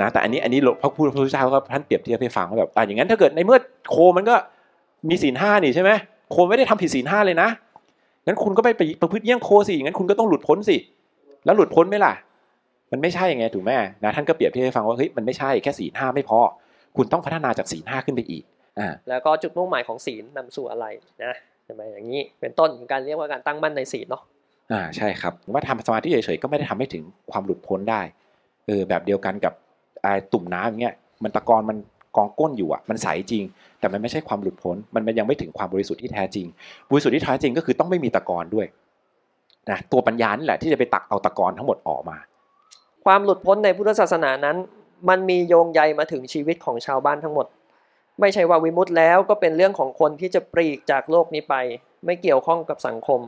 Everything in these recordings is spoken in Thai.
นะแต่อันนี้อันนี้หลวงพระพุทธเจ้าก็ท่านเปรียบเทียบให้ฟังว่าแบบอะอย่างนั้นถ้าเกิดในเมื่อโคมันก็มีศีลห้านี่ใช่ไหมโคไม่ได้ทำผิดศีลห้าเลยนะงั้นคุณก็ไปประพฤติเยี่ยงโคสิงั้นคุณก็ต้องหลุดพ้นสิ แล้วหลุดพ้นไหมล่ะ มันไม่ใช่ยังไงถูกไหมนะท่านก็เปรียบเทียบให้ฟังว่าเฮ้ยมันไม่ใช่แค่ศีลห้าไม่พอ คุณต้องพัฒนาจากศีลห้าขึ้นไปอีกอ่าแล้วก็จุดมุ่งหมายของศีลนำสู่อะไรนะใช่ไหมอย่างนี้เป็นต้นของการเรียกว่าการตั้งมั่นในศีลเนาะอ่าใช่ครับว่าทำสมาธิเฉยๆก็ไม่ได้ทำให้ถึงความหลุดพ้นได้เออแบบเดียวกันกับไอ้ ตุ่มน้ำอย่างเงี้ยมันตะกอนมันกองก้นอยู่อะมันใสจริง แต่มันไม่ใช่ความหลุดพ้นมันยังไม่ถึงความบริสุทธิ์ที่แท้จริง บริสุทธิ์ที่แท้จริงก็คือต้องไม่มีตะกอนด้วยนะตัวปัญญานี่แหละที่จะไปตักเอาตะกอนทั้งหมดออกมา ความหลุดพ้นในพุทธศาสนานั้น มันมีโยงใยมาถึงชีวิตของชาวบ้านทั้งหมด ไม่ใช่ว่าวิมุตต์แล้วก็เป็นเรื่องของคนที่จะปลีกจากโลกนี้ไป ไม่เกี่ยวข้องกับสังคม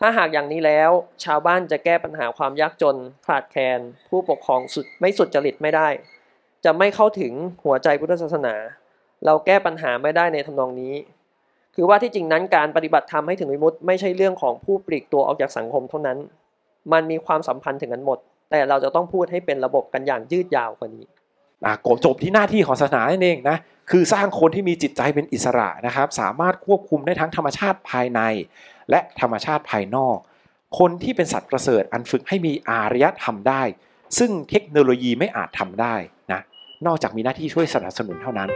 ถ้าหากอย่างนี้แล้ว ชาวบ้านจะแก้ปัญหาความยากจนขาดแคลนผู้ปกครองสุดไม่สุดจริตไม่ได้ จะไม่เข้าถึงหัวใจพุทธศาสนา เราแก้ปัญหาไม่ได้ในทำนองนี้ คือว่าที่จริงนั้นการปฏิบัติธรรมให้ถึงวิมุตต์ไม่ใช่เรื่องของผู้ปลีกตัวออกจากสังคมเท่านั้น มันมีความสัมพันธ์ถึงกันหมด แต่เราจะต้องพูดให้เป็นระบบกันอย่างยืดยาวกว่านี้อะโกจบที่หน้าที่ของศาสนานั่นเองนะคือสร้างคนที่มีจิตใจเป็นอิสระนะครับ สามารถควบคุมได้ทั้งธรรมชาติภายใน และธรรมชาติภายนอก คนที่เป็นสัตว์ประเสริฐอันฝึกให้มีอารยธรรมได้ ซึ่งเทคโนโลยีไม่อาจทำได้นะนอกจากมีหน้าที่ช่วยสนับสนุนเท่านั้น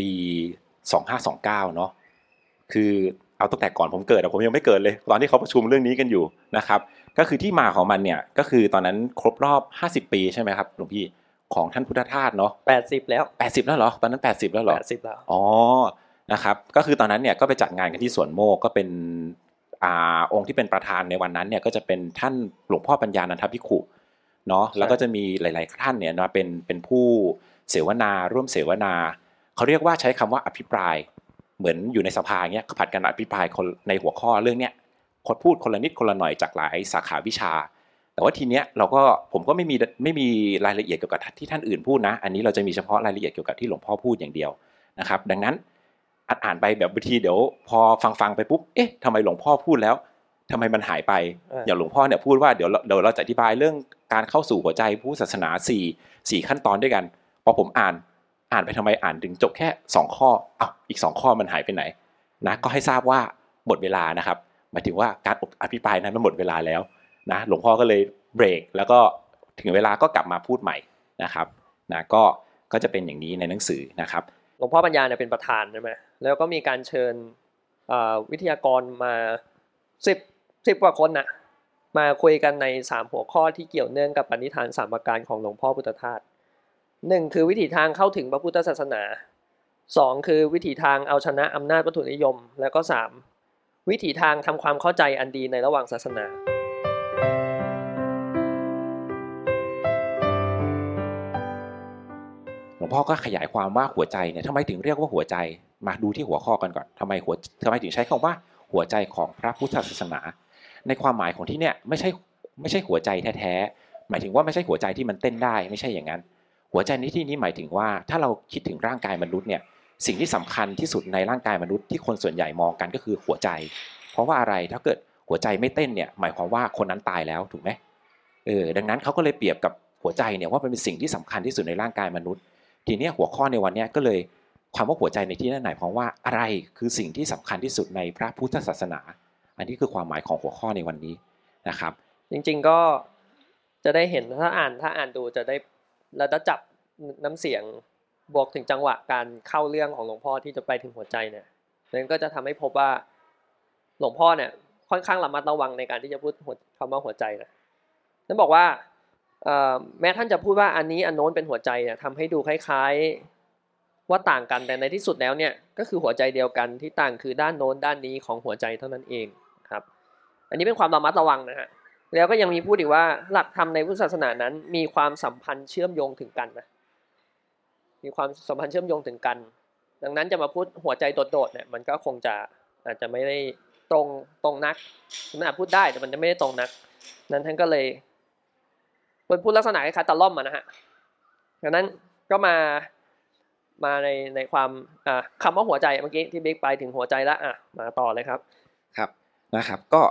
ปี2529เนาะคือเอาตั้งแต่ก่อนผมเกิดอะผมยังไม่เกิดเลย ตอนที่เขาประชุมเรื่องนี้กันอยู่นะครับ ก็คือที่มาของมันเนี่ยก็คือตอนนั้นครบรอบ 50 ปีใช่ไหมครับหลวงพี่ ของท่านพุทธทาสเนาะ80แล้ว80แล้วเหรอตอนนั้น80แล้วเหรอ80แล้วอ๋อนะครับก็คือตอนนั้นเนี่ยก็ไปจัดงานกันที่สวนโมกก็เป็นอ่าองค์ที่เป็นประธานในวันนั้นเนี่ยก็จะเป็นท่านหลวงพ่อปัญญานันทภิกขุเนาะแล้วก็จะมีหลาย ๆ ท่านเนี่ยมาเป็นเป็นผู้เสวนาร่วมเสวนาเขาเรียกว่าใช้คำว่าอภิปรายเหมือนอยู่ในสภาเนี้ยผัดกันอภิปรายคนในหัวข้อเรื่องเนี้ยคนพูดคนละนิดคนละหน่อยจากหลายสาขาวิชา แต่ว่าทีเนี้ยเราก็ผมก็ไม่มีไม่มีรายละเอียดเกี่ยวกับที่ท่านอื่นพูดนะ อันนี้เราจะมีเฉพาะรายละเอียดเกี่ยวกับที่หลวงพ่อพูดอย่างเดียวนะครับ ดังนั้นอ่านอ่านไปแบบบางทีเดี๋ยวพอฟังฟังไปปุ๊บเอ๊ะทำไมหลวงพ่อพูดแล้วทำไมมันหายไปเออออย่างหลวงพ่อเนี่ยพูดว่าเดี๋ยวเราเดี๋ยวเราจะอธิบายเรื่องการเข้าสู่หัวใจผู้ศาสนาสี่สี่ขั้นตอนด้วยกันพอผมอ่านอ่านไปทำไมอ่านถึงจบแค่สองข้ออ้าวอีกสองข้อมันหายไปไหนนะก็ให้ทราบว่าหมดเวลานะครับหมายถึงว่าการอภิปรายนั้นมันหมดเวลาแล้ว นะหลวงพ่อก็เลยเบรก แล้วก็ถึงเวลาก็กลับมาพูดใหม่นะครับนะก็ก็จะเป็นอย่างนี้ในหนังสือนะครับ หลวงพ่อปัญญาเนี่ยเป็นประธานใช่ไหมแล้วก็มีการเชิญวิทยากรมาสิบสิบกว่าคนน่ะมาคุยกันในสามหัวข้อที่เกี่ยวเนื่องกับปณิธานสามประการของหลวงพ่อพุทธทาสหนึ่งคือวิถีทางเข้าถึงพระพุทธศาสนาสองคือวิถีทางเอาชนะอำนาจวัตถุนิยม แล้วก็สามวิถีทางทำความเข้าใจอันดีในระหว่างศาสนา วงพ่อก็ขยายความว่าหัวใจเนี่ยทำไมถึงเรียกว่าหัวใจมาดูที่หัวข้อกันก่อนทำไมหัวทำไมถึงใช้คำว่าหัวใจของพระพุทธศาสนา ในความหมายของที่เนี่ยไม่ใช่ไม่ใช่หัวใจแท้ๆหมายถึงว่าไม่ใช่หัวใจที่มันเต้นได้ไม่ใช่อย่างนั้น หัวใจในที่นี้หมายถึงว่าถ้าเราคิดถึงร่างกายมนุษย์เนี่ยสิ่งที่สำคัญที่สุดในร่างกายมนุษย์ที่คนส่วนใหญ่มองกันก็คือหัวใจ เพราะว่าอะไรถ้าเกิดหัวใจไม่เต้นเนี่ยหมายความว่าคนนั้นตายแล้วถูกไหมเออดังนั้นเขาก็เลยเปรียบกับหัวใจเนี่ยว่าเป็นสิ่งที่สำคัญที่สุดในร่างกายมนุษย์ ทีนี้หัวข้อในวันนี้ก็เลยความว่าหัวใจในที่นั้นหมายความว่าอะไรคือสิ่งที่สำคัญที่สุดในพระพุทธศาสนา อันนี้คือความหมายของหัวข้อในวันนี้นะครับ จริงๆก็จะได้เห็นถ้าอ่านถ้าอ่านดูจะได้เราจะจับน้ำเสียงบวกถึงจังหวะการเข้าเรื่องของหลวงพ่อที่จะไปถึงหัวใจเนี่ยนั้นก็จะทำให้พบว่าหลวงพ่อเนี่ยค่อนข้างระมัดระวังในการที่จะพูดคำว่าหัวใจนะนั้นบอกว่า แม้ท่านจะพูดว่าอันนี้อันโน้นเป็นหัวใจเนี่ยทำให้ดูคล้าย ๆ ว่าต่างกันแต่ในที่สุดแล้วเนี่ยก็คือหัวใจเดียวกันที่ต่างคือด้านโน้นด้านนี้ของหัวใจเท่านั้นเองครับ อันนี้เป็นความระมัดระวังนะฮะแล้วก็ยังมีพูดอีกว่าหลักธรรมในพุทธศาสนานั้น มีความสัมพันธ์เชื่อมโยงถึงกันนะมีความสัมพันธ์เชื่อมโยงถึงกัน ดังนั้นจะมาพูดหัวใจโดดๆเนี่ยมันก็คงจะอาจจะไม่ได้ตรงตรงนักมันอาจพูดได้แต่มันจะไม่ได้ตรงนัก นั้นท่านก็เลย เป็นพูดลักษณะคล้ายๆตะล่อมมานะฮะดังนั้นก็มามาในในความอ่าคำว่าหัวใจเมื่อกี้ที่บิ๊กไปถึงหัวใจแล้วอะมาต่อเลยครับครับนะครับ ก็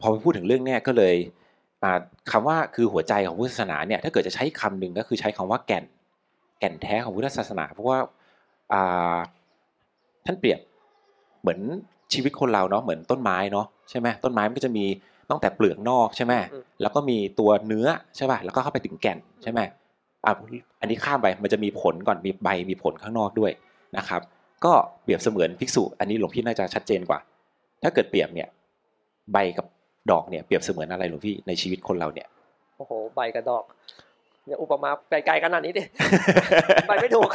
พอพูดถึงเรื่องเนี้ยก็เลยอ่าคำว่าคือหัวใจของพุทธศาสนาเนี่ยถ้าเกิดจะใช้คำหนึ่งก็คือใช้คำว่าแก่น แก่นแท้ของพุทธศาสนา เพราะว่าท่านเปรียบเหมือนชีวิตคนเราเนาะเหมือนต้นไม้เนาะใช่ไหมต้นไม้มันก็จะมี ตั้งแต่เปลือกนอกใช่ไหมอืมแล้วก็มีตัวเนื้อใช่ป่ะแล้วก็เข้าไปถึงแก่นใช่ไหมอะอันนี้ข้ามไปมันจะมีผลก่อนมีใบมีผลข้างนอกด้วยนะครับ ก็เปรียบเสมือนภิกษุ อันนี้หลวงพี่น่าจะชัดเจนกว่า ถ้าเกิดเปรียบเนี่ย ใบกับดอกเนี่ยเปรียบเสมือนอะไรหลวงพี่ในชีวิตคนเราเนี่ยโอ้โหใบกระดอกเนี่ยอุปมาไกลๆขนาดนี้ดิไปไม่ถูก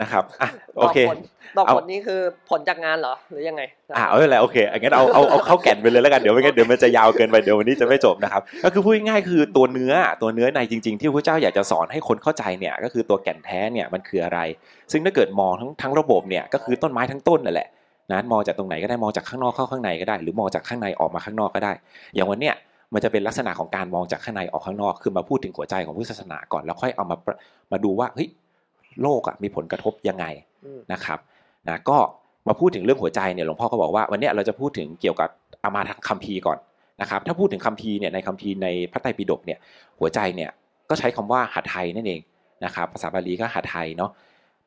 นะครับอะดโออกเคผลดอกเอาผลนี่คือผลจากงานเหรอหรือยังไงอ่าเอาอะไรโอเคงั้นเอาเอาเอาเข้าแก่นไปเลยแล้วกันเดี๋ยวไม่งั้นเดี๋ยวมันจะยาวเกินไปเดี๋ยววันนี้จะไม่จบนะครับก็คือพูดง่ายๆคือตัวเนื้อตัวเนื้อในจริง ๆ ที่พระเจ้าอยากจะสอนให้คนเข้าใจเนี่ยก็คือตัวแก่นแท้เนี่ยมันคืออะไร ซึ่งถ้าเกิดมองทั้งทั้งระบบเนี่ยก็คือต้นไม้ทั้งต้นนั่นแหละนะมองจากตรงไหนก็ได้มองจากข้างนอกเข้าข้างในก็ได้ หรือมองจากข้างในออกมาข้างนอกก็ได้ อย่างวันเนี้ยมันจะเป็นลักษณะของการมองจากข้างในออกข้างนอก คือมาพูดถึงหัวใจของพุทธศาสนาก่อนแล้วค่อยเอามาประมาดูว่าเฮ้ย โลกอะมีผลกระทบยังไงอืมนะครับนะก็มาพูดถึงเรื่องหัวใจเนี่ยหลวงพ่อก็บอกว่าวันเนี้ยเราจะพูดถึงเกี่ยวกับเอามาทางคัมภีร์ก่อนนะครับ ถ้าพูดถึงคัมภีร์เนี่ยในคัมภีร์ในพระไตรปิฎกเนี่ยหัวใจเนี่ยก็ใช้คำว่าหัตถไทยนั่นเองนะครับภาษาบาลีก็หัตถไทยเนาะ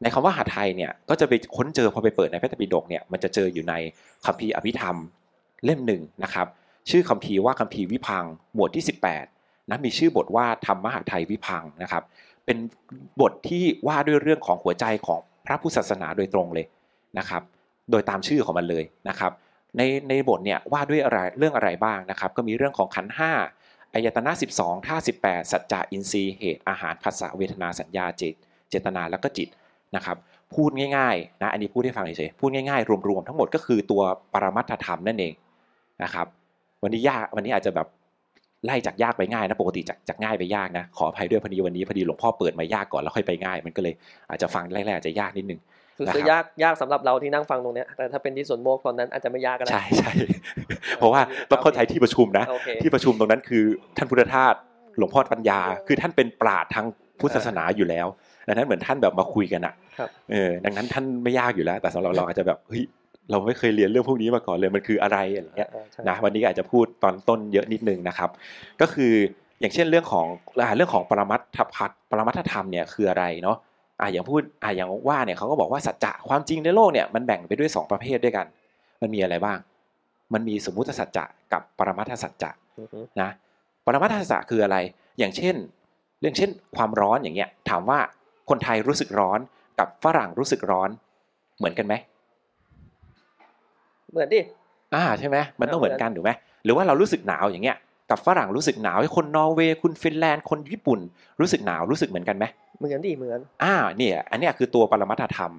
ในคำว่าหัตถไทยเนี่ยก็จะไปค้นเจอพอไปเปิดในพระไตรปิฎกเนี่ยมันจะเจออยู่ในคัมภีร์อภิธรรมเล่มหนึ่งนะครับ ชื่อคัมภีร์ว่าคัมภีร์วิพังค์หมวดที่ 18นะมีชื่อบทว่าธรรมหัตถไทยวิพังค์นะครับ เป็นบทที่ว่าด้วยเรื่องของหัวใจของพระพุทธศาสนาโดยตรงเลยนะครับ โดยตามชื่อของมันเลยนะครับ ในในบทเนี่ยว่าด้วยอะไรเรื่องอะไรบ้างนะครับ ก็มีเรื่องของขันห้าอายตนะ 12ท่า18 สัจจะอินทรีย์เหตุอาหารภาษาเวทนาสัญญาจิตเจตนาแล้วก็จิตนะครับ พูดง่ายๆนะอันนี้พูดให้ฟังเฉยๆพูดง่ายๆ รวมๆ ทั้งหมดก็คือตัวปรมัตถธรรมนั่นเองนะครับ วันนี้ยากวันนี้อาจจะแบบ ไล่จากยากไปง่ายนะปกติจากจากง่ายไปยากนะขออภัยด้วยพอดีวันนี้พอดีหลวงพ่อเปิดมายากก่อนแล้วค่อยไปง่าย มันก็เลยอาจจะฟังแรกๆอาจจะยากนิดนึงคือนะครับคือยากยากสำหรับเราที่นั่งฟังตรงเนี้ยแต่ถ้าเป็นที่สวนโมกตอนนั้นอาจจะไม่ยากก็ได้ใช่ใช่เพราะว่าต้องเข้าใจที่ประชุมนะโอเคที่ประชุมตรงนั้นคือท่านพุทธทาสหลวงพ่อปัญญา คือท่านเป็นปราดทางพุทธศาสนาอยู่แล้วดังนั้นเหมือนท่านแบบมาคุยกันอะครับเออดังนั้นท่านไม่ยากอยู่แล้ว แต่สำหรับเราอาจจะแบบเฮ้ย เราไม่เคยเรียนเรื่องพวกนี้มาก่อนเลยมันคืออะไรอะไรเงี้ยอ่าใช่นะวันนี้อาจจะพูดตอนต้นเยอะนิดนึงนะครับ ก็คืออย่างเช่นเรื่องของอ่าเรื่องของปรมัตถพัฒน์ปรมัตถธรรมเนี่ยคืออะไรเนาะอ่าอย่างพูดอ่าอย่างว่าเนี่ยเขาก็บอกว่าสัจจะความจริงในโลกเนี่ยมันแบ่งไปด้วยสองประเภทด้วยกัน มันมีอะไรบ้าง มันมีสมมุติสัจจะกับปรมัตถสัจจะอือฮึนะปรมัตถสัจจะคืออะไร อย่างเช่น เรื่องเช่น ความร้อนอย่างเงี้ยถามว่าคนไทยรู้สึกร้อนกับฝรั่งรู้สึกร้อนเหมือนกันไหม เหมือนดิอ่าใช่ไหมมันต้องเหมือนกันถูกไหมหรือว่าเรารู้สึกหนาวอย่างเงี้ยกับฝรั่งรู้สึกหนาวคนนอร์เวย์คุณฟินแลนด์คนญี่ปุ่น รู้สึกหนาวรู้สึกเหมือนกันไหมเหมือนดิเหมือนอ่าเนี่ยอันเนี้ยคือตัวปรมัตถธรรม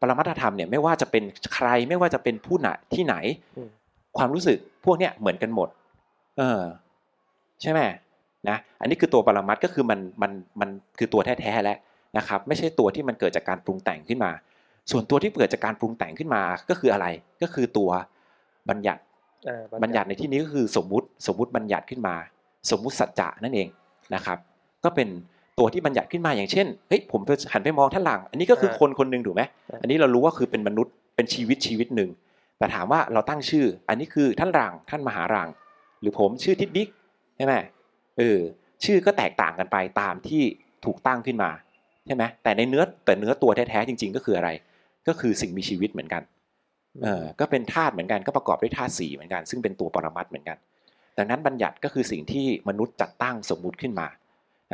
ปรมัตถธรรมเนี่ยไม่ว่าจะเป็นใครไม่ว่าจะเป็นผู้ไหนที่ไหนอืมความรู้สึกพวกเนี้ยเหมือนกันหมด เออ ใช่ไหมนะอันนี้คือตัวปรมัตถ์ก็คือมันมันมันคือตัวแท้ๆแล้วนะครับ ไม่ใช่ตัวที่มันเกิดจากการปรุงแต่งขึ้นมา ส่วนตัวที่เกิดจากการปรุงแต่งขึ้นมาก็คืออะไร ก็คือตัวบัญญัติอ่าบัญญัติในที่นี้ก็คือสมมุติสมมุติบัญญัติขึ้นมา สมมุติสัจจะนั่นเองนะครับ ก็เป็นตัวที่บัญญัติขึ้นมาอย่างเช่นเฮ้ยผมหันไปมองท่านหลัง อันนี้ก็คือคนคนหนึ่งถูกไหมอันนี้เรารู้ว่าคือเป็นมนุษย์เป็นชีวิตชีวิตหนึ่งแต่ถามว่าเราตั้งชื่อ อันนี้คือท่านหลังท่านมหาหลังหรือผมชื่อทิดบิ๊กใช่ไหมเออชื่อก็แตกต่างกันไปตามที่ถูกตั้งขึ้นมาใช่ไหมแต่ในเนื้อแต่เนื้อตัวแท้ๆจริง ๆ ก็คืออะไร ก็คือสิ่งมีชีวิตเหมือนกันเออก็เป็นธาตุเหมือนกันก็ประกอบด้วยธาตุสี่เหมือนกัน ซึ่งเป็นตัวปรมัตถ์เหมือนกัน ดังนั้นบัญญัติก็คือสิ่งที่มนุษย์จัดตั้งสมมุติขึ้นมา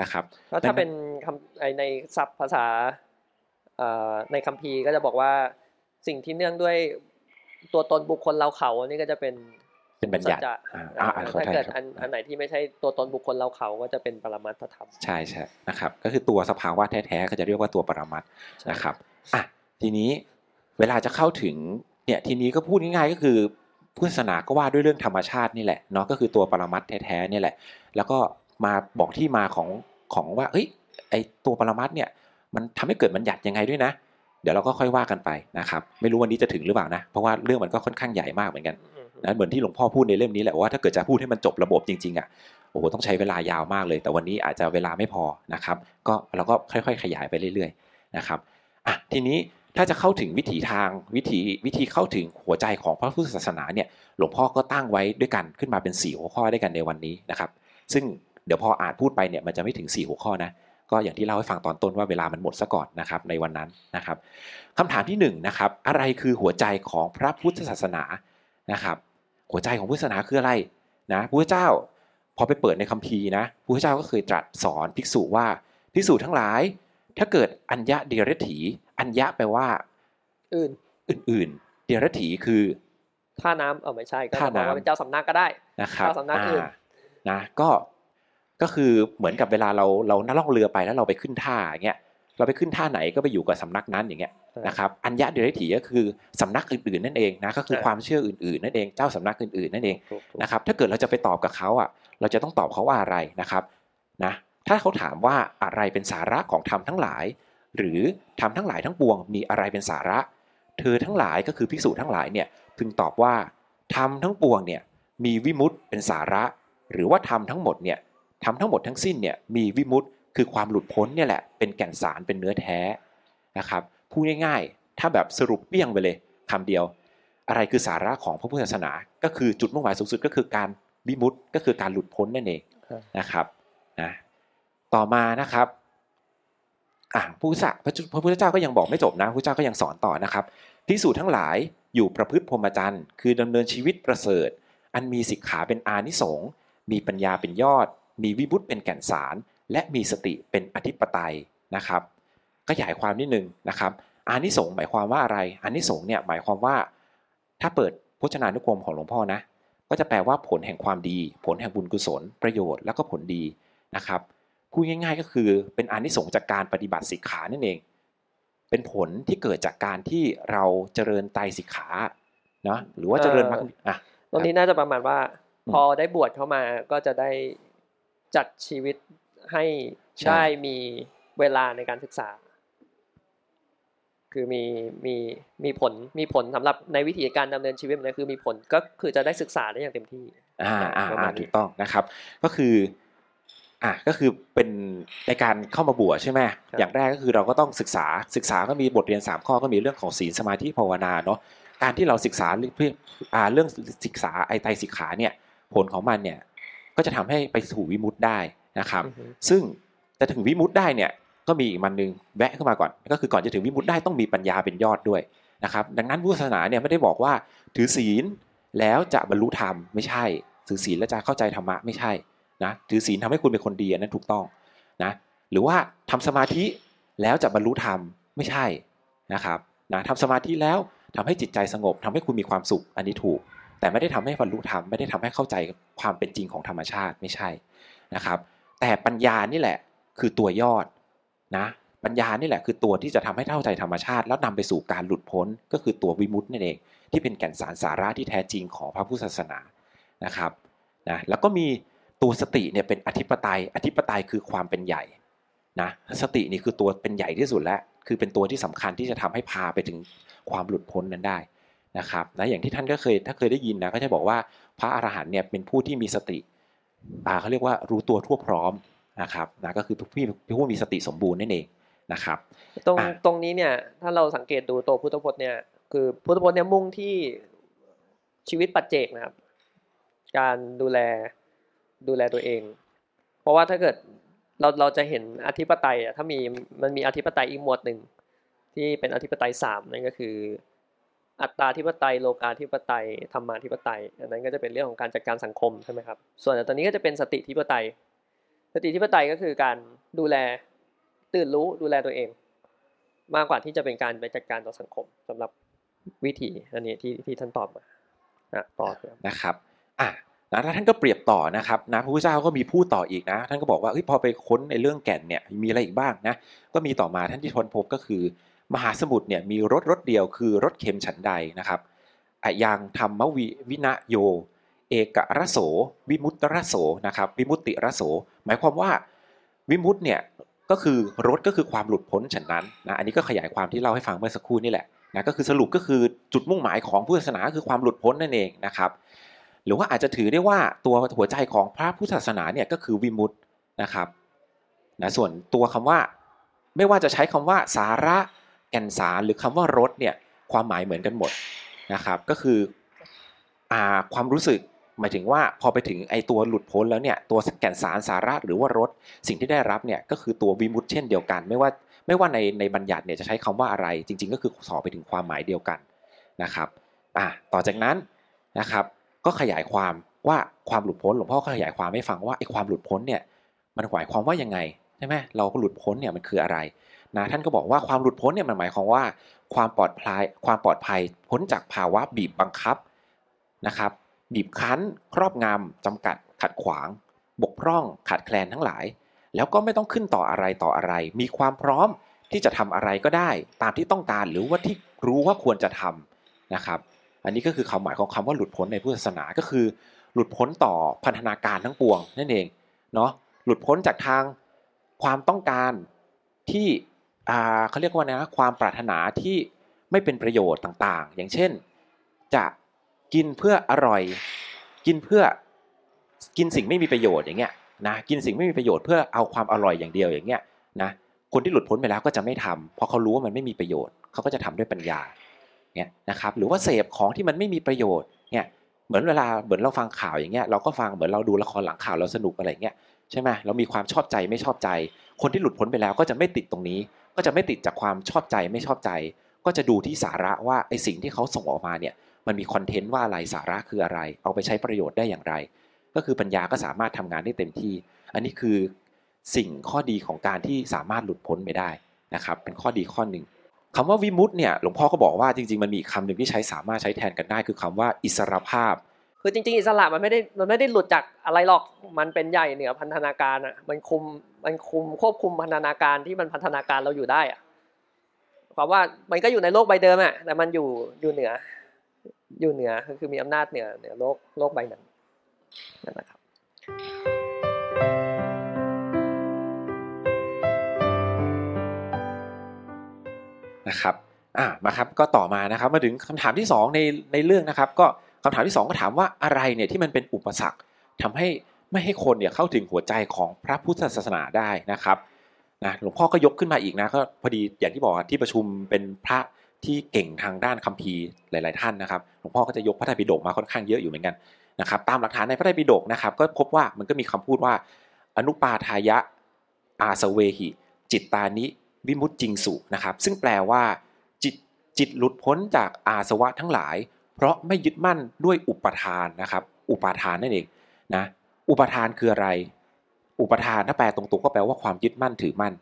นะครับแล้วถ้าเป็นคำไอในศัพท์ภาษาเอ่อในคัมภีร์ก็จะบอกว่าสิ่งที่เนื่องด้วยตัวตนบุคคลเราเขาอันนี้ก็จะเป็นเป็นบัญญัติสัจจะอ่าอ่าอ่าขอถ้าโทษเกิดครับอันอันไหนที่ไม่ใช่ตัวตนบุคคลเราเขาก็จะเป็นปรมัตถธรรม ใช่ใช่นะครับ ก็คือตัวสภาวะแท้ๆก็จะเรียกว่าตัวปรมัตถ์ใช่นะครับอะ ทีนี้เวลาจะเข้าถึงจเนี่ยทีนี้ก็พูดง่ายๆก็คือพุทธศาสนาก็ว่าด้วยเรื่องธรรมชาตินี่แหละเนาะก็คือตัวปรมัตถ์แท้ๆนี่แหละ แล้วก็มาบอกที่มาของของว่าเอ้ยไอตัวปรมัตถ์เนี่ยมันทำให้เกิดบัญญัติยังไงด้วยนะ เดี๋ยวเราก็ค่อยว่ากันไปนะครับไม่รู้วันนี้จะถึงหรือเปล่านะ เพราะว่าเรื่องมันก็ค่อนข้างใหญ่มากเหมือนกันนะเหมือนที่หลวงพ่อพูดในเล่มนี้แหละว่าถ้าเกิดจะพูดให้มันจบระบบจริงๆอะโอ้โหต้องใช้เวลายาวมากเลย แต่วันนี้อาจจะเวลาไม่พอนะครับ ก็เราก็ค่อย ๆ ขยายไปเรื่อย ๆ นะครับอะทีนี้ ถ้าจะเข้าถึงวิถีทางวิถีวิธีเข้าถึงหัวใจของพระพุทธศาสนาเนี่ยหลวงพ่อก็ตั้งไว้ด้วยกันขึ้นมาเป็น 4 หัวข้อด้วยกันในวันนี้นะครับ ซึ่งเดี๋ยวพออ่านพูดไปเนี่ยมันจะไม่ถึง 4 หัวข้อนะก็อย่างที่เล่าให้ฟังตอนต้นว่าเวลามันหมดซะก่อนนะครับในวันนั้นนะครับคำถามที่หนึ่งนะครับอะไรคือหัวใจของพระพุทธศาสนานะครับ หัวใจของพุทธศาสนาคืออะไรนะพระเจ้าพอไปเปิดในคัมภีร์นะพระเจ้าก็เคยตรัสสอนภิกษุว่าภิกษุทั้งหลาย ถ้าเกิดอัญญะเดียรถี อัญญะแปลว่า อื่น อื่นๆเดียรถีคือท่าน้ำเออไม่ใช่ก็ท่าจะบอกน้ำว่าเป็นเจ้าสำนักก็ได้นะครับเจ้าสำนักอื่นานะก็ก็คือเหมือนกับเวลาเราเรานั่งล่องเรือไปแล้วเราไปขึ้นท่าอย่างเงี้ยเราไปขึ้นท่าไหนก็ไปอยู่กับสำนักนั้นอย่างเงี้ยนะครับอัญญะเดรัจฉีก็คือสำนักอื่นๆนั่นเองนะก็คือใช่ความเชื่ออื่นๆนั่นเองเจ้าสำนักอื่นๆนั่นเองถูกถูกนะครับถ้าเกิดเราจะไปตอบกับเขาอะเราจะต้องตอบเขาว่าอะไรนะครับนะถ้าเขาถามว่าอะไรเป็นสาระของธรรมทั้งหลาย หรือธรรมทั้งหลายทั้งปวงมีอะไรเป็นสาระ เธอทั้งหลายก็คือภิกษุทั้งหลายเนี่ยพึงตอบว่าธรรมทั้งปวงเนี่ยมีวิมุตเป็นสาระ หรือว่าธรรมทั้งหมดเนี่ยธรรมทั้งหมดทั้งสิ้นเนี่ยมีวิมุตคือความหลุดพ้นเนี่ยแหละเป็นแก่นสารเป็นเนื้อแท้นะครับพูดง่ายๆ ถ้าแบบสรุปเปี้ยงไปเลยคำเดียว อะไรคือสาระของพระพุทธศาสนา ก็คือจุดมุ่งหมายสูงสุดก็คือการวิมุตก็คือการหลุดพ้นนั่นเองนะครับนะต่อมานะครับ อะพระพุทธเจ้าพระพุทธเจ้าก็ยังบอกไม่จบนะพระพุทธเจ้าก็ยังสอนต่อนะครับพิสูจทั้งหลายอยู่ประพฤติพรหมจรรย์คือดำเนินชีวิตประเสริฐ อันมีสิกขาเป็นอานิสงส์มีปัญญาเป็นยอด มีวิบุตเป็นแก่นสาร และมีสติเป็นอธิปไตยนะครับก็ขยายความนิดนึงนะครับอานิสงส์หมายความว่าอะไรอานิสงส์เนี่ยหมายความว่า ถ้าเปิดพจนานุกรมของหลวงพ่อนะก็จะแปลว่าผลแห่งความดี ผลแห่งบุญกุศลประโยชน์แล้วก็ผลดีนะครับ พูดง่าย ๆ ก็คือเป็นอานิสงส์จากการปฏิบัติสิกขานั่นเอง เป็นผลที่เกิดจากการที่เราเจริญไตรสิกขาเนาะหรือว่าเจริญมรรคอะตรงนี้น่าจะประมาณว่าอืมพอได้บวชเข้ามาก็จะได้จัดชีวิตให้ใช่ได้มีเวลาในการศึกษา คือมีมีมีผลมีผลสำหรับในวิธีการดำเนินชีวิตเนี่ยคือมีผลก็คือจะได้ศึกษาได้อย่างเต็มที่ อ่าอ่าประอ่ามาณนี้ถูกต้องนะครับ ก็คือ อะก็คือเป็นในการเข้ามาบวชใช่ไหมอย่างแรกก็คือเราก็ต้องศึกษาศึกษาก็มีบทเรียน 3 ข้อก็มีเรื่องของศีลสมาธิภาวนาเนาะการที่เราศึกษาเรื่องอ่าเรื่องศึกษาไอไตรสิกขาเนี่ยผลของมันเนี่ยก็จะทำให้ไปสู่วิมุตติได้นะครับอือฮึซึ่งจะถึงวิมุตติได้เนี่ยก็มีอีกมันหนึ่งแวะเข้ามาก่อน ก็คือก่อนจะถึงวิมุตติได้ต้องมีปัญญาเป็นยอดด้วยนะครับ ดังนั้นพุทธศาสนาเนี่ยไม่ได้บอกว่าถือศีลแล้วจะบรรลุธรรมไม่ใช่ถือศีลแล้วจะเข้าใจธรรมะไม่ใช่ นะถือศีลทำให้คุณเป็นคนดีอันนั้นถูกต้องนะหรือว่าทำสมาธิแล้วจะบรรลุธรรมไม่ใช่นะครับนะทำสมาธิแล้วทำให้จิตใจสงบทำให้คุณมีความสุขอันนี้ถูก แต่ไม่ได้ทำให้บรรลุธรรมไม่ได้ทำให้เข้าใจความเป็นจริงของธรรมชาติไม่ใช่นะครับ แต่ปัญญานี่แหละคือตัวยอดนะปัญญานี่แหละคือตัวที่จะทำให้เข้าใจธรรมชาติ แล้วนำไปสู่การหลุดพ้นก็คือตัววิมุตตินั่นเอง ที่เป็นแก่นสารสาระที่แท้จริงของพระพุทธศาสนานะครับนะแล้วก็มี ตัวสติเนี่ยเป็นอธิปไตย อธิปไตยคือความเป็นใหญ่นะสตินี่คือตัวเป็นใหญ่ที่สุดแล้วคือเป็นตัวที่สำคัญที่จะทำให้พาไปถึงความหลุดพ้นนั้นได้นะครับนะอย่างที่ท่านก็เคยถ้าเคยได้ยินนะก็จะบอกว่าพระอรหันต์เนี่ยเป็นผู้ที่มีสติอ่าเขาเรียกว่ารู้ตัวทั่วพร้อมนะครับนะก็คือผู้ผู้มีสติสมบูรณ์นั่นเองนะครับ ตรงอะตรงนี้เนี่ยถ้าเราสังเกตดูตัวพุทธพจน์เนี่ยคือพุทธพจน์เนี่ยมุ่งที่ชีวิตปัจเจกนะครับ การดูแล ดูแลตัวเอง เพราะว่าถ้าเกิดเราเราจะเห็นอธิปไตยอะถ้ามีมันมีอธิปไตยอีกหมวดหนึ่งที่เป็นอธิปไตยสามนั่นก็คือ อัตตาธิปไตยโลกาธิปไตยธรรมาธิปไตยอันนั้นก็จะเป็นเรื่องของการจัดการสังคมใช่ไหมครับส่วนตอนนี้ก็จะเป็นสติธิปไตย สติธิปไตยก็คือการดูแลตื่นรู้ดูแลตัวเอง มากกว่าที่จะเป็นการไปจัดการต่อสังคมสำหรับวิธีอันนี้ที่ที่ท่านตอบมานะต่อบนะครับอะ นะแล้วท่านก็เปรียบต่อนะครับนะพระพุทธเจ้าก็มีพูดต่ออีกนะ ท่านก็บอกว่าเฮ้ยพอไปค้นในเรื่องแก่นเนี่ยมีอะไรอีกบ้างนะก็มีต่อมาท่านที่ทนพบก็คือ มหาสมุทรเนี่ยมีรถรถเดียวคือรถเค็มฉันใดนะครับอยังธรรมวิวินะโย เอกรโส วิมุตตรโสนะครับวิมุตติรโส หมายความว่าวิมุตต์เนี่ยก็คือรถก็คือความหลุดพ้นฉันนั้นนะอันนี้ก็ขยายความที่เล่าให้ฟังเมื่อสักครู่นี่แหละนะก็คือสรุปก็คือจุดมุ่งหมายของพุทธศาสนาคือความหลุดพ้นนั่นเองนะครับ หรือว่าอาจจะถือได้ว่าตัวหัวใจของพระพุทธศาสนาเนี่ยก็คือวิมุตต์นะครับนะส่วนตัวคำว่า ไม่ว่าจะใช้คำว่าสาระแก่นสารหรือคำว่ารถเนี่ยความหมายเหมือนกันหมดนะครับ ก็คืออความรู้สึกหมายถึงว่าพอไปถึงไอตัวหลุดพ้นแล้วเนี่ยตัวแก่นสารสาระหรือว่ารถสิ่งที่ได้รับเนี่ยก็คือตัววิมุตเช่นเดียวกัน ไม่ว่าไม่ว่าในในบัญญัติเนี่ยจะใช้คำว่าอะไร จริง ๆ ก็คือสอไปถึงความหมายเดียวกันนะครับอะต่อจากนั้นนะครับ ก็ขยายความว่าความหลุดพ้นหลวงพ่อก็ขยายความให้ฟังว่าไอ้ความหลุดพ้นเนี่ยมันหมายความว่ายังไงใช่ไหมเราก็หลุดพ้นเนี่ยมันคืออะไรนะท่านก็บอกว่าความหลุดพ้นเนี่ยมันหมายความว่าความปลอดภัยความปลอดภัยพ้นจากภาวะบีบบังคับนะครับบีบคั้น ครอบงำจำกัด ขัดขวาง บกพร่อง ขาดแคลนทั้งหลาย แล้วก็ไม่ต้องขึ้นต่ออะไรต่ออะไร มีความพร้อมที่จะทำอะไรก็ได้ ตามที่ต้องการหรือว่าที่รู้ว่าควรจะทำนะครับ อันนี้ก็คือความหมายของคำว่าหลุดพ้นในพุทธศาสนาก็คือ หลุดพ้นต่อพันธนาการทั้งปวงนั่นเองเนาะหลุดพ้นจากทางความต้องการที่เขาเรียกว่านะความปรารถนาที่ไม่เป็นประโยชน์ต่างๆ อย่างเช่น จะกินเพื่ออร่อย กินเพื่อกินสิ่งไม่มีประโยชน์อย่างเงี้ยนะกินสิ่งไม่มีประโยชน์เพื่อเอาความอร่อยอย่างเดียวอย่างเงี้ยนะคนที่หลุดพ้นไปแล้วก็จะไม่ทำเพราะเขารู้ว่ามันไม่มีประโยชน์เขาก็จะทำด้วยปัญญา เนี่ยนะครับหรือว่าเสพของที่มันไม่มีประโยชน์เนี่ยเหมือนเวลาเหมือนเราฟังข่าวอย่างเงี้ยเราก็ฟังเหมือนเราดูละครหลังข่าวเราสนุกอะไรเงี้ยใช่ไหมเรามีความชอบใจไม่ชอบใจ คนที่หลุดพ้นไปแล้วก็จะไม่ติดตรงนี้ ก็จะไม่ติดจากความชอบใจไม่ชอบใจ ก็จะดูที่สาระว่าไอสิ่งที่เขาส่งออกมาเนี่ยมันมีคอนเทนต์ว่าอะไรสาระคืออะไร เอาไปใช้ประโยชน์ได้อย่างไร ก็คือปัญญาก็สามารถทำงานได้เต็มที่ อันนี้คือสิ่งข้อดีของการที่สามารถหลุดพ้นไปได้นะครับ เป็นข้อดีข้อหนึ่ง คำว่าวิมุตต์เนี่ยหลวงพ่อก็บอกว่าจริงๆมันมีคำหนึ่งที่ใช้สามารถใช้แทนกันได้ คือคำว่าอิสรภาพ คือจริงๆ อิสระมันไม่ได้มันไม่ได้หลุดจากอะไรหรอกมันเป็นใหญ่เหนือพันธนาการอะมันคุมมันคุมควบคุมพันธนาการที่มันพันธนาการเราอยู่ได้อะความว่ามันก็อยู่ในโลกใบเดิมอะแต่มันอยู่อยู่เหนืออยู่เหนือคือมีอำนาจเหนือเหนือโลกโลกใบนั้นนั่นแหละครับ นะครับอ่ามาครับก็ต่อมานะครับมาถึงคำถามที่ 2 ในในเรื่องนะครับ ก็คำถามที่ 2 ก็ถามว่าอะไรเนี่ยที่มันเป็นอุปสรรคทำให้ไม่ให้คนเนี่ยเข้าถึงหัวใจของพระพุทธศาสนาได้นะครับนะหลวงพ่อก็ยกขึ้นมาอีกนะก็พอดีอย่างที่บอกที่ประชุมเป็นพระที่เก่งทางด้านคัมภีร์หลาย ๆ ท่านนะครับหลวงพ่อก็จะยกพระไตรปิฎกมาค่อนข้างเยอะอยู่เหมือนกันนะครับตามหลักฐานในพระไตรปิฎกนะครับก็พบว่ามันก็มีคำพูดว่า อนุปาทายะอาสเวหิ จิตตานิ วิมุตจิงสุนะครับ ซึ่งแปลว่าจิตจิตหลุดพ้นจากอาสวะทั้งหลาย เพราะไม่ยึดมั่นด้วยอุปทานนะครับ อุปทานนั่นเองนะอุปทานคืออะไร อุปทานถ้าแปลตรงๆก็แปลว่าความยึดมั่นถือมั่น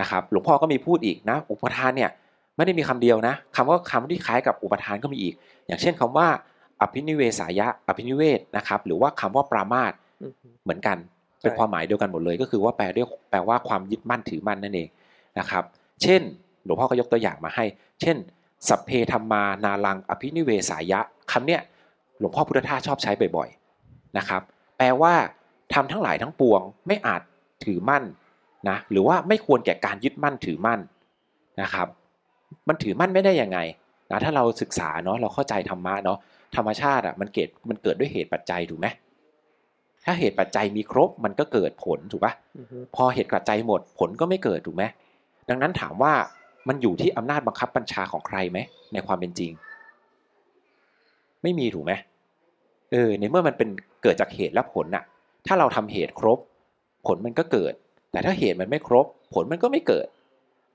นะครับ หลวงพ่อก็มีพูดอีกนะ อุปทานเนี่ยไม่ได้มีคำเดียวนะคำว่าคำที่คล้ายกับอุปทานก็มีอีก อย่างเช่นคำว่า อภินิเวสายะ อภินิเวศนะครับ หรือว่าคำว่าปรามาสอืมเหมือนกัน เป็นความหมายเดียวกันหมดเลย ก็คือว่าแปลด้วยแปลว่าความยึดมั่นถือมั่นนั่นเอง นะครับ เช่น หลวงพ่อก็ยกตัวอย่างมาให้ เช่น สัพเพธรรมานาลังอภินิเวสายะคำเนี้ยหลวงพ่อพุทธทาสชอบใช้บ่อยๆนะครับ แปลว่าทำทั้งหลายทั้งปวงไม่อาจถือมั่นนะหรือว่าไม่ควรแก่การยึดมั่นถือมั่นนะครับ มันถือมั่นไม่ได้ยังไงนะถ้าเราศึกษาเนาะเราเข้าใจธรรมะเนาะธรรมชาติอะมันเกิดมันเกิดด้วยเหตุปัจจัยถูกไหมถ้าเหตุปัจจัยมีครบมันก็เกิดผลถูกปะอือฮึพอเหตุปัจจัยหมดผลก็ไม่เกิดถูกไหม ดังนั้นถามว่ามันอยู่ที่อำนาจบังคับบัญชาของใครไหมในความเป็นจริง ไม่มีถูกไหมเออในเมื่อมันเป็นเกิดจากเหตุและผลน่ะ ถ้าเราทำเหตุครบ ผลมันก็เกิด แต่ถ้าเหตุมันไม่ครบ ผลมันก็ไม่เกิด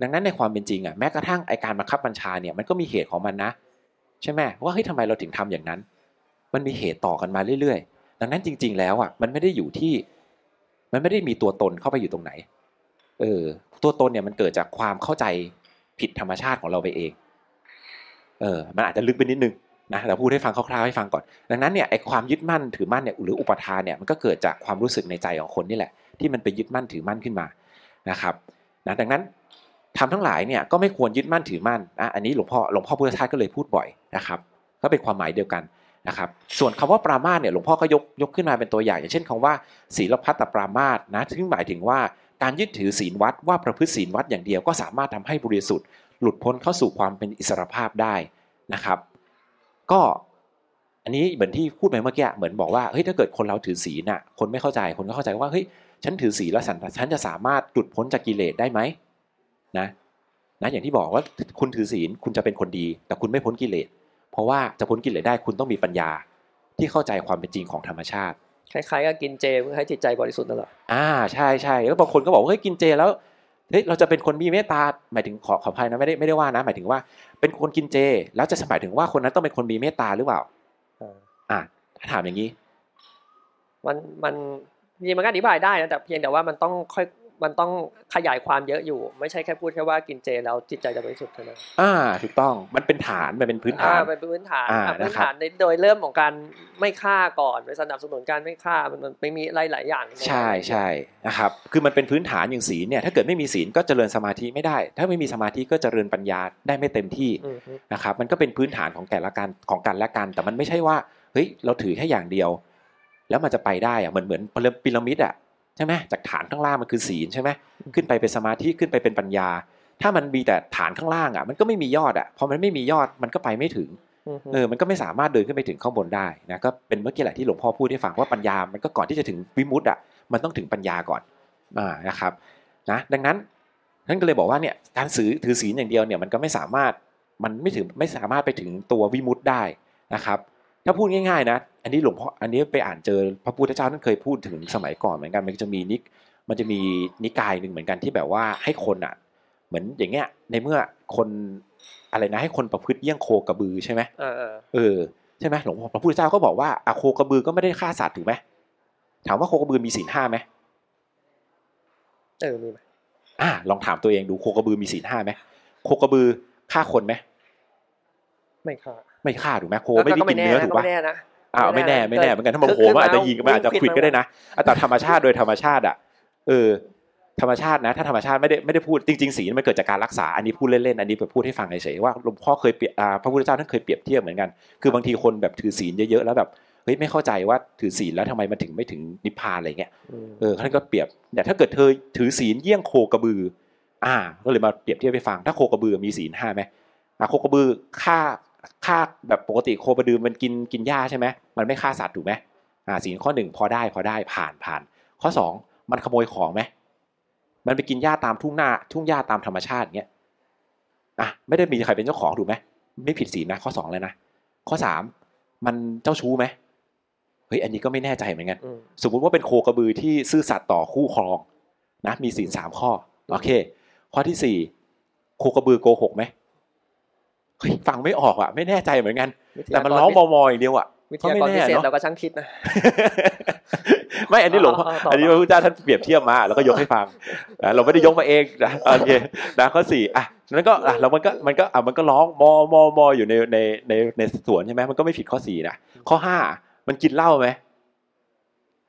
ดังนั้นในความเป็นจริงอะแม้กระทั่งไอการบังคับบัญชาเนี่ยมันก็มีเหตุของมันนะ ใช่ไหมว่าเฮ้ยทำไมเราถึงทำอย่างนั้น มันมีเหตุต่อกันมาเรื่อยๆ ดังนั้นจริง ๆ แล้วอะมันไม่ได้อยู่ที่ มันไม่ได้มีตัวตนเข้าไปอยู่ตรงไหน เออ ตัวตนเนี่ยมันเกิดจากความเข้าใจผิดธรรมชาติของเราไปเอง เออ มันอาจจะลึกไปนิดนึงนะเราพูดให้ฟังคร่าวๆให้ฟังก่อน ดังนั้นเนี่ยไอความยึดมั่นถือมั่นเนี่ยหรืออุปทานเนี่ยมันก็เกิดจากความรู้สึกในใจของคนนี่แหละ ที่มันไปยึดมั่นถือมั่นขึ้นมานะครับนะดังนั้นทำทั้งหลายเนี่ยก็ไม่ควรยึดมั่นถือมั่นนะอันนี้หลวงพ่อหลวงพ่อพุทธทาสก็เลยพูดบ่อยนะครับ ก็เป็นความหมายเดียวกันนะครับ ส่วนคำว่าปรามาสเนี่ยหลวงพ่อก็ยกยกขึ้นมาเป็นตัวอย่าง อย่างเช่นคำว่าศีลพัตตปรามาสนะซึ่งหมายถึงว่า การยึดถือศีลวัดว่าประพฤติศีลวัดอย่างเดียวก็สามารถทำให้บริสุทธิ์ หลุดพ้นเข้าสู่ความเป็นอิสรภาพได้นะครับ ก็อันนี้เหมือนที่พูดไปเมื่อกี้เหมือนบอกว่าเฮ้ยถ้าเกิดคนเราถือศีลน่ะ คนไม่เข้าใจคนก็เข้าใจว่าเฮ้ยฉันถือศีลแล้วฉันฉันจะสามารถหลุดพ้นจากกิเลสได้ไหมนะนะอย่างที่บอกว่าคุณถือศีลคุณจะเป็นคนดี แต่คุณไม่พ้นกิเลสเพราะว่าจะพ้นกิเลสได้คุณต้องมีปัญญาที่เข้าใจความเป็นจริงของธรรมชาติ คล้ายๆกับกินเจเพื่อให้จิตใจบริสุทธิ์นั่นแหละอ่าใช่ใช่แล้วบางคนก็บอกว่าเฮ้ยกินเจแล้วเฮ้ยเราจะเป็นคนมีเมตตาหมายถึงขอขออภัยนะไม่ได้ไม่ได้ว่านะ หมายถึงว่า เป็นคนกินเจ แล้วจะหมายถึงว่าคนนั้นต้องเป็นคนมีเมตตาหรือเปล่าอ่าถ้าถามอย่างนี้ มันมันจริงๆมันก็อธิบายได้นะแต่เพียงแต่ว่ามันต้องค่อย มันต้องขยายความเยอะอยู่ ไม่ใช่แค่พูดแค่ว่ากินเจแล้วจิตใจจะบริสุทธิ์เท่านั้นอ่าถูกต้องมันเป็นฐานมันเป็นพื้นฐานอ่เป็นพื้นฐานอ่าอะพื้นนะครับฐานในโดยเริ่มของการไม่ฆ่าก่อนไปสนับสนุนการไม่ฆ่ามันมันไม่มีหลายหลายๆอย่าง ใช่ใช่นะครับคือมันเป็นพื้นฐานอย่างศีลเนี่ยถ้าเกิดไม่มีศีลก็เจริญสมาธิไม่ได้ ถ้าไม่มีสมาธิก็เจริญปัญญาได้ไม่เต็มที่อืมฮึนะครับมันก็เป็นพื้นฐานของแต่ละการของกันและกัน แต่มันไม่ใช่ว่าเฮ้ยเราถือแค่อย่างเดียว แล้วมันจะไปได้อะเหมือนเหมือนพีระมิดอะ ใช่ไหมจากฐานข้างล่างมันคือศีลใช่ไหมขึ้นไปเป็นสมาธิขึ้นไปเป็นปัญญา ถ้ามันมีแต่ฐานข้างล่างอะมันก็ไม่มียอดอะพอมันไม่มียอดมันก็ไปไม่ถึงอืมฮึเออมันก็ไม่สามารถเดินขึ้นไปถึงข้างบนได้นะก็เป็นเมื่อกี้แหละที่หลวงพ่อพูดให้ฟังว่าปัญญา มันก็ก่อนที่จะถึงวิมุตติอะมันต้องถึงปัญญาก่อนอ่านะครับนะดังนั้นท่านก็เลยบอกว่าเนี่ยการถือถือศีลอย่างเดียวเนี่ยมันก็ไม่สามารถมันไม่ถึงไม่สามารถไปถึงตัววิมุตติได้นะครับ ถ้าพูดง่ายๆนะ อันนี้หลวงพ่ออันนี้ไปอ่านเจอพระพุทธเจ้าท่านเคยพูดถึงสมัยก่อนเหมือนกันมันจะมีนิกมันจะมีนิกายหนึ่งเหมือนกันที่แบบว่าให้คนอะ เหมือนอย่างเงี้ย ในเมื่อคนอะไรนะให้คนประพฤติเยี่ยงโคกระบือใช่ไหมเออเออเออใช่ไหมหลวงพ่อพระพุทธเจ้าก็บอกว่าอะโคกระบือก็ไม่ได้ฆ่าสัตว์ถูกไหมถามว่าโคกระบือมีศีลห้าไหมเออมีไหมอ่าลองถามตัวเองดูโคกระบือมีศีลห้าไหมโคกระบือฆ่าคนไหม ไม่ค่ะไม่ฆ่าถูกไหมโคไม่ได้กินเนื้อถูกก็ปะไม่แน่นะอ้าวไม่แน่ไม่แน่เหมือนกันถ้ามันคือโหมันอาจจะยิงคือมันอาจจะผิดควิดก็ได้มานะอะแต่ธรรมชาติโดยธรรมชาติอะเออธรรมชาตินะ ถ้าธรรมชาติไม่ได้ไม่ได้พูดจริงๆศีลมันเกิดจากการรักษาอันนี้พูดเล่นๆอันนี้แบบพูดให้ฟังเฉยๆว่าหลวงพ่อเคยเปรียบอ่าพระพุทธเจ้าท่านเคยเปรียบเทียบเหมือนกันคือบางทีคนแบบถือศีลเยอะๆแล้วแบบเฮ้ยไม่เข้าใจว่าถือศีลแล้วทำไมมันถึงไม่ถึงนิพพานอะไรเงี้ยมเออท่านก็เปรียบแต่ถ้าเกิดเธอถือศีลเยี่ยงโคกระบือ อ่า ก็เลยมาเปรียบเทียบไปฟัง ถ้าโคกระบือมีศีลห้าไหมอ่าโคกระบือฆ่า ฆ่าแบบปกติโคกระบือมันกินกินหญ้าใช่ไหมมันไม่ฆ่าสัตว์ถูกไหมอ่าศีลข้อหนึ่งพอได้พอได้ผ่านผ่าน ข้อสองมันขโมยของไหมมันไปกินหญ้าตามทุ่งหน้าทุ่งหญ้าตามธรรมชาติเงี้ยอะไม่ได้มีใครเป็นเจ้าของถูกไหมไม่ผิดศีลนะข้อสองเลยนะข้อสามมันเจ้าชู้ไหมเฮ้ยอันนี้ก็ไม่แน่ใจเหมือนกันอืมสมมุติว่าเป็นโคกระบือที่ซื่อสัตย์ต่อคู่ครองนะมีศีลสามข้อโอเค ข้อที่สี่โคกระบือโกหกไหมเฮ้ย ฟังไม่ออกอะ ไม่แน่ใจเหมือนกันวิทแต่ยากมันร้องมอมออย่างเดียวอะวิทยากรพิเศษก็ไม่แน่เนอะเราก็ช่างคิดนะ ไม่อันนี้หลวงพ่อเอาเอาต่ออัอันนี้พระพุทธเจ้าท่านเปรียบเทียบมา แล้วก็ยกให้ฟังนะเราไม่ได้ยกมาเองนะโอเคนะข้อสี่อะนั้นก็อะแล้วมันก็มันก็อะมันก็ร้องมอมอมออยู่ในในในในสวนใช่ไหมมันก็ไม่ผิดข้อสี่นะข้อห้ามันกินเหล้าไหม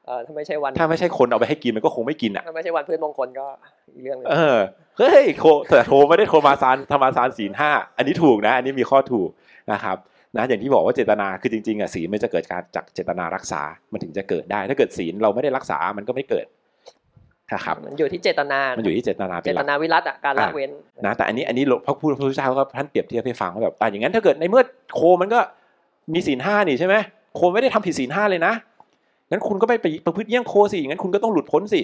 เออถ้าไม่ใช่วันถ้าไม่ใช่คนเอาไปให้กินมันก็คงไม่กินอะถ้าไม่ใช่วันพืชมงคลก็อีกเรื่องหนึงเออเฮ้ยโคแต่โทรไม่ได้โทรมาซานธรรมาซานศีลห้าอันนี้ถูกนะ อันนี้มีข้อถูกนะครับนะอย่างที่บอกว่าเจตนาคือจริงๆอะศีลมันจะเกิดการจากเจตนารักษา มันถึงจะเกิดได้ ถ้าเกิดศีลเราไม่ได้รักษามันก็ไม่เกิดนะครับมันอยู่ที่เจตนา มันอยู่ที่เจตนาเป็เจนหตลักนาวิรัตอะการละอะเว้นนะแต่อันนี้อันนี้พระพุทธเจ้าก็ท่านเปรียบเทียบให้ฟังว่าแบบอะอย่างนั้นถ้าเกิดในเมื่อโคมันก็มีศีลห้านี่ใช่ไหมโคไม่ได้ทำผิดศีลห้าเลยนะ งั้นคุณก็ไปประพฤติเยี่ยงโคสิงั้นคุณก็ต้องหลุดพ้นสิ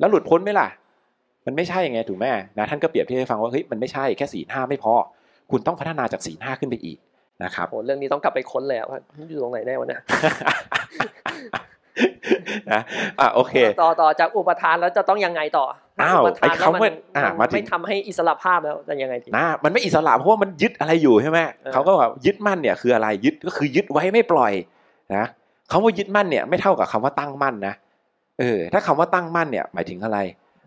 แล้วหลุดพ้นไหมล่ะ มันไม่ใช่ไงถูกไหมนะท่านก็เปรียบเทียบให้ฟังว่าเฮ้ยมันไม่ใช่แค่ศีลห้าไม่พอ คุณต้องพัฒนาจากศีลห้าขึ้นไปอีกนะครับโหเรื่องนี้ต้องกลับไปค้นเลยอะว่าอยู่ตรงไหนแน่วะเนี่ยนะอะโอเค ต่อต่อจากอุปทานแล้วจะต้องยังไงต่ออ้าวอุปทานไอ้แล้วคำว่าอะมันมาถึงไม่ทำให้อิสระภาพแล้วจะยังไงดีนะมันไม่อิสระเพราะว่ามันยึดอะไรอยู่ใช่ไหมเออเขาก็แบบยึดมั่นเนี่ยคืออะไรยึดก็คือยึดไว้ไม่ปล่อยนะ คำว่ายึดมั่นเนี่ยไม่เท่ากับคำว่าตั้งมั่นนะเออถ้าคำว่าตั้งมั่นเนี่ยหมายถึงอะไร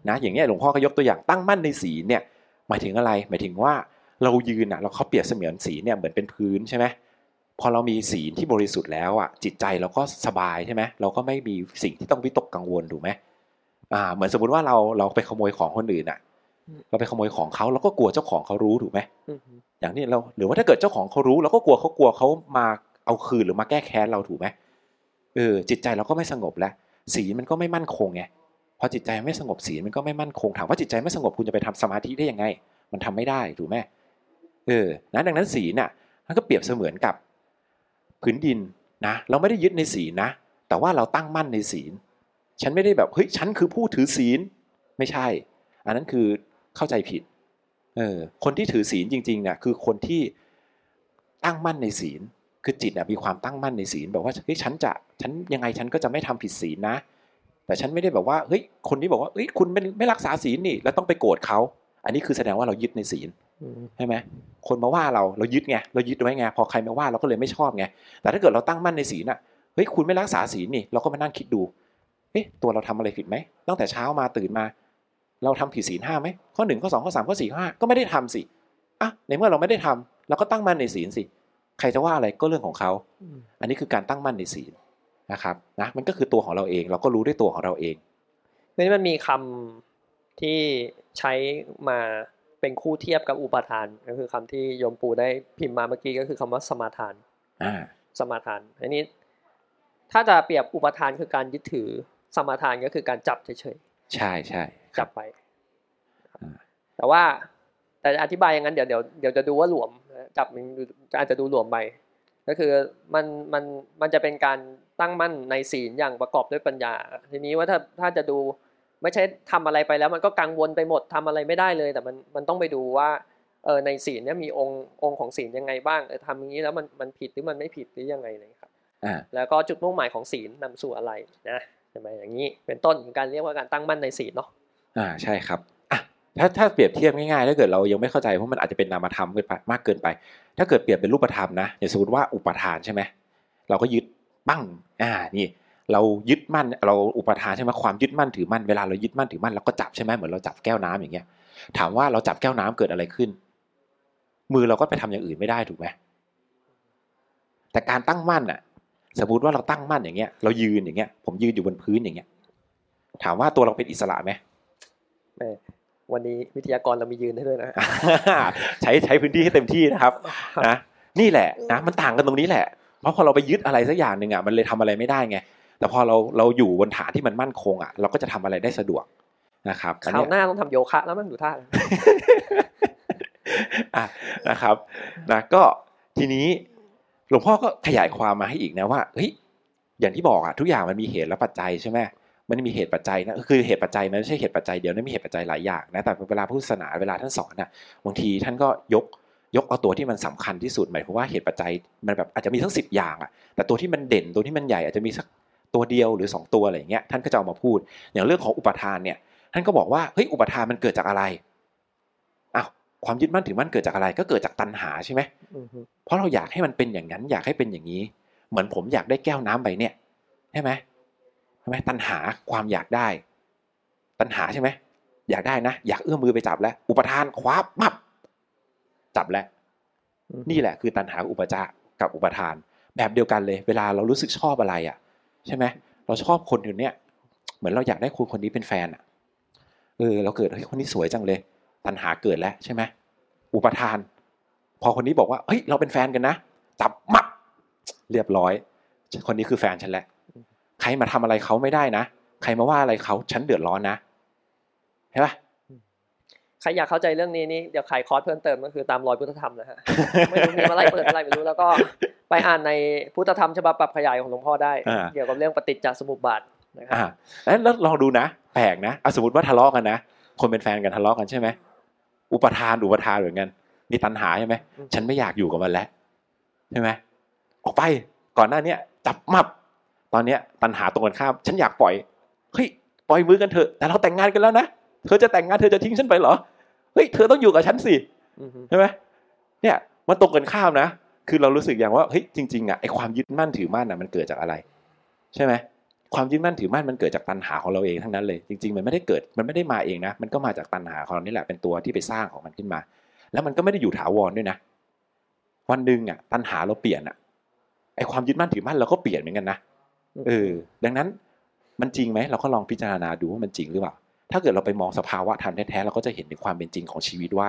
นะอย่างเงี้ยหลวงพ่อก็ยกตัวอย่างตั้งมั่นในศีลเนี่ยหมายถึงอะไร หมายถึงว่าเรายืนอะเราเขาเปรียบเสมือนศีลเนี่ยเหมือนเป็นพื้นใช่ไหมพอเรามีศีลที่บริสุทธิ์แล้วอะจิตใจเราก็สบายใช่ไหมเราก็ไม่มีสิ่งที่ต้องวิตกกังวลถูกไหมอ่าเหมือนสมมติว่าเราเราไปขโมยของคนอื่นอะ เราไปขโมยของเขาเราก็กลัวเจ้าของเขารู้ถูกไหมอืมอย่างนี้เราหรือว่าถ้าเกิดเจ้าของเขารู้เราก็กลัวเขากลัวเขามาเอาคืนหรือมาแก้แค้นเราถูกไหม เออจิตใจเราก็ไม่สงบแล้วศีลมันก็ไม่มั่นคงไงพอจิตใจไม่สงบศีลมันก็ไม่มั่นคงถามว่าจิตใจไม่สงบคุณจะไปทำสมาธิได้ยังไง มันทำไม่ได้ถูกไหมเออนะดังนั้นศีลน่ะมันก็เปรียบเสมือนกับพื้นดินนะ เราไม่ได้ยึดในศีลนะ แต่ว่าเราตั้งมั่นในศีล ฉันไม่ได้แบบเฮ้ยฉันคือผู้ถือศีลไม่ใช่ อันนั้นคือเข้าใจผิดเออคนที่ถือศีลจริงๆเนี่ยคือคนที่ตั้งมั่นในศีล คือจิตมีความตั้งมั่นในศีลแบบว่าเฮ้ยฉันจะฉันยังไงฉันก็จะไม่ทำผิดศีลนะ แต่ฉันไม่ได้แบบว่าเฮ้ยคนที่บอกว่าเฮ้ยคุณไม่ไม่รักษาศีลนี่ แล้วต้องไปโกรธเขาอันนี้คือแสดงว่าเรายึดในศีลใช่ไหมคนมาว่าเราเรายึดไงเรายึดไว้ไงพอใครมาว่าเราก็เลยไม่ชอบไงแต่ถ้าเกิดเราตั้งมั่นในศีลอะเฮ้ยคุณไม่รักษาศีลนี่เราก็มานั่งคิดดูเอ๊ะตัวเราทำอะไรผิดไหมตั้งแต่เช้ามาตื่นมา เราทำผิดศีลห้าไหมข้อหนึ่งข้อสองข้อสามข้อสี่ข้อห้าก็ไม่ได้ทำสิอะในเมื่อเราไม่ได้ทำเราก็ตั้งมั่นในศีลสิ ใครจะว่าอะไรก็เรื่องของเขาอันนี้คือการตั้งมั่นในศีลนะครับนะมันก็คือตัวของเราเองเราก็รู้ด้วยตัวของเราเองนี่มันมีคำที่ใช้มาเป็นคู่เทียบกับอุปทาน ก็คือคำที่โยมปู่ได้พิมพ์มาเมื่อกี้ก็คือคำว่าสมาทานสมาทานอันนี้ ถ้าจะเปรียบอุปทานคือการยึดถือสมาทานก็คือการจับเฉยๆใช่ใช่จับไปแต่ว่าแต่อธิบายอย่างนั้นเดี๋ยวเดี๋ยวเดี๋ยวจะดูว่าหลวม จับมันอาจจะดูหลวมไปก็คือมันมันมันจะเป็นการตั้งมั่นในศีลอย่างประกอบด้วยปัญญา ทีนี้ว่าถ้าถ้าจะดูไม่ใช่ทำอะไรไปแล้วมันก็กังวลไปหมดทำอะไรไม่ได้เลย แต่มันมันต้องไปดูว่าเออในศีลเนี่ยมีองค์องค์ของศีลยังไงบ้างเออทำอย่างนี้แล้วมันมันผิดหรือมันไม่ผิดหรือยังไงเลยครับแล้วก็จุดมุ่งหมายของศีลนำสู่อะไรนะใช่ไหมอย่างนี้เป็นต้นการเรียกว่าการตั้งมั่นในศีลเนาะอ่าใช่ครับอะ ถ้าถ้าเปรียบเทียบง่ายๆถ้าเกิดเรายังไม่เข้าใจเพราะมันอาจจะเป็นนามธรรมไปมากเกินไป ถ้าเกิดเปรียบเป็นรูปธรรมนะอย่างสมมติว่าอุปทานใช่ไหมเราก็ยึดปั้งอ่านี่ เรายึดมั่นเราอุปทานใช่ไหมความยึดมั่นถือมั่นเวลาเรายึดมั่นถือมั่นเราก็จับใช่ไหมเหมือนเราจับแก้วน้ำอย่างเงี้ย ถามว่าเราจับแก้วน้ำเกิดอะไรขึ้น มือเราก็ไปทำอย่างอื่นไม่ได้ถูกไหมแต่การตั้งมั่นอะสมมติว่าเราตั้งมั่นอย่างเงี้ย เรายืนอย่างเงี้ย ผมยืนอยู่บนพื้นอย่างเงี้ย ถามว่าตัวเราเป็นอิสระไหม วันนี้วิทยากรเรามียืนให้ด้วยนะ ใช้ใช้พื้นที่ให้เต็มที่นะครับนะนี่แหละนะมันต่างกันตรงนี้แหละ เพราะพอเราไปยึดอะไรสักอย่างหนึ่งอะมันเลยทำอะไรไม่ได้ไง แต่พอเราเราอยู่บนฐานที่มันมั่นคงอะเราก็จะทำอะไรได้สะดวกนะครับคราวหน้าต้องทำโยคะแล้วมันดูท่าอะนะครับนะก็ทีนี้หลวงพ่อก็ขยายความมาให้อีกนะว่าเฮ้ยอย่างที่บอกอะทุกอย่างมันมีเหตุและปัจจัยใช่ไหม มันมีเหตุปัจจัยนะคือเหตุปัจจัยมันไม่ใช่เหตุปัจจัยเดียวนะมีเหตุปัจจัยหลายอย่างนะแต่เวลาพุทธศาสนาเวลาท่านสอนอะบางทีท่านก็ยกยกเอาตัวที่มันสำคัญที่สุดหมายความว่าเหตุปัจจัยมันแบบอาจจะมีทั้งสิบอย่างอะแต่ตัวที่มันเด่นตัวที่มันใหญ่อาจจะมีสักตัวเดียวหรือ 2 ตัวอะไรเงี้ยท่านก็จะเอามาพูด อย่างเรื่องของอุปทานเนี่ยท่านก็บอกว่าเฮ้ยอุปทานมันเกิดจากอะไรอ้าวความยึดมั่นถือมั่นเกิดจากอะไร ก็เกิดจากตัณหาใช่ไหมเพราะเราอยากให้มันเป็นอย่างนั้น อยากให้เป็นอย่างนี้ เหมือนผมอยากได้แก้วน้ำใบเนี่ยใช่ไหมใช่ ไหมตัณหาความอยากได้ ตัณหาใช่ไหมอยากได้นะ อยากเอื้อมมือไปจับแล้ว อุปทานคว้ามับจับแล้ว นี่แหละคือตัณหาอุปจากับอุปทาน แบบเดียวกันเลย เวลาเรารู้สึกชอบอะไรอะ ใช่ไหมเราชอบคนอยู่เนี้ยเหมือนเราอยากได้คนคนนี้เป็นแฟนอะเออเราเกิดเฮ้ยคนนี้สวยจังเลย ตัณหาเกิดแล้วใช่ไหมอุปทาน พอคนนี้บอกว่าเฮ้ยเราเป็นแฟนกันนะจับมับเรียบร้อย คนนี้คือแฟนฉันแหละ ใครมาทำอะไรเขาไม่ได้นะ ใครมาว่าอะไรเขาฉันเดือดร้อนนะเห็นปะใครอยากเข้าใจเรื่องนี้นี่เดี๋ยวขายคอร์สเพิ่มเติมก็คือตามรอยพุทธธรรมนะฮะไม่รู้มีอะไรเปิดอะไรไม่รู้แล้วก็ไปอ่านในพุทธธรรมฉบับปรับขยายของหลวงพ่อได้ เกี่ยวกับเรื่องปฏิจจสมุปบาทนะครับแล้วลองดูนะแปลกนะสมมติว่าทะเลาะกันนะคนเป็นแฟนกันทะเลาะกันใช่ไหมอุปทานอุปทานเหมือนกันมีตัณหาใช่ไหมฉันไม่อยากอยู่กับมันแล้วใช่ไหมออกไปก่อนหน้าเนี้ยจับมับต อนเนี้ยตัณหาตรงกันข้าม ฉันอยากปล่อยเฮ้ยปล่อยมือกันเถอะแต่เราแต่งงานกันแล้วนะเธอจะแต่งงานเธอจะทิ้งฉันไปเหรอเฮ้ยเธอต้องอยู่กับฉันสิใช่ไหมเนี่ยมันตรงกันข้ามนะ คือเรารู้สึกอย่างว่าเฮ้ยจริงๆอะไอความยึดมั่นถือมั่นอะมันเกิดจากอะไร ใช่ไหมความยึดมั่นถือมั่นมันเกิดจากตัณหาของเราเองทั้งนั้นเลย จริงๆ มันไม่ได้เกิดมันไม่ได้มาเองนะ มันก็มาจากตัณหาของเรานี่แหละเป็นตัวที่ไปสร้างของมันขึ้นมา แล้วมันก็ไม่ได้อยู่ถาวรด้วยนะ วันหนึ่งอะตัณหาเราเปลี่ยนอะไอความยึดมั่นถือมั่นเราก็เปลี่ยนเหมือนกันนะ เออ ดังนั้นมันจริงไหมเราก็ลองพิจารณาดูว่ามันจริงหรือเปล่า ถ้าเกิดเราไปมองสภาวะธรรมแท้ๆเราก็จะเห็นในความเป็นจริงของชีวิตว่า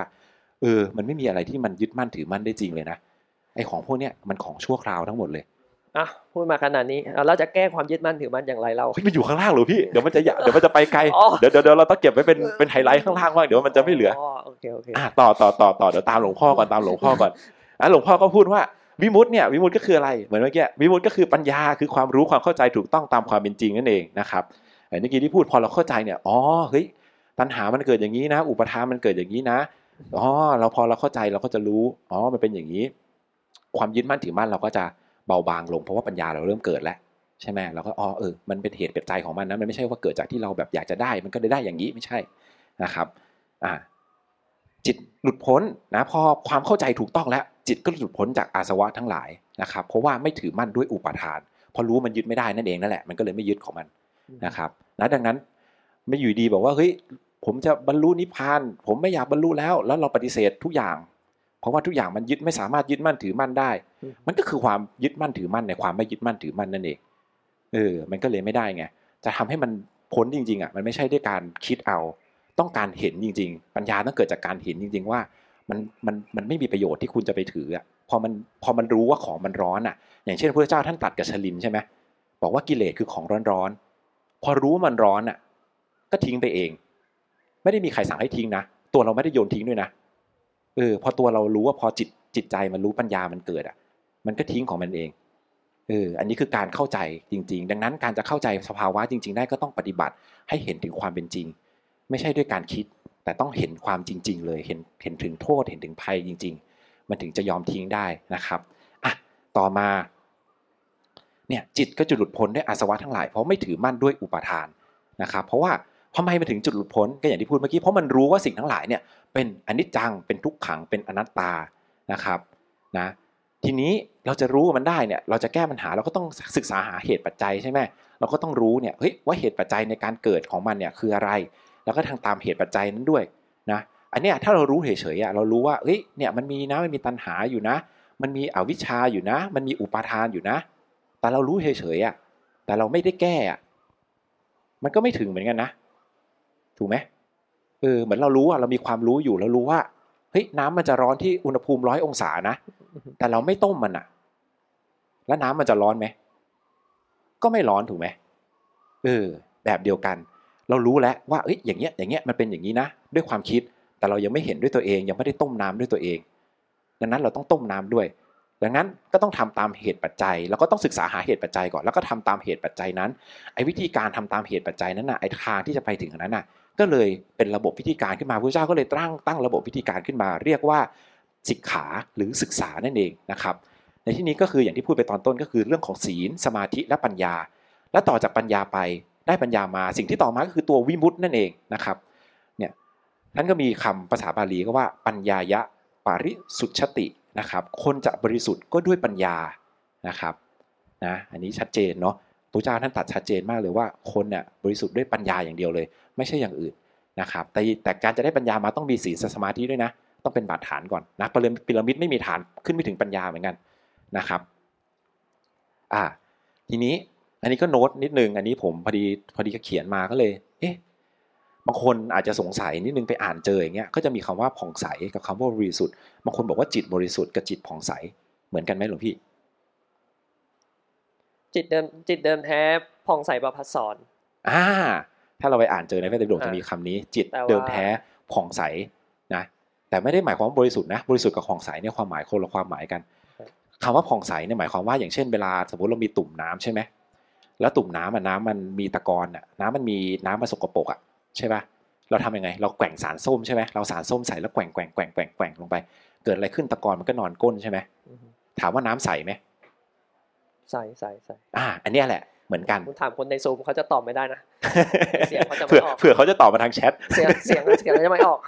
เออ มันไม่มีอะไรที่มันยึดมั่นถือมั่นได้จริงเลยนะไอ้ของพวกเนี้ยมันของชั่วคราวทั้งหมดเลยอะพูดมาขนาดนี้อะเราจะแก้ความยึดมั่นถือมั่นอย่างไรเราเฮ้ยมันอยู่ข้างล่างเหรอพี่เดี๋ยวมันจะอย่าเดี๋ยวมันจะไปไกลอ๋อเดี๋ยวเดี๋ยวเดี๋ยวเราต้องเก็บไว้เป็นเป็นไฮไลท์ข้างล่างบ้างเดี๋ยวมันจะไม่เหลืออ๋อโอเคโอเคอะต่อต่อต่อต่อเดี๋ยวตามหลวงพ่อก่อนตามหลวงพ่อก่อนอะหลวงพ่อก็พูดว่า วิมุตต์เนี่ยวิมุตต์ก็คืออะไรเหมือนเมื่อกี้วิมุตต์ก็คือปัญญาคือความรู้ความเข้าใจถูกต้องตามความเป็นจริงนั่นเองนะครับอ้เมื่อกี้ที่พูดพอเราเข้าใจเนี่ยอ๋อเฮ้ยตัณหามันเกิดอย่างนี้นะ อุปทานมันเกิดอย่างนี้นะอ๋อเราพอเราเข้าใจเราก็จะรู้อ๋อมันเป็นอย่างนี้ ความยึดมั่นถือมั่นเราก็จะเบาบางลงเพราะว่าปัญญาเราเริ่มเกิดแล้วใช่ไหมเราก็อ๋อเออมันเป็นเหตุเป็นใจของมันนะมันไม่ใช่ว่าเกิดจากที่เราแบบอยากจะได้ มันก็ได้อย่างนี้ไม่ใช่นะครับ อ่า จิตหลุดพ้นนะพอความเข้าใจถูกต้องแล้ว จิตก็หลุดพ้นจากอาสวะทั้งหลายนะครับ เพราะว่าไม่ถือมั่นด้วยอุปาทานเพราะรู้ว่ามันยึดไม่ได้นั่นเองนั่นแหละมันก็เลยไม่ยึดของมันนะครับนะดังนั้นไม่อยู่ดีบอกว่าเฮ้ยผมจะบรรลุนิพพาน ผมไม่อยากบรรลุแล้ว แล้วเราปฏิเสธทุกอย่าง เพราะว่าทุกอย่างมันยึดไม่สามารถยึดมั่นถือมั่นได้อืมมันก็คือความยึดมั่นถือมั่นในความไม่ยึดมั่นถือมั่นนั่นเองเออ มันก็เลยไม่ได้ไงจะทำให้มันพ้นจริงๆอะมันไม่ใช่ด้วยการคิดเอา ต้องการเห็นจริง ๆ ปัญญาต้องเกิดจากการเห็นจริง ๆ ว่ามันมันมันไม่มีประโยชน์ที่คุณจะไปถืออะพอมันพอมันรู้ว่าของมันร้อนอะ อย่างเช่นพระเจ้าท่านตัดกับชลินใช่ไหมบอกว่ากิเลสคือของร้อนๆพอรู้ว่ามันร้อนอะ ก็ทิ้งไปเอง ไม่ได้มีใครสั่งให้ทิ้งนะตัวเราไม่ได้โยนทิ้งด้วยนะเออพอตัวเรารู้ว่าพอจิตจิตใจมันรู้ปัญญามันเกิดอะ มันก็ทิ้งของมันเองเอออันนี้คือการเข้าใจจริง ๆ ดังนั้นการจะเข้าใจสภาวะจริง ๆ ได้ก็ต้องปฏิบัติให้เห็นถึงความเป็นจริง ไม่ใช่ด้วยการคิด แต่ต้องเห็นความจริง ๆ เลยเห็นเห็นถึงโทษเห็นถึงภัยจริง ๆ มันถึงจะยอมทิ้งได้นะครับอะต่อมาเนี่ยจิตก็จะหลุดพ้นด้วยอาสวะทั้งหลายเพราะไม่ถือมั่นด้วยอุปาทานนะครับ เพราะว่าทำไมมันถึงจุดหลุดพ้นก็อย่างที่พูดเมื่อกี้เพราะมันรู้ว่าสิ่งทั้งหลายเนี่ยเป็นอนิจจังเป็นทุกขังเป็นอนัตตานะครับนะทีนี้เราจะรู้มันได้เนี่ยเราจะแก้ปัญหาเราก็ต้องศึกษาหาเหตุปัจจัยใช่ไหมเราก็ต้องรู้เนี่ยเฮ้ยว่าเหตุปัจจัยในการเกิดของมันเนี่ยคืออะไร แล้วก็ทางตามเหตุปัจจัยนั้นด้วยนะอันเนี้ยถ้าเรารู้เฉยๆเรารู้ว่าเฮ้ยเนี่ยมันมีนะมันมีตัณหาอยู่นะ มันมีอวิชชาอยู่นะ มันมีอุปาทานอยู่นะ แต่เรารู้เฉยๆแต่เราไม่ได้แก้อ่มันก็ไม่ถึงเหมือนกันนะ ถูกไหมเออเหมือนเรารู้อะเรามีความรู้อยู่แล้วรู้ว่าเฮ้ยน้ำมันจะร้อนที่อุณหภูมิร้อยองศานะ แต่เราไม่ต้มมันอะ แล้วน้ำมันจะร้อนไหม ก็ไม่ร้อนถูกไหมเออ แบบเดียวกัน เรารู้แล้วว่าเอ้ยอย่างเงี้ยอย่างเงี้ยมันเป็นอย่างนี้นะ ด้วยความคิดแต่เรายังไม่เห็นด้วยตัวเอง ยังไม่ได้ต้มน้ำด้วยตัวเอง ดังนั้นเราต้องต้มน้ำด้วย ดังนั้นก็ต้องทำตามเหตุปัจจัย แล้วก็ต้องศึกษาหาเหตุปัจจัยก่อนแล้วก็ทำตามเหตุปัจจัยนั้นไอ้วิธีการทำตามเหตุปัจจัยนั้นน่ะไอ้ทางที่จะไปถึงนนั้นน่ะก็เลยเป็นระบบวิธีการขึ้นมาพระเจ้าก็เลยตั้งตั้งระบบวิธีการขึ้นมา เรียกว่าศิกขาหรือศึกษานั่นเองนะครับ ในที่นี้ก็คืออย่างที่พูดไปตอนต้นก็คือเรื่องของศีล สมาธิและปัญญา และต่อจากปัญญาไป ได้ปัญญามาสิ่งที่ต่อมาก็คือตัววิมุตตินั่นเองนะครับเนี่ยท่านก็มีคำภาษาบาลีก็ว่าปัญญายะปาริสุทธตินะครับ คนจะบริสุทธิ์ก็ด้วยปัญญานะครับนะอันนี้ชัดเจนเนาะพระเจ้าท่านตัดชัดเจนมากเลยว่าคนเนี่ยบริสุทธิ์ด้วยปัญญาอย่างเดียวเลย ไม่ใช่อย่างอื่นนะครับ แต่แต่การจะได้ปัญญามาต้องมีศีลสมาธิด้วยนะ ต้องเป็นบาดฐานก่อนนะพีระมิดไม่มีฐานขึ้นไม่ถึงปัญญาเหมือนกันนะครับอ่าทีนี้ อันนี้ก็โน้ตนิดนึงอันนี้ผมพอดีพอดีก็เขียนมาก็เลย เอ๊ะบางคนอาจจะสงสัยนิดนึงไปอ่านเจออย่างเงี้ยก็จะมีคำว่าผ่องใสกับคำว่าบริสุทธิ์บางคนบอกว่าจิตบริสุทธิ์กับจิตผ่องใสเหมือนกันไหมหลวงพี่ จิตเดิมจิตเดิมแท้ผ่องใสประพัสสอนอ่า ถ้าเราไปอ่านเจอในพระไตรปิฎกอ่าจะมีคำนี้ จิตแต่ว่าเดิมแท้ผ่องใสนะแต่ไม่ได้หมายความว่าบริสุทธิ์นะบริสุทธิ์กับผ่องใสเนี่ยความหมายคนละความหมายกันคำว่าผ่องใสเนี่ยหมายความว่าอย่างเช่นเวลาสมมติเรามีตุ่มน้ำใช่ไหม แล้วตุ่มน้ำอะน้ำมันมีตะกอนอะน้ำมันมีน้ำมันสกปรกอะใช่ป่ะเราทำยังไง เราแกว่งสารส้มใช่ไหมเราสารส้มใส่แล้วแกว่งแกว่งแกว่งแกว่งแกว่งลงไป เกิดอะไรขึ้นตะกอนมันก็นอนก้นใช่ไหมอือฮึถามว่าน้ำใสไหมใส่ใส่ใส่อ่า อันเนี้ยแหละเหมือนกันคุณถามคนในซูมเขาจะตอบไม่ได้นะเสียงเขาจะไม่เผื่อออกเผื่อเขาจะตอบมาทางแชทเสียงเสียงเสียงจะไม่ออก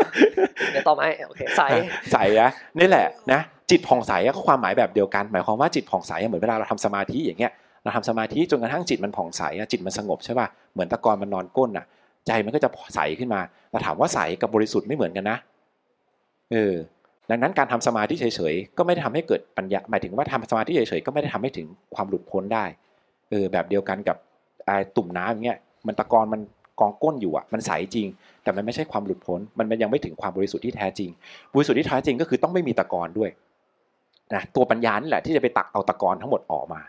เดี๋ยวตอบมาให้โอเคใส่ใสนะนี่แหละนะจิตผ่องใสก็ความหมายแบบเดียวกัน หมายความว่าจิตผ่องใสเหมือนเวลาเราทำสมาธิอย่างเงี้ย เราทำสมาธิจนกระทั่งจิตมันผ่องใสจิตมันสงบใช่ป่ะเหมือนตะกอนมันนอนก้นอะ ใจมันก็จะใสขึ้นมาแต่ถามว่าใสกับบริสุทธิ์ไม่เหมือนกันนะเออดังนั้นการทำสมาธิเฉยๆก็ไม่ได้ทำให้เกิดปัญญาหมายถึงว่าทำสมาธิเฉยๆก็ไม่ได้ทำให้ถึงความหลุดพ้นได้เออแบบเดียวกันกับไอ้ตุ่มน้ำอย่างเงี้ยมันตะกอนมันกองก้นอยู่อะมันใสจริง แต่มันไม่ใช่ความหลุดพ้นมันยังไม่ถึงความบริสุทธิ์ที่แท้จริง บริสุทธิ์ที่แท้จริงก็คือต้องไม่มีตะกอนด้วยนะตัวปัญญานี่แหละที่จะไปตักเอาตะกอนทั้งหมดออกมา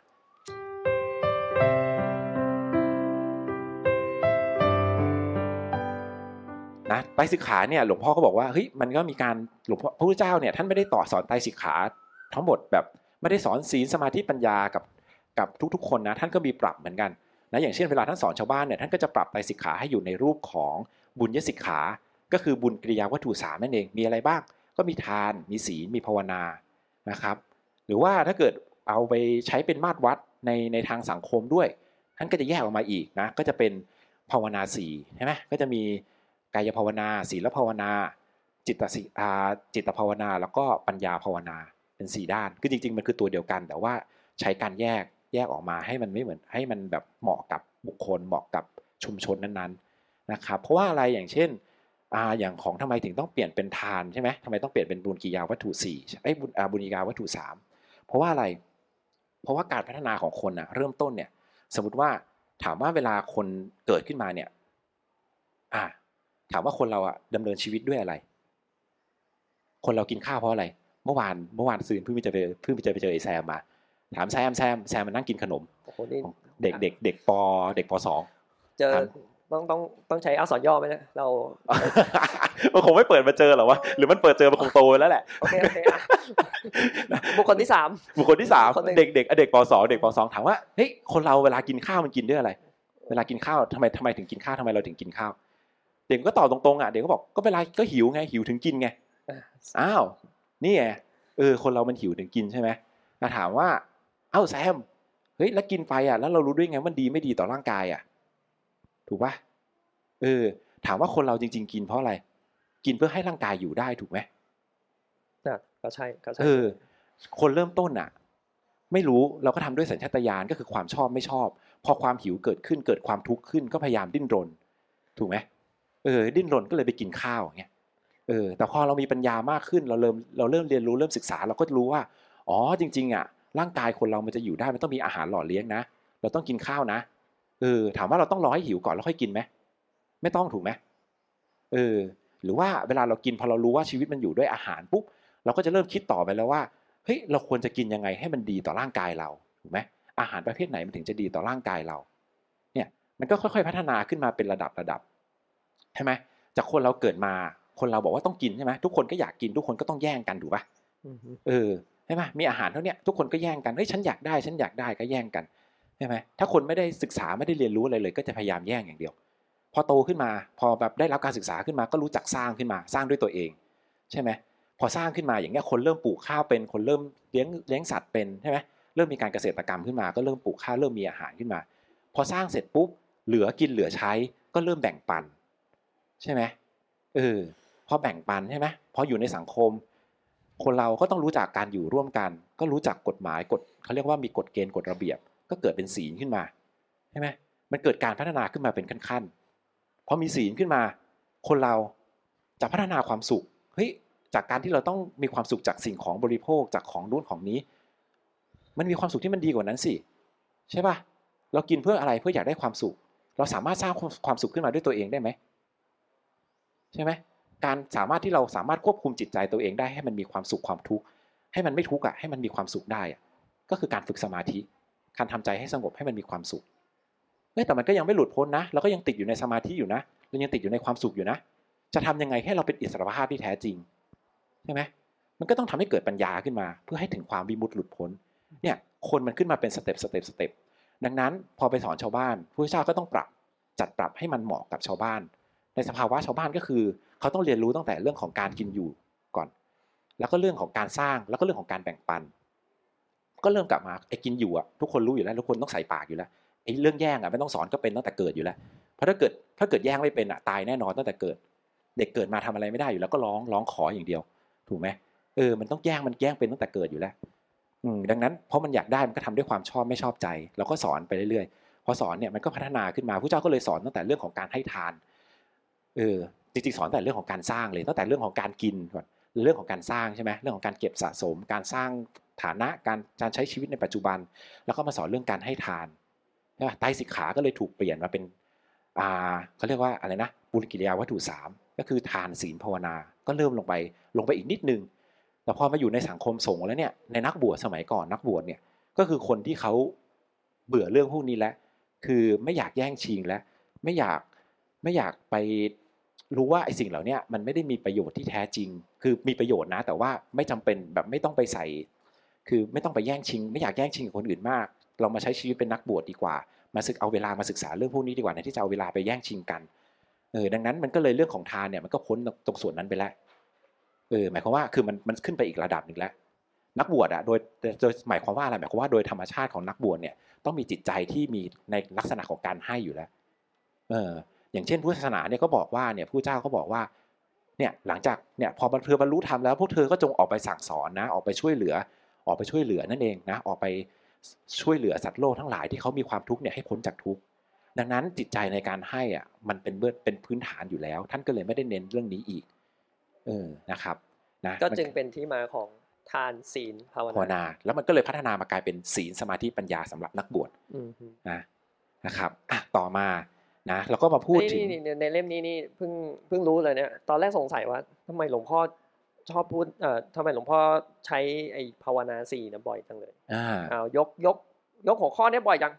นะไตรสิกขาเนี่ยหลวงพ่อก็บอกว่าเฮ้ยมันก็มีการหลวงพ่อพระพุทธเจ้าเนี่ยท่านไม่ได้ต่อสอนไตรสิกขาทั้งหมดแบบไม่ได้สอนศีลสมาธิปัญญากับกับทุกๆ คนนะท่านก็มีปรับเหมือนกันนะอย่างเช่นเวลาท่านสอนชาวบ้านเนี่ยท่านก็จะปรับไตรสิกขาให้อยู่ในรูปของบุญยสิกขา ก็คือบุญกิริยาวัตถุสามนั่นเองมีอะไรบ้าง ก็มีทานมีศีลมีภาวนานะครับ หรือว่าถ้าเกิดเอาไปใช้เป็นมาตรวัดในในทางสังคมด้วย ท่านก็จะแยกออกมาอีกนะก็จะเป็นภาวนาสีใช่ไหมก็จะมี กายภาวนา ศีลภาวนา จิตสิจิตภาวนา แล้วก็ปัญญาภาวนาเป็นสี่ด้านคือจริง ๆ มันคือตัวเดียวกัน แต่ว่าใช้การแยกแยกออกมาให้มันไม่เหมือนให้มันแบบเหมาะกับบุคคลเหมาะกับชุมชนนั้นๆนะครับเพราะว่าอะไรอย่างเช่นอาอย่างของทำไมถึงต้องเปลี่ยนเป็นทานใช่ไหมทำไมต้องเปลี่ยนเป็นบุญกิยาวัตถุสี่ไอ้บุญบุญกิยาวัตถุสามเพราะว่าอะไร เพราะว่าการพัฒนาของคนอะเริ่มต้นเนี่ย สมมติว่าถามว่าเวลาคนเกิดขึ้นมาเนี่ย อ่า ถามว่าคนเราอะดำเนินชีวิตด้วยอะไร คนเรากินข้าวเพราะอะไร เมื่อวานเมื่อวานซืนเพิ่งไปเจอเพิ่งไปเจอไปเจอไอ้แซมมา ถามแซมแซมแซมมันนั่งกินขนมโอ้โหนี่เด็กเด็กเด็กปเด็กปสองเจอครับต้องต้องต้องใช้อักษรย่อไหมนะเรา มันคงไม่เปิดมาเจอหรอวะหรือมันเปิดเจอมันคงโตแล้วแหละโอเคโอเคอะบุคคลที่สามบุคคลที่สามคนหนึ่งเด็กเด็กเด็กปสองเด็กปสองถามว่าเฮ้ยคนเราเวลากินข้าวมันกินด้วยอะไร เวลากินข้าวทำไมทำไมถึงกินข้าวทำไมเราถึงกินข้าว เด็กก็ตอบตรงๆอะเด็กก็บอกก็เวลาก็หิวไงหิวถึงกินไงอะอ้าวนี่ไงเออคนเรามันหิวถึงกินใช่ไหมมาถามว่าเอ้าแซมเฮ้ยแล้วกินไปอะแล้วเรารู้ด้วยไงว่ามันดีไม่ดีต่อร่างกายอะ ถูกปะเออ ถามว่าคนเราจริง ๆ กินเพราะอะไร กินเพื่อให้ร่างกายอยู่ได้ถูกไหมอะก็ใช่ก็ใช่เออ คนเริ่มต้นอะ ไม่รู้เราก็ทำด้วยสัญชาตญาณก็คือความชอบไม่ชอบ พอความหิวเกิดขึ้นเกิดความทุกข์ขึ้นก็พยายามดิ้นรน ถูกไหม เออดิ้นรนก็เลยไปกินข้าวอย่างเงี้ยเออแต่พอเรามีปัญญามากขึ้นเราเริ่มเราเริ่มเรียนรู้เริ่มศึกษาเราก็รู้ว่าอ๋อจริง ๆอะร่างกายคนเรามันจะอยู่ได้มันต้องมีอาหารหล่อเลี้ยงนะ เราต้องกินข้าวนะเออถามว่าเราต้องรอให้หิวก่อนแล้วค่อยกินไหมไม่ต้องถูกไหมเออหรือว่าเวลาเรากินพอเรารู้ว่าชีวิตมันอยู่ด้วยอาหารปุ๊บเราก็จะเริ่มคิดต่อไปแล้วว่าเฮ้ยเราควรจะกินยังไงให้มันดีต่อร่างกายเราถูกไหมอาหารประเภทไหนมันถึงจะดีต่อร่างกายเราเนี่ยมันก็ค่อยๆพัฒนาขึ้นมาเป็นระดับระดับ ใช่ไหมจากคนเราเกิดมาคนเราบอกว่าต้องกินใช่ไหมทุกคนก็อยากกินทุกคนก็ต้องแย่งกันถูกปะอืมฮึเออใช่ไหมมีอาหารเท่าเนี้ยทุกคนก็แย่งกันเฮ้ยฉันอยากได้ฉันอยากได้ก็แย่งกันใช่ไหมถ้าคนไม่ได้ศึกษาไม่ได้เรียนรู้อะไรเลย ก็จะพยายามแย่งอย่างเดียว พอโตขึ้นมา พอแบบได้รับการศึกษาขึ้นมาก็รู้จักสร้างขึ้นมาสร้างด้วยตัวเอง ใช่ไหมพอสร้างขึ้นมาอย่างเงี้ยคนเริ่มปลูกข้าวเป็นคนเริ่มเลี้ยงเลี้ยงสัตว์เป็นใช่ไหมเริ่มมีการเกษตรกรรมขึ้นมา ก็เริ่มปลูกข้าวเริ่มมีอาหารขึ้นมา พอสร้างเสร็จปุ๊บเหลือกินเหลือใช้ก็เริ่มแบ่งปัน ใช่ไหมเออพอแบ่งปันใช่ไหมพออยู่ในสังคม คนเราก็ต้องรู้จักการอยู่ร่วมกัน ก็รู้จักกฎหมายกฎเขาเรียกว่ามีกฎเกณฑ์กฎระเบียบ ก็เกิดเป็นศีลขึ้นมาใช่ไหมมันเกิดการพัฒนาขึ้นมาเป็นขั้นๆพอมีศีลขึ้นมา คนเราจะพัฒนาความสุขเฮ้ยจากการที่เราต้องมีความสุขจากสิ่งของบริโภคจากของนู้นของนี้ มันมีความสุขที่มันดีกว่านั้นสิใช่ป่ะเรากินเพื่ออะไรเพื่ออยากได้ความสุข เราสามารถสร้างความสุขขึ้นมาด้วยตัวเองได้ไหม ใช่ไหมการสามารถที่เราสามารถควบคุมจิตใจตัวเองได้ให้มันมีความสุขความทุกข์ให้มันไม่ทุกข์อะให้มันมีความสุขได้อะก็คือการฝึกสมาธิ การทำใจให้สงบให้มันมีความสุขเฮ้ยแต่มันก็ยังไม่หลุดพ้นนะเราก็ยังติดอยู่ในสมาธิอยู่นะเรายังติดอยู่ในความสุขอยู่นะ จะทำยังไงให้เราเป็นอิสรภาพที่แท้จริงใช่ไหมมันก็ต้องทำให้เกิดปัญญาขึ้นมา เพื่อให้ถึงความวิมุตติหลุดพ้นเนี่ยคนมันขึ้นมาเป็นสเต็ปสเต็ปสเต็ปดังนั้นพอไปสอนชาวบ้านผู้เจ้าก็ต้องปรับจัดปรับให้มันเหมาะกับชาวบ้าน ในสภาวะชาวบ้านก็คือ เขาต้องเรียนรู้ตั้งแต่เรื่องของการกินอยู่ก่อน แล้วก็เรื่องของการสร้างแล้วก็เรื่องของการแบ่งปัน ก็เริ่มกลับมาไอ้กินอยู่อะทุกคนรู้อยู่แล้วทุกคนต้องใส่ปากอยู่แล้วไอ้เรื่องแย่งอะไม่ต้องสอนก็เป็นตั้งแต่เกิดอยู่แล้ว เพราะถ้าเกิดถ้าเกิดแย่งไม่เป็นอะตายแน่นอนตั้งแต่เกิด เด็กเกิดมาทำอะไรไม่ได้อยู่แล้วก็ร้องร้องขออย่างเดียว ถูกไหมเออมันต้องแย่งมันแย่งเป็นตั้งแต่เกิดอยู่แล้วอืมดังนั้นเพราะมันอยากได้มันก็ทำด้วยความชอบไม่ชอบใจ เราก็สอนไปเรื่อยๆพอสอนเนี่ยมันก็พัฒนาขึ้นมาผู้เจ้าก็เลยสอนตั้งแต่เรื่องของการให้ทาน เออจริงๆสอนแต่เรื่องของการสร้างเลยตั้งแต่เรื่องของการกินก่อนเรื่องของการสร้างใช่ไหมเรื่องของการเก็บสะสม การสร้างฐานะการการใช้ชีวิตในปัจจุบัน แล้วก็มาสอนเรื่องการให้ทานใช่ไหมไตสิกขาก็เลยถูกเปลี่ยนมาเป็นอ่าเขาเรียกว่าอะไรนะบุญกิริยาวัตถุสามก็คือทานศีลภาวนา ก็เริ่มลงไปลงไปอีกนิดนึง แต่พอมาอยู่ในสังคมสงฆ์แล้วเนี่ยในนักบวชสมัยก่อนนักบวชเนี่ยก็คือคนที่เขาเบื่อเรื่องพวกนี้แล้วคือไม่อยากแย่งชิงแล้วไม่อยากไม่อยากไป รู้ว่าไอ้สิ่งเหล่านี้มันไม่ได้มีประโยชน์ที่แท้จริง คือมีประโยชน์นะ แต่ว่าไม่จำเป็นแบบไม่ต้องไปใส่ คือไม่ต้องไปแย่งชิง ไม่อยากแย่งชิงกับคนอื่นมาก เรามาใช้ชีวิตเป็นนักบวชดีกว่า มาศึกเอาเวลามาศึกษาเรื่องพวกนี้ดีกว่าในที่จะเอาเวลาไปแย่งชิงกันเออดังนั้นมันก็เลยเรื่องของทานเนี่ยมันก็พ้นตรงส่วนนั้นไปแล้วเออหมายความว่าคือมันมันขึ้นไปอีกระดับหนึ่งแล้ว นักบวชอะโดยโดยหมายความว่าอะไรหมายความว่าโดยธรรมชาติของนักบวชเนี่ยต้องมีจิตใจที่มีในลักษณะของการให้อยู่แล้ว เออ อย่างเช่นพุทธศาสนาเนี่ยก็บอกว่าเนี่ยผู้เจ้าก็บอกว่าเนี่ยหลังจากเนี่ยพอบรรเทอบรรลุธรรมแล้วพวกเธอก็จงออกไปสั่งสอนนะออกไปช่วยเหลือ ออกไปช่วยเหลือนั่นเองนะออกไปช่วยเหลือสัตว์โลกทั้งหลายที่เขามีความทุกข์เนี่ยให้พ้นจากทุกข์ดังนั้นจิตใจในการให้อะมันเป็นเบื้องเป็นพื้นฐานอยู่แล้ว ท่านก็เลยไม่ได้เน้นเรื่องนี้อีก เออนะครับนะก็จึงเป็นที่มาของทานศีลภาวภาวนานา แล้วมันก็เลยพัฒนามากลายเป็นศีลสมาธิปัญญาสำหรับนักบวชอืมฮึนะนะครับอะต่อมา นะแล้วก็มาพูดถึงนี่นี่ในเล่มนี้นี่เพิ่งเพิ่งรู้เลยเนี่ยตอนแรกสงสัยว่าทำไมหลวงพ่อชอบพูดเอ่อทำไมหลวงพ่อใช้ไอ้ภาวนาสี่เนี่ยบ่อยจังเลยอ่าอ้าวยกยกยกหัวข้อเนี้บ่อยจัง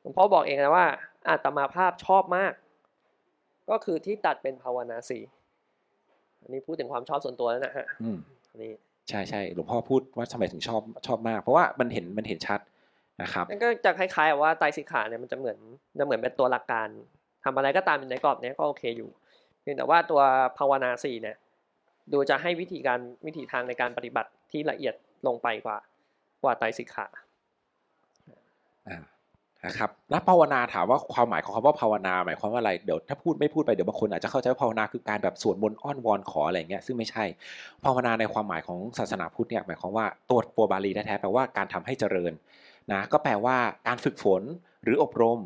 หลวงพ่อบอกเองนะว่าอาตมาภาพชอบมาก ก็คือที่ตัดเป็นภาวนาสี่อันนี้พูดถึงความชอบส่วนตัวแล้วนะฮะอืมอันนี้ใช่ใช่หลวงพ่อพูดว่าทำไมถึงชอบชอบมาก เพราะว่ามันเห็นมันเห็นชัดนะครับนั่นก็จะคล้ายๆกับว่าไตรสิกขาเนี่ยมันจะเหมือนจะเหมือนเป็นตัวหลักการ ทำอะไรก็ตามอยู่ในกรอบนี้ก็โอเคอยู่ เพียงแต่ว่าตัวภาวนาสี่เนี่ยดูจะให้วิธีการวิธีทางในการปฏิบัติที่ละเอียดลงไปกว่ากว่าไตรสิกขาอนะครับแล้วภาวนาถามว่าความหมายของคำว่าภาวนาหมายความว่าอะไรเดี๋ยวถ้าพูดไม่พูดไปเดี๋ยวบางคนอาจจะเข้าใจว่าภาวนาคือการแบบสวดมนต์อ้อนวอนขออะไรเงี้ยซึ่งไม่ใช่ ภาวนาในความหมายของศาสนาพุทธเนี่ยหมายความว่าตัวตัวบาลีแท้ๆแปลว่าการทำให้เจริญนะก็แปลว่าการฝึกฝนหรืออบรม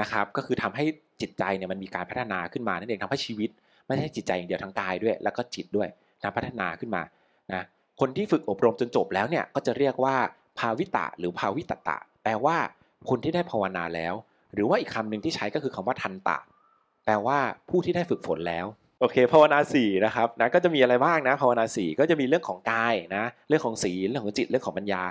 นะครับ ก็คือทำให้จิตใจเนี่ยมันมีการพัฒนาขึ้นมานั่นเองทำให้ชีวิต ไม่ใช่จิตใจอย่างเดียวทั้งกายด้วย แล้วก็จิตด้วยนะพัฒนาขึ้นมานะคนที่ฝึกอบรมจนจบแล้วเนี่ยก็จะเรียกว่าภาวิตะหรือภาวิตตะ แปลว่าคนที่ได้ภาวนาแล้ว หรือว่าอีกคำหนึ่งที่ใช้ก็คือคำว่าทันตะ แปลว่าผู้ที่ได้ฝึกฝนแล้วโอเคภาวนาสี่นะครับนะก็จะมีอะไรบ้างนะภาวนาสี่ก็จะมีเรื่องของกายนะเรื่องของศีลเรื่องของจิตเรื่องของปัญญา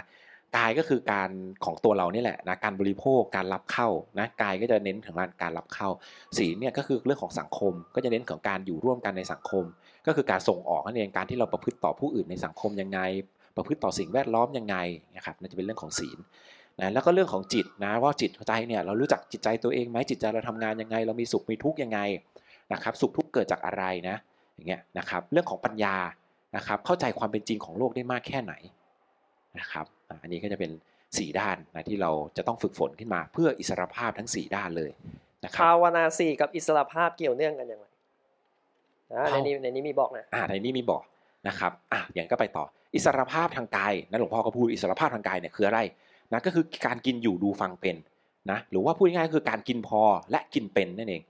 กายก็คือการของตัวเรานี่แหละนะการบริโภคการรับเข้านะกายก็จะเน้นถึงการรับเข้าศีลเนี่ยก็คือเรื่องของสังคม ก็จะเน้นของการอยู่ร่วมกันในสังคม ก็คือการส่งออกนั่นเองการที่เราประพฤติต่อผู้อื่นในสังคมยังไง ประพฤติต่อสิ่งแวดล้อมยังไงนะครับนั่นจะเป็นเรื่องของศีลนะแล้วก็เรื่องของจิตนะว่าจิตใจเนี่ยเรารู้จักจิตใจตัวเองไหมจิตใจเราทำงานยังไง เรามีสุขมีทุกข์ยังไงนะครับสุขทุกข์เกิดจากอะไรนะอย่างเงี้ยนะครับเรื่องของปัญญานะครับเข้าใจความเป็นจริงของโลกได้มากแค่ไหนนะครับ อะอันนี้ก็จะเป็น 4 ด้านนะที่เราจะต้องฝึกฝนขึ้นมา เพื่ออิสรภาพทั้ง 4 ด้านเลยนะครับภาวนาสี่กับอิสระภาพเกี่ยวเนื่องกันอย่างไรนะในภาวนี้ในนี้มีบอกนะอ่าในนี้มีบอกนะครับอะอย่างก็ไปต่ออิสรภาพทางกายนะหลวงพ่อก็พูดอิสรภาพทางกายเนี่ยคืออะไรนะก็คือการกินอยู่ดูฟังเป็นนะหรือว่าพูดง่ายๆก็คือการกินพอและกินเป็นนั่นเอง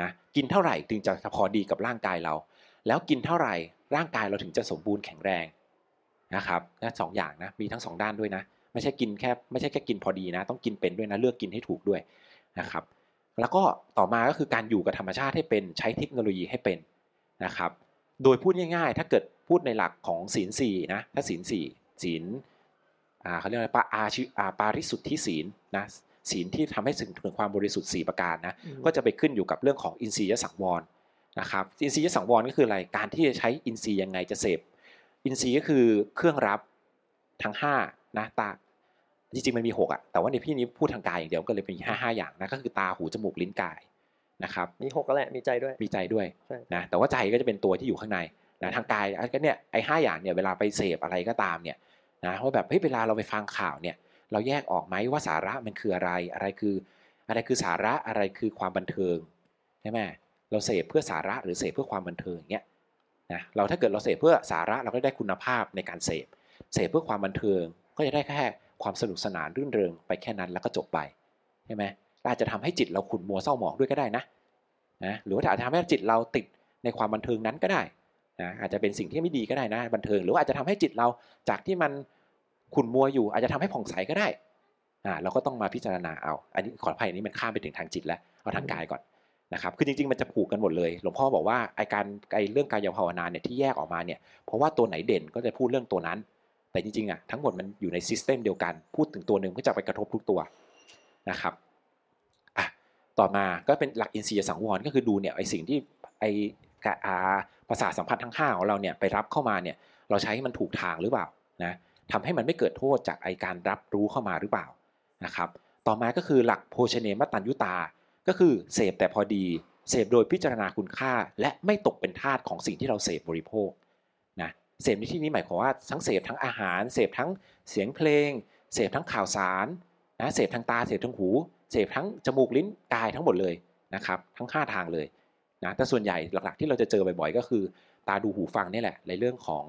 นะกินเท่าไหร่ถึงจะพอดีกับร่างกายเรา แล้วกินเท่าไหร่ร่างกายเราถึงจะสมบูรณ์แข็งแรง นะครับนั่นสองอย่างนะมีทั้งสองด้านด้วยนะ ไม่ใช่กินแค่ไม่ใช่แค่กินพอดีนะ ต้องกินเป็นด้วยนะเลือกกินให้ถูกด้วยนะครับ แล้วก็ต่อมาก็คือการอยู่กับธรรมชาติให้เป็นใช้เทคโนโลยีให้เป็นนะครับ โดยพูดง่าย ๆ ถ้าเกิดพูดในหลักของศีลสี่นะถ้าศีลสี่ศีลอ่าเขาเรียกอะไรปาอาชิอาปาริสุทธิศีลนะศีลที่ทำให้ถึงความบริสุทธิ์สี่ประการนะก็จะไปขึ้นอยู่กับเรื่องของอินทรียสังวรนะครับอินทรียสังวรก็คืออะไรการที่จะใช้อินทรีย์ยังไงจะเสพ อินทรีย์ก็คือเครื่องรับทั้งห้านะตาจริงๆมันมีหกอะแต่ว่าในพี่นี้พูดทางกายอย่างเดียวก็เลยเป็นห้าห้าอย่างนะก็คือตาหูจมูกลิ้นกายนะครับมีหกก็แหละมีใจด้วยมีใจด้วยใช่นะแต่ว่าใจก็จะเป็นตัวที่อยู่ข้างในนะทางกายอะก็เนี่ยไอ้ห้าอย่างเนี่ยเวลาไปเสพอะไรก็ตามเนี่ยนะว่าแบบเฮ้ยเวลาเราไปฟังข่าวเนี่ยเราแยกออกไหมว่าสาระมันคืออะไรอะไรคือ อะไรคือสาระอะไรคือความบันเทิงใช่ไหมเราเสพเพื่อสาระหรือเสพเพื่อความบันเทิงเงี้ย นะเราถ้าเกิดเราเสพเพื่อสาระเราก็ได้คุณภาพในการเสพเสพเพื่อความบันเทิงก็จะได้แค่ความสนุกสนานรื่นเริงไปแค่นั้นแล้วก็จบไปใช่ไหมอาจจะทำให้จิตเราขุ่นมัวเศร้าหมองด้วยก็ได้นะนะหรือว่าอาจจะทำให้จิตเราติดในความบันเทิงนั้นก็ได้นะอาจจะเป็นสิ่งที่ไม่ดีก็ได้นะบันเทิง หรือว่าอาจจะทำให้จิตเราจากที่มันขุ่นมัวอยู่ อาจจะทำให้ผ่องใสก็ได้อ่าเราก็ต้องมาพิจารณาเอา อันนี้ขออภัยอันนี้มันข้ามไปถึงทางจิตแล้วเอาทางกายก่อน นะครับคือจริงๆมันจะผูกกันหมดเลย หลวงพ่อบอกว่าไอการไอเรื่องกายภาวนาเนี่ยที่แยกออกมาเนี่ยเพราะว่าตัวไหนเด่นก็จะพูดเรื่องตัวนั้น แต่จริงๆอะทั้งหมดมันอยู่ในซิสเต็มเดียวกัน พูดถึงตัวหนึ่งก็จะไปกระทบทุกตัวนะครับอะต่อมาก็เป็นหลักอินทรียสังวรก็คือดูเนี่ยไอสิ่งที่ไอกะอาประสาสัมผัสทั้งห้าของเราเนี่ยไปรับเข้ามาเนี่ยเราใช้ให้มันถูกทางหรือเปล่านะทำให้มันไม่เกิดโทษจากไอการรับรู้เข้ามาหรือเปล่านะครับต่อมาก็คือหลักโภชเนมตัญยุตา ก็คือเสพแต่พอดี เสพโดยพิจารณาคุณค่า และไม่ตกเป็นทาสของสิ่งที่เราเสพบริโภคนะเสพในที่นี้หมายความว่าทั้งเสพทั้งอาหาร เสพทั้งเสียงเพลง เสพทั้งข่าวสารนะเสพทางตาเสพทางหู เสพทั้งจมูกลิ้นกายทั้งหมดเลยนะครับทั้ง 5 ทางเลยนะแต่ส่วนใหญ่หลักๆที่เราจะเจอบ่อยๆ ก็คือ ตาดูหูฟังนี่แหละในเรื่องของ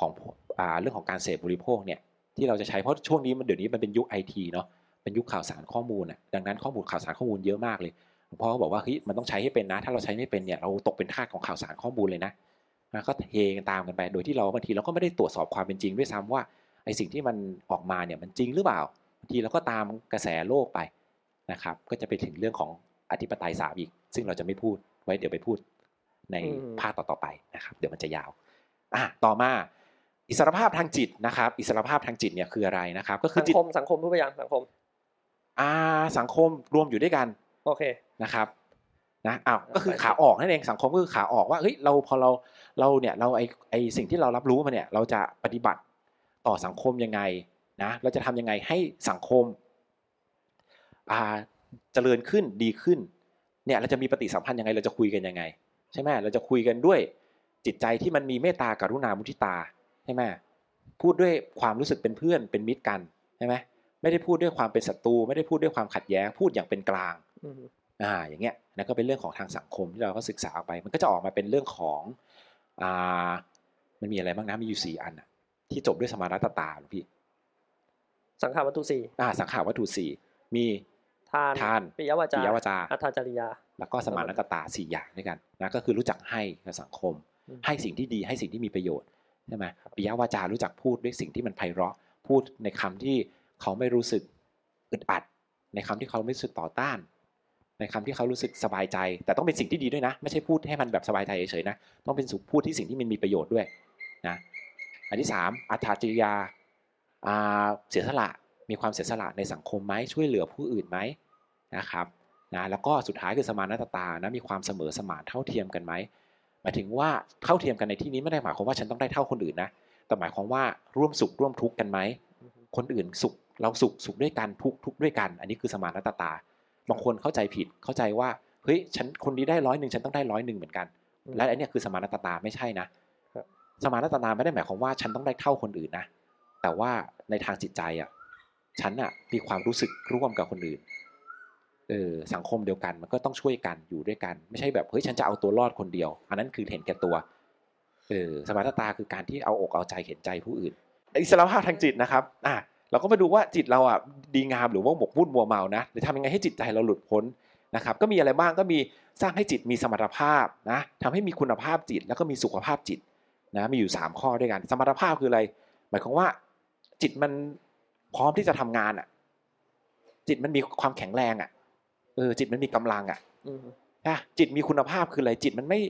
ของอเรื่องของการเสพบริโภคเนี่ยที่เราจะใช้เพราะช่วงนี้มันเดี๋ยวนี้มันเป็นยุคไอทีเนาะ เป็นยุคข่าวสารข้อมูลอะดังนั้นข้อมูลข่าวสารข้อมูลเยอะมากเลยหลวงพ่อก็บอกว่าเฮ้ยมันต้องใช้ให้เป็นนะ ถ้าเราใช้ไม่เป็นเนี่ยเราตกเป็นทาสของข่าวสารข้อมูลเลยนะนะก็เทกันตามกันไปโดยที่เราบางทีเราก็ไม่ได้ตรวจสอบความเป็นจริงด้วยซ้ำว่าไอสิ่งที่มันออกมาเนี่ยมันจริงหรือเปล่าบางทีเราก็ตามกระแสโลกไปนะครับก็จะไปถึงเรื่องของอธิปไตยสามอีก ซึ่งเราจะไม่พูดไว้เดี๋ยวไปพูดในอืมภาคต่อๆไปนะครับเดี๋ยวมันจะยาวอะต่อมาอิสรภาพทางจิตนะครับ อิสรภาพทางจิตเนี่ยคืออะไรนะครับ ก็คือสังจิตคมสังคมพูดไปยังสังคม อ่าสังคมรวมอยู่ด้วยกันโอเคนะครับนะอ้าวอ่าก็คือไปขาออกนั่นเองสังคมก็คือขาออกว่าเฮ้ยเราพอเราเราเนี่ยเราไอไอสิ่งที่เรารับรู้มาเนี่ยเราจะปฏิบัติต่อสังคมยังไงนะเราจะทำยังไงให้สังคมอ่าเจริญขึ้นดีขึ้นเนี่ยเราจะมีปฏิสัมพันธ์ยังไง เราจะคุยกันยังไง ใช่ไหมเราจะคุยกันด้วยจิตใจที่มันมีเมตตากรุณามุทิตาใช่ไหมพูดด้วยความรู้สึกเป็นเพื่อนเป็นมิตรกันใช่ไหม ไม่ได้พูดด้วยความเป็นศัตรูไม่ได้พูดด้วยความขัดแย้งพูดอย่างเป็นกลางอืมอ่าอย่างเงี้ยนั่นก็เป็นเรื่องของทางสังคมที่เราก็ศึกษาออกไป มันก็จะออกมาเป็นเรื่องของอ่ามันมีอะไรบ้างนะมีอยู่สี่อันอะที่จบด้วยสมารัตตาหลวงพี่ สังขารวัตถุสี่อ่าสังขารวัตถุสี่มีทานทานปิยวาจาปิยวาจาอัตถจริยา แล้วก็สมารัตตาสี่อย่างด้วยกันนะก็คือรู้จักให้กับสังคมอืมให้สิ่งที่ดีให้สิ่งที่มีประโยชน์ใช่ไหมครับปิยวาจารู้จักพูดด้วยสิ่งที่มันไพเราะพูดในคำที่ เขาไม่รู้สึกอึดอัด ในคำที่เขาไม่รู้สึกต่อต้าน ในคำที่เขารู้สึกสบายใจ แต่ต้องเป็นสิ่งที่ดีด้วยนะ ไม่ใช่พูดให้มันแบบสบายใจเฉยๆนะ ต้องเป็นสุพูดที่สิ่งที่มันมีประโยชน์ด้วยนะอันที่สามอัตถจริยาอ่าเสียสละมีความเสียสละในสังคมไหมช่วยเหลือผู้อื่นไหมนะครับนะแล้วก็สุดท้ายคือสมานตตานะมีความเสมอสมานเท่าเทียมกันไหมหมายถึงว่าเท่าเทียมกันในที่นี้ไม่ได้หมายความว่าฉันต้องได้เท่าคนอื่นนะแต่หมายความว่าร่วมสุขร่วมทุกข์กันไหมคนอื่นสุข เราสุขสุขด้วยกันทุกข์ทุกข์ด้วยกัน อันนี้คือสมานตตา บางคนเข้าใจผิดเข้าใจว่าเฮ้ยฉันคนนี้ได้ร้อยหนึ่งฉันต้องได้ร้อยหนึ่งเหมือนกันอืมและอันเนี้ยคือสมานตตาไม่ใช่นะครับสมานตตาไม่ได้หมายความว่าฉันต้องได้เท่าคนอื่นนะแต่ว่าในทางจิตใจอะฉันอะมีความรู้สึกร่วมกับคนอื่นเออสังคมเดียวกันมันก็ต้องช่วยกันอยู่ด้วยกัน ไม่ใช่แบบเฮ้ยฉันจะเอาตัวรอดคนเดียว อันนั้นคือเห็นแก่ตัวเออสมานตตาคือการที่เอาอกเอาใจเห็นใจผู้อื่น อิสรภาพทางจิตนะครับอะ เราก็มาดูว่าจิตเราอะดีงามหรือว่าหมกมุ่นมัวเมานะหรือทำยังไงให้จิตใจเราหลุดพ้นนะครับก็มีอะไรบ้างก็มีสร้างให้จิตมีสมรรถภาพนะทำให้มีคุณภาพจิต แล้วก็มีสุขภาพจิตนะมีอยู่ 3 ข้อด้วยกัน สมรรถภาพคืออะไร หมายความว่า จิตมันพร้อมที่จะทำงานอะ จิตมันมีความแข็งแรงอะเออจิตมันมีกำลังอะอืมนะจิตมีคุณภาพคืออะไรจิตมันไม่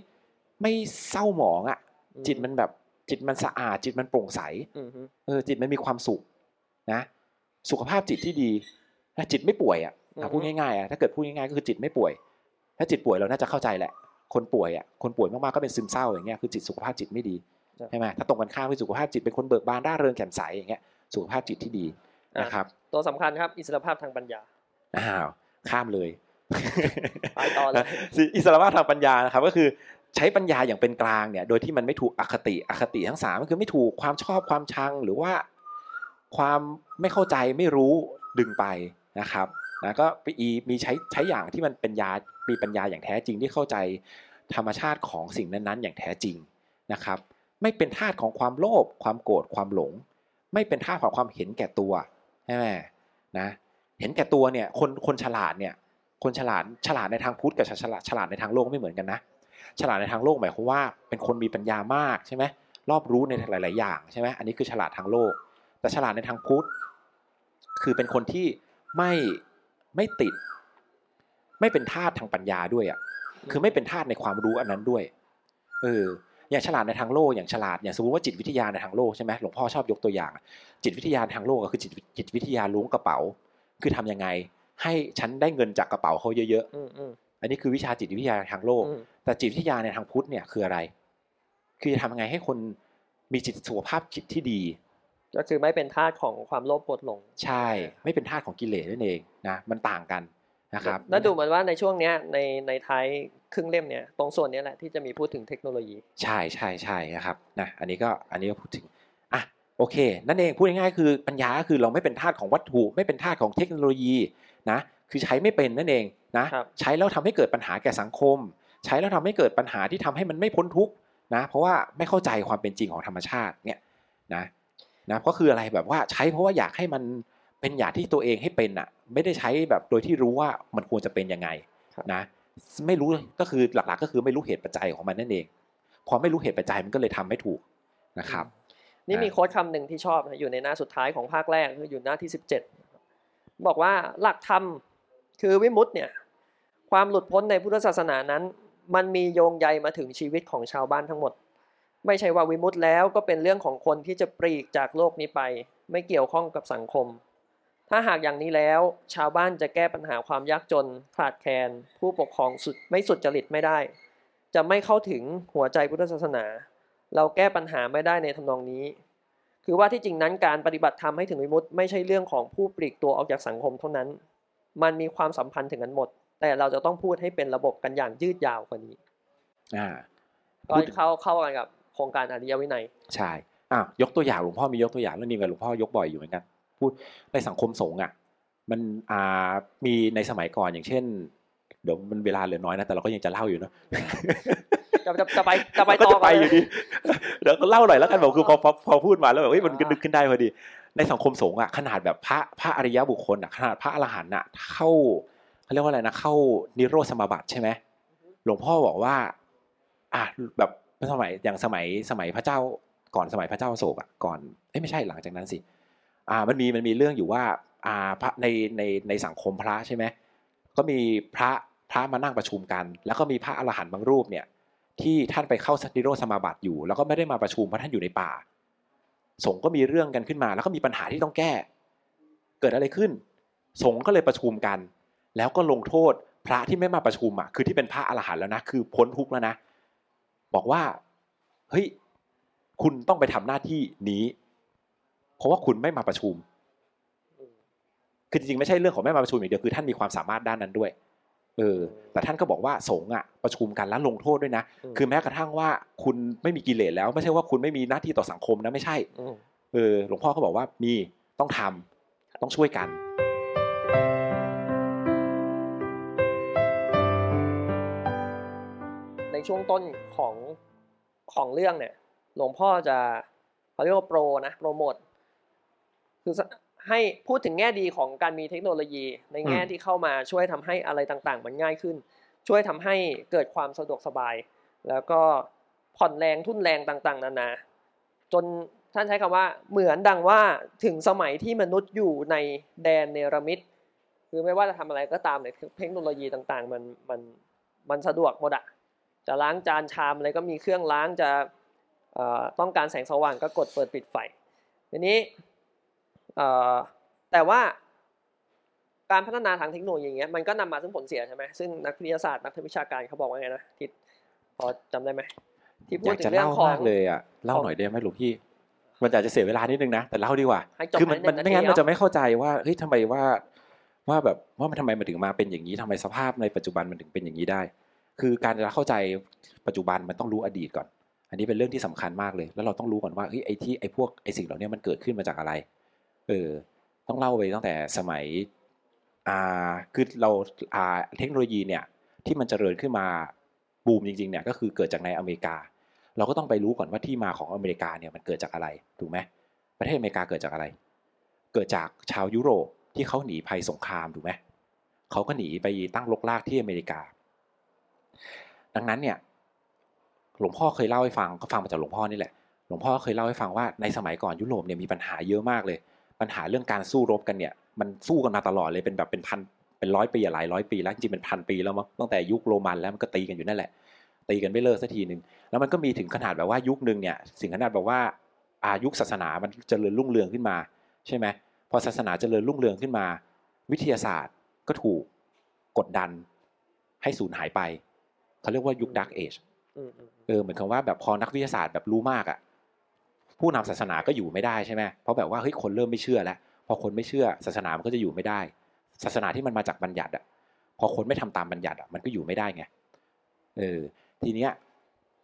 ไม่เศร้าหมองอะ จิตมันแบบจิตมันสะอาด จิตมันโปร่งใสอืมเออจิตมันมีความสุข นะสุขภาพจิตที่ดีนะจิตไม่ป่วยอะอือฮึอะพูดง่ายๆอะถ้าเกิดพูดง่ายๆก็คือจิตไม่ป่วย ถ้าจิตป่วยเราน่าจะเข้าใจแหละ คนป่วยอะคนป่วยมากๆก็เป็นซึมเศร้าอย่างเงี้ยคือจิตสุขภาพจิตไม่ดีใช่ไหมถ้าตรงกันข้ามคือสุขภาพจิตเป็นคนเบิกบานร่าเริงแจ่มใสอย่างเงี้ยสุขภาพจิตที่ดีนะครับตัวสำคัญครับอิสรภาพทางปัญญาอ้าวข้ามเลยไปต่อเลยอิสระภาพทางปัญญานะครับก็คือใช้ปัญญาอย่างเป็นกลางเนี่ยโดยที่มันไม่ถูกอคติอคติทั้งสามก็คือไม่ถูกความชอบความชังหรือว่า ความไม่เข้าใจไม่รู้ดึงไปนะครับนะก็มีมีใช้ใช้อย่างที่มันเป็นยามีปัญญาอย่างแท้จริงที่เข้าใจธรรมชาติของสิ่งนั้นๆ อย่างแท้จริงนะครับ ไม่เป็นทาสของความโลภความโกรธความหลง ไม่เป็นทาสของความเห็นแก่ตัวใช่ไหมนะเห็นแก่ตัวเนี่ยคนคนฉลาดเนี่ยคนฉลาดฉลาดในทางพุทธกับฉลาดฉลาดในทางโลกไม่เหมือนกันนะฉลาดในทางโลกหมายความว่าเป็นคนมีปัญญามากใช่ไหมรอบรู้ในหลาย ๆ อย่างใช่ไหมอันนี้คือฉลาดทางโลก แต่ฉลาดในทางพุทธคือเป็นคนที่ไม่ไม่ติด ไม่เป็นทาสทางปัญญาด้วยอะคือไม่เป็นทาสในความรู้อันนั้นด้วยเอออย่างฉลาดในทางโลกอย่างฉลาดอย่างสมมติว่าจิตวิทยาในทางโลกใช่ไหมหลวงพ่อชอบยกตัวอย่าง จิตวิทยาทางโลกก็คือจิตจิตวิทยาล้วงกระเป๋า คือทำยังไง ให้ฉันได้เงินจากกระเป๋าเขาเยอะอืมอืมๆอันนี้คือวิชาจิตวิทยาทางโลกอืมแต่จิตวิทยาในทางพุทธเนี่ยคืออะไร คือจะทำยังไงให้คนมีจิตสุขภาพจิตที่ดี ก็คือไม่เป็นทาสของความโลภโกรธหลง ใช่ ไม่เป็นทาสของกิเลสนั่นเองนะมันต่างกันนะครับแล้วดูเหมือนว่าในช่วงเนี้ยในในท้ายครึ่งเล่มเนี่ยตรงส่วนเนี้ยแหละที่จะมีพูดถึงเทคโนโลยี ใช่ใช่ใช่นะครับนะอันนี้ก็อันนี้ก็พูดถึงอะโอเค นั่นเองพูดง่ายๆคือปัญญาก็คือเราไม่เป็นทาสของวัตถุ ไม่เป็นทาสของเทคโนโลยีนะคือใช้ไม่เป็นนั่นเองนะครับใช้แล้วทำให้เกิดปัญหาแก่สังคม ใช้แล้วทำให้เกิดปัญหาที่ทำให้มันไม่พ้นทุกข์นะเพราะว่าไม่เข้าใจความเป็นจริงของธรรมชาติเนี่ยนะ นะก็คืออะไรแบบว่าใช้เพราะว่าอยากให้มันเป็นอย่างที่ตัวเองให้เป็นอะ ไม่ได้ใช้แบบโดยที่รู้ว่ามันควรจะเป็นยังไงครับนะไม่รู้ก็คือหลักๆ ก็คือไม่รู้เหตุปัจจัยของมันนั่นเอง พอไม่รู้เหตุปัจจัยมันก็เลยทำไม่ถูกนะครับ นี่อ่ามีมีโค้ดคำหนึ่งที่ชอบนะอยู่ในหน้าสุดท้ายของภาคแรกคืออยู่หน้าที่สิบเจ็ดบอกว่าหลักธรรมคือวิมุตติเนี่ย ความหลุดพ้นในพุทธศาสนานั้น มันมีโยงใยมาถึงชีวิตของชาวบ้านทั้งหมด ไม่ใช่ว่าวิมุตติแล้วก็เป็นเรื่องของคนที่จะปลีกจากโลกนี้ไป ไม่เกี่ยวข้องกับสังคม ถ้าหากอย่างนี้แล้ว ชาวบ้านจะแก้ปัญหาความยากจนขาดแคลนผู้ปกครองสุดไม่สุดจริตไม่ได้ จะไม่เข้าถึงหัวใจพุทธศาสนา เราแก้ปัญหาไม่ได้ในทำนองนี้ คือว่าที่จริงนั้นการปฏิบัติธรรมให้ถึงวิมุตติไม่ใช่เรื่องของผู้ปลีกตัวออกจากสังคมเท่านั้น มันมีความสัมพันธ์ถึงกันหมด แต่เราจะต้องพูดให้เป็นระบบกันอย่างยืดยาวกว่านี้อ่าก็พูดถึงเข้าเข้ากันกับ โครงการอริยวินัย ใช่อะยกตัวอย่างหลวงพ่อมียกตัวอย่างเรื่องนี้กับหลวงพ่อยกบ่อยอยู่เหมือนกันพูดในสังคมสงฆ์อะมันอ่ามีในสมัยก่อนอย่างเช่น เดี๋ยวมันเวลาเหลือน้อยนะแต่เราก็ยังจะเล่าอยู่เนอะจะจะจะไปจะไปก็ต่จะอไปกันอยู่ดีเดี๋ยวก็เล่าหน่อยแล้วกันบอกคือพอพอพอพูดมาแล้วแบบเฮ้ยมันก็นึกขึ้นได้พอดี ในสังคมสงฆ์อะขนาดแบบพระพระอริยบุคคลอะขนาดพระอรหันต์อะเข้าเขาเรียกว่าอะไรนะเข้านิโรธสมาบัติใช่ไหมหลวงพ่อบอกว่า อะแบบ สมัยอย่างสมัยสมัยพระเจ้าก่อนสมัยพระเจ้าโศกอะก่อนเอ้ไม่ใช่หลังจากนั้นสิอ่ามันมีมันมีเรื่องอยู่ว่าอ่าพระในในในสังคมพระใช่ไหมก็มีพระพระมานั่งประชุมกัน แล้วก็มีพระอรหันต์บางรูปเนี่ยที่ท่านไปเข้าสันิโรสมาบัติอยู่ แล้วก็ไม่ได้มาประชุมเพราะท่านอยู่ในป่า สงฆ์ก็มีเรื่องกันขึ้นมา แล้วก็มีปัญหาที่ต้องแก้ เกิดอะไรขึ้น สงฆ์ก็เลยประชุมกัน แล้วก็ลงโทษพระที่ไม่มาประชุมอะคือที่เป็นพระอรหันต์แล้วนะคือพ้นทุกข์แล้วนะ บอกว่าเฮ้ยคุณต้องไปทำหน้าที่นี้ เพราะว่าคุณไม่มาประชุม คือจริงๆไม่ใช่เรื่องของไม่มาประชุมอย่างเดียวคือท่านมีความสามารถด้านนั้นด้วย เออ แต่ท่านก็บอกว่าสงฆ์อะประชุมกันแล้วลงโทษด้วยนะมคือแม้กระทั่งว่าคุณไม่มีกิเลสแล้ว ไม่ใช่ว่าคุณไม่มีหน้าที่ต่อสังคมนะไม่ใช่มเออ หลวงพ่อเขาบอกว่ามีต้องทำต้องช่วยกัน ช่วงต้นของของเรื่องเนี่ย หลวงพ่อจะเขาเรียกว่าโปรนะโปรโมทคือให้พูดถึงแง่ดีของการมีเทคโนโลยีในแง่ที่เข้ามาช่วยทำให้อะไรต่างๆ มันง่ายขึ้น ช่วยทำให้เกิดความสะดวกสบาย แล้วก็ผ่อนแรงทุ่นแรงต่างๆ นานา จนท่านใช้คำว่าเหมือนดังว่าถึงสมัยที่มนุษย์อยู่ในแดนเนรมิตคือไม่ว่าจะทำอะไรก็ตามเนี่ยเทคโนโลยีต่างๆ มันมันมันสะดวกหมดอะ จะล้างจานชามอะไรก็มีเครื่องล้างจะเอ่อต้องการแสงสว่างก็กดเปิดปิดไฟทีนี้เอ่อแต่ว่าการพัฒนาทางเทคโนโลยีอย่างเงี้ยมันก็นำมาซึ่งผลเสียใช่ไหมซึ่งนักวิทยาศาสตร์นักวิชาการเขาบอกว่าไงนะทิศพอจำได้ไหมที่พูอดยากถึจะงเรื่อเล่างของมากเลยอะเล่าหน่อยได้ไหมหลวงพี่ มันอาจจะเสียเวลานิดนึงนะ แต่เล่าดีกว่าให้จบคือมันภายในมันหนึ่งไม่งั้นนาทีมันจะเนาะไม่เข้าใจว่าเฮ้ยทำไมว่าว่าแบบว่ามันทำไมมันถึงมาเป็นอย่างนี้ทำไมสภาพในปัจจุบันมันถึงเป็นอย่างนี้ได้ คือการจะเข้าใจปัจจุบันมันต้องรู้อดีตก่อน อันนี้เป็นเรื่องที่สำคัญมากเลย แล้วเราต้องรู้ก่อนว่าเฮ้ยไอ้ที่ไอ้พวกไอ้สิ่งเหล่านี้มันเกิดขึ้นมาจากอะไร เออ ต้องเล่าไปตั้งแต่สมัยอ่าคือเราอ่าเทคโนโลยีเนี่ยที่มันเจริญขึ้นมาบูมจริงๆเนี่ยก็คือเกิดจากในอเมริกา เราก็ต้องไปรู้ก่อนว่าที่มาของอเมริกาเนี่ยมันเกิดจากอะไรถูกไหมประเทศอเมริกาเกิดจากอะไร เกิดจากชาวยุโรปที่เขาหนีภัยสงครามถูกไหมเขาก็หนีไปตั้งรกรากที่อเมริกา ดังนั้นเนี่ยหลวงพ่อเคยเล่าให้ฟังก็ฟังมาจากหลวงพ่อนี่แหละหลวงพ่อเคยเล่าให้ฟังว่าในสมัยก่อนยุโรปเนี่ยมีปัญหาเยอะมากเลย ปัญหาเรื่องการสู้รบกันเนี่ย มันสู้กันมาตลอดเลยเป็นแบบเป็นพันเป็นร้อยปีหลายร้อยปีแล้วจริงเป็นพันปีแล้วมั้งตั้งแต่ยุคโรมันแล้วมันก็ตีกันอยู่นั่นแหละ ตีกันไม่เลิกสักทีหนึ่งแล้วมันก็มีถึงขนาดแบบว่ายุคหนึ่งเนี่ยสิ่งขนาดแบบว่าอายุศาสนามันเจริญรุ่งเรืองขึ้นมา ใช่ไหมพอศาสนาเจริญรุ่งเรืองขึ้นมา วิทยาศาสตร์ก็ถูกกดดันให้สูญหายไป เขาเรียกว่ายุคดักเอชอืมอืมเออเหมือนคำว่าแบบพอนักวิทยาศาสตร์แบบรู้มากอะผู้นำศาสนาก็อยู่ไม่ได้ใช่ไหมเพราะแบบว่าเฮ้ยคนเริ่มไม่เชื่อแล้วพอคนไม่เชื่อศาสนามันก็จะอยู่ไม่ได้ ศาสนาที่มันมาจากบัญญัติอะพอคนไม่ทำตามบัญญัติอะมันก็อยู่ไม่ได้ไงเออทีเนี้ย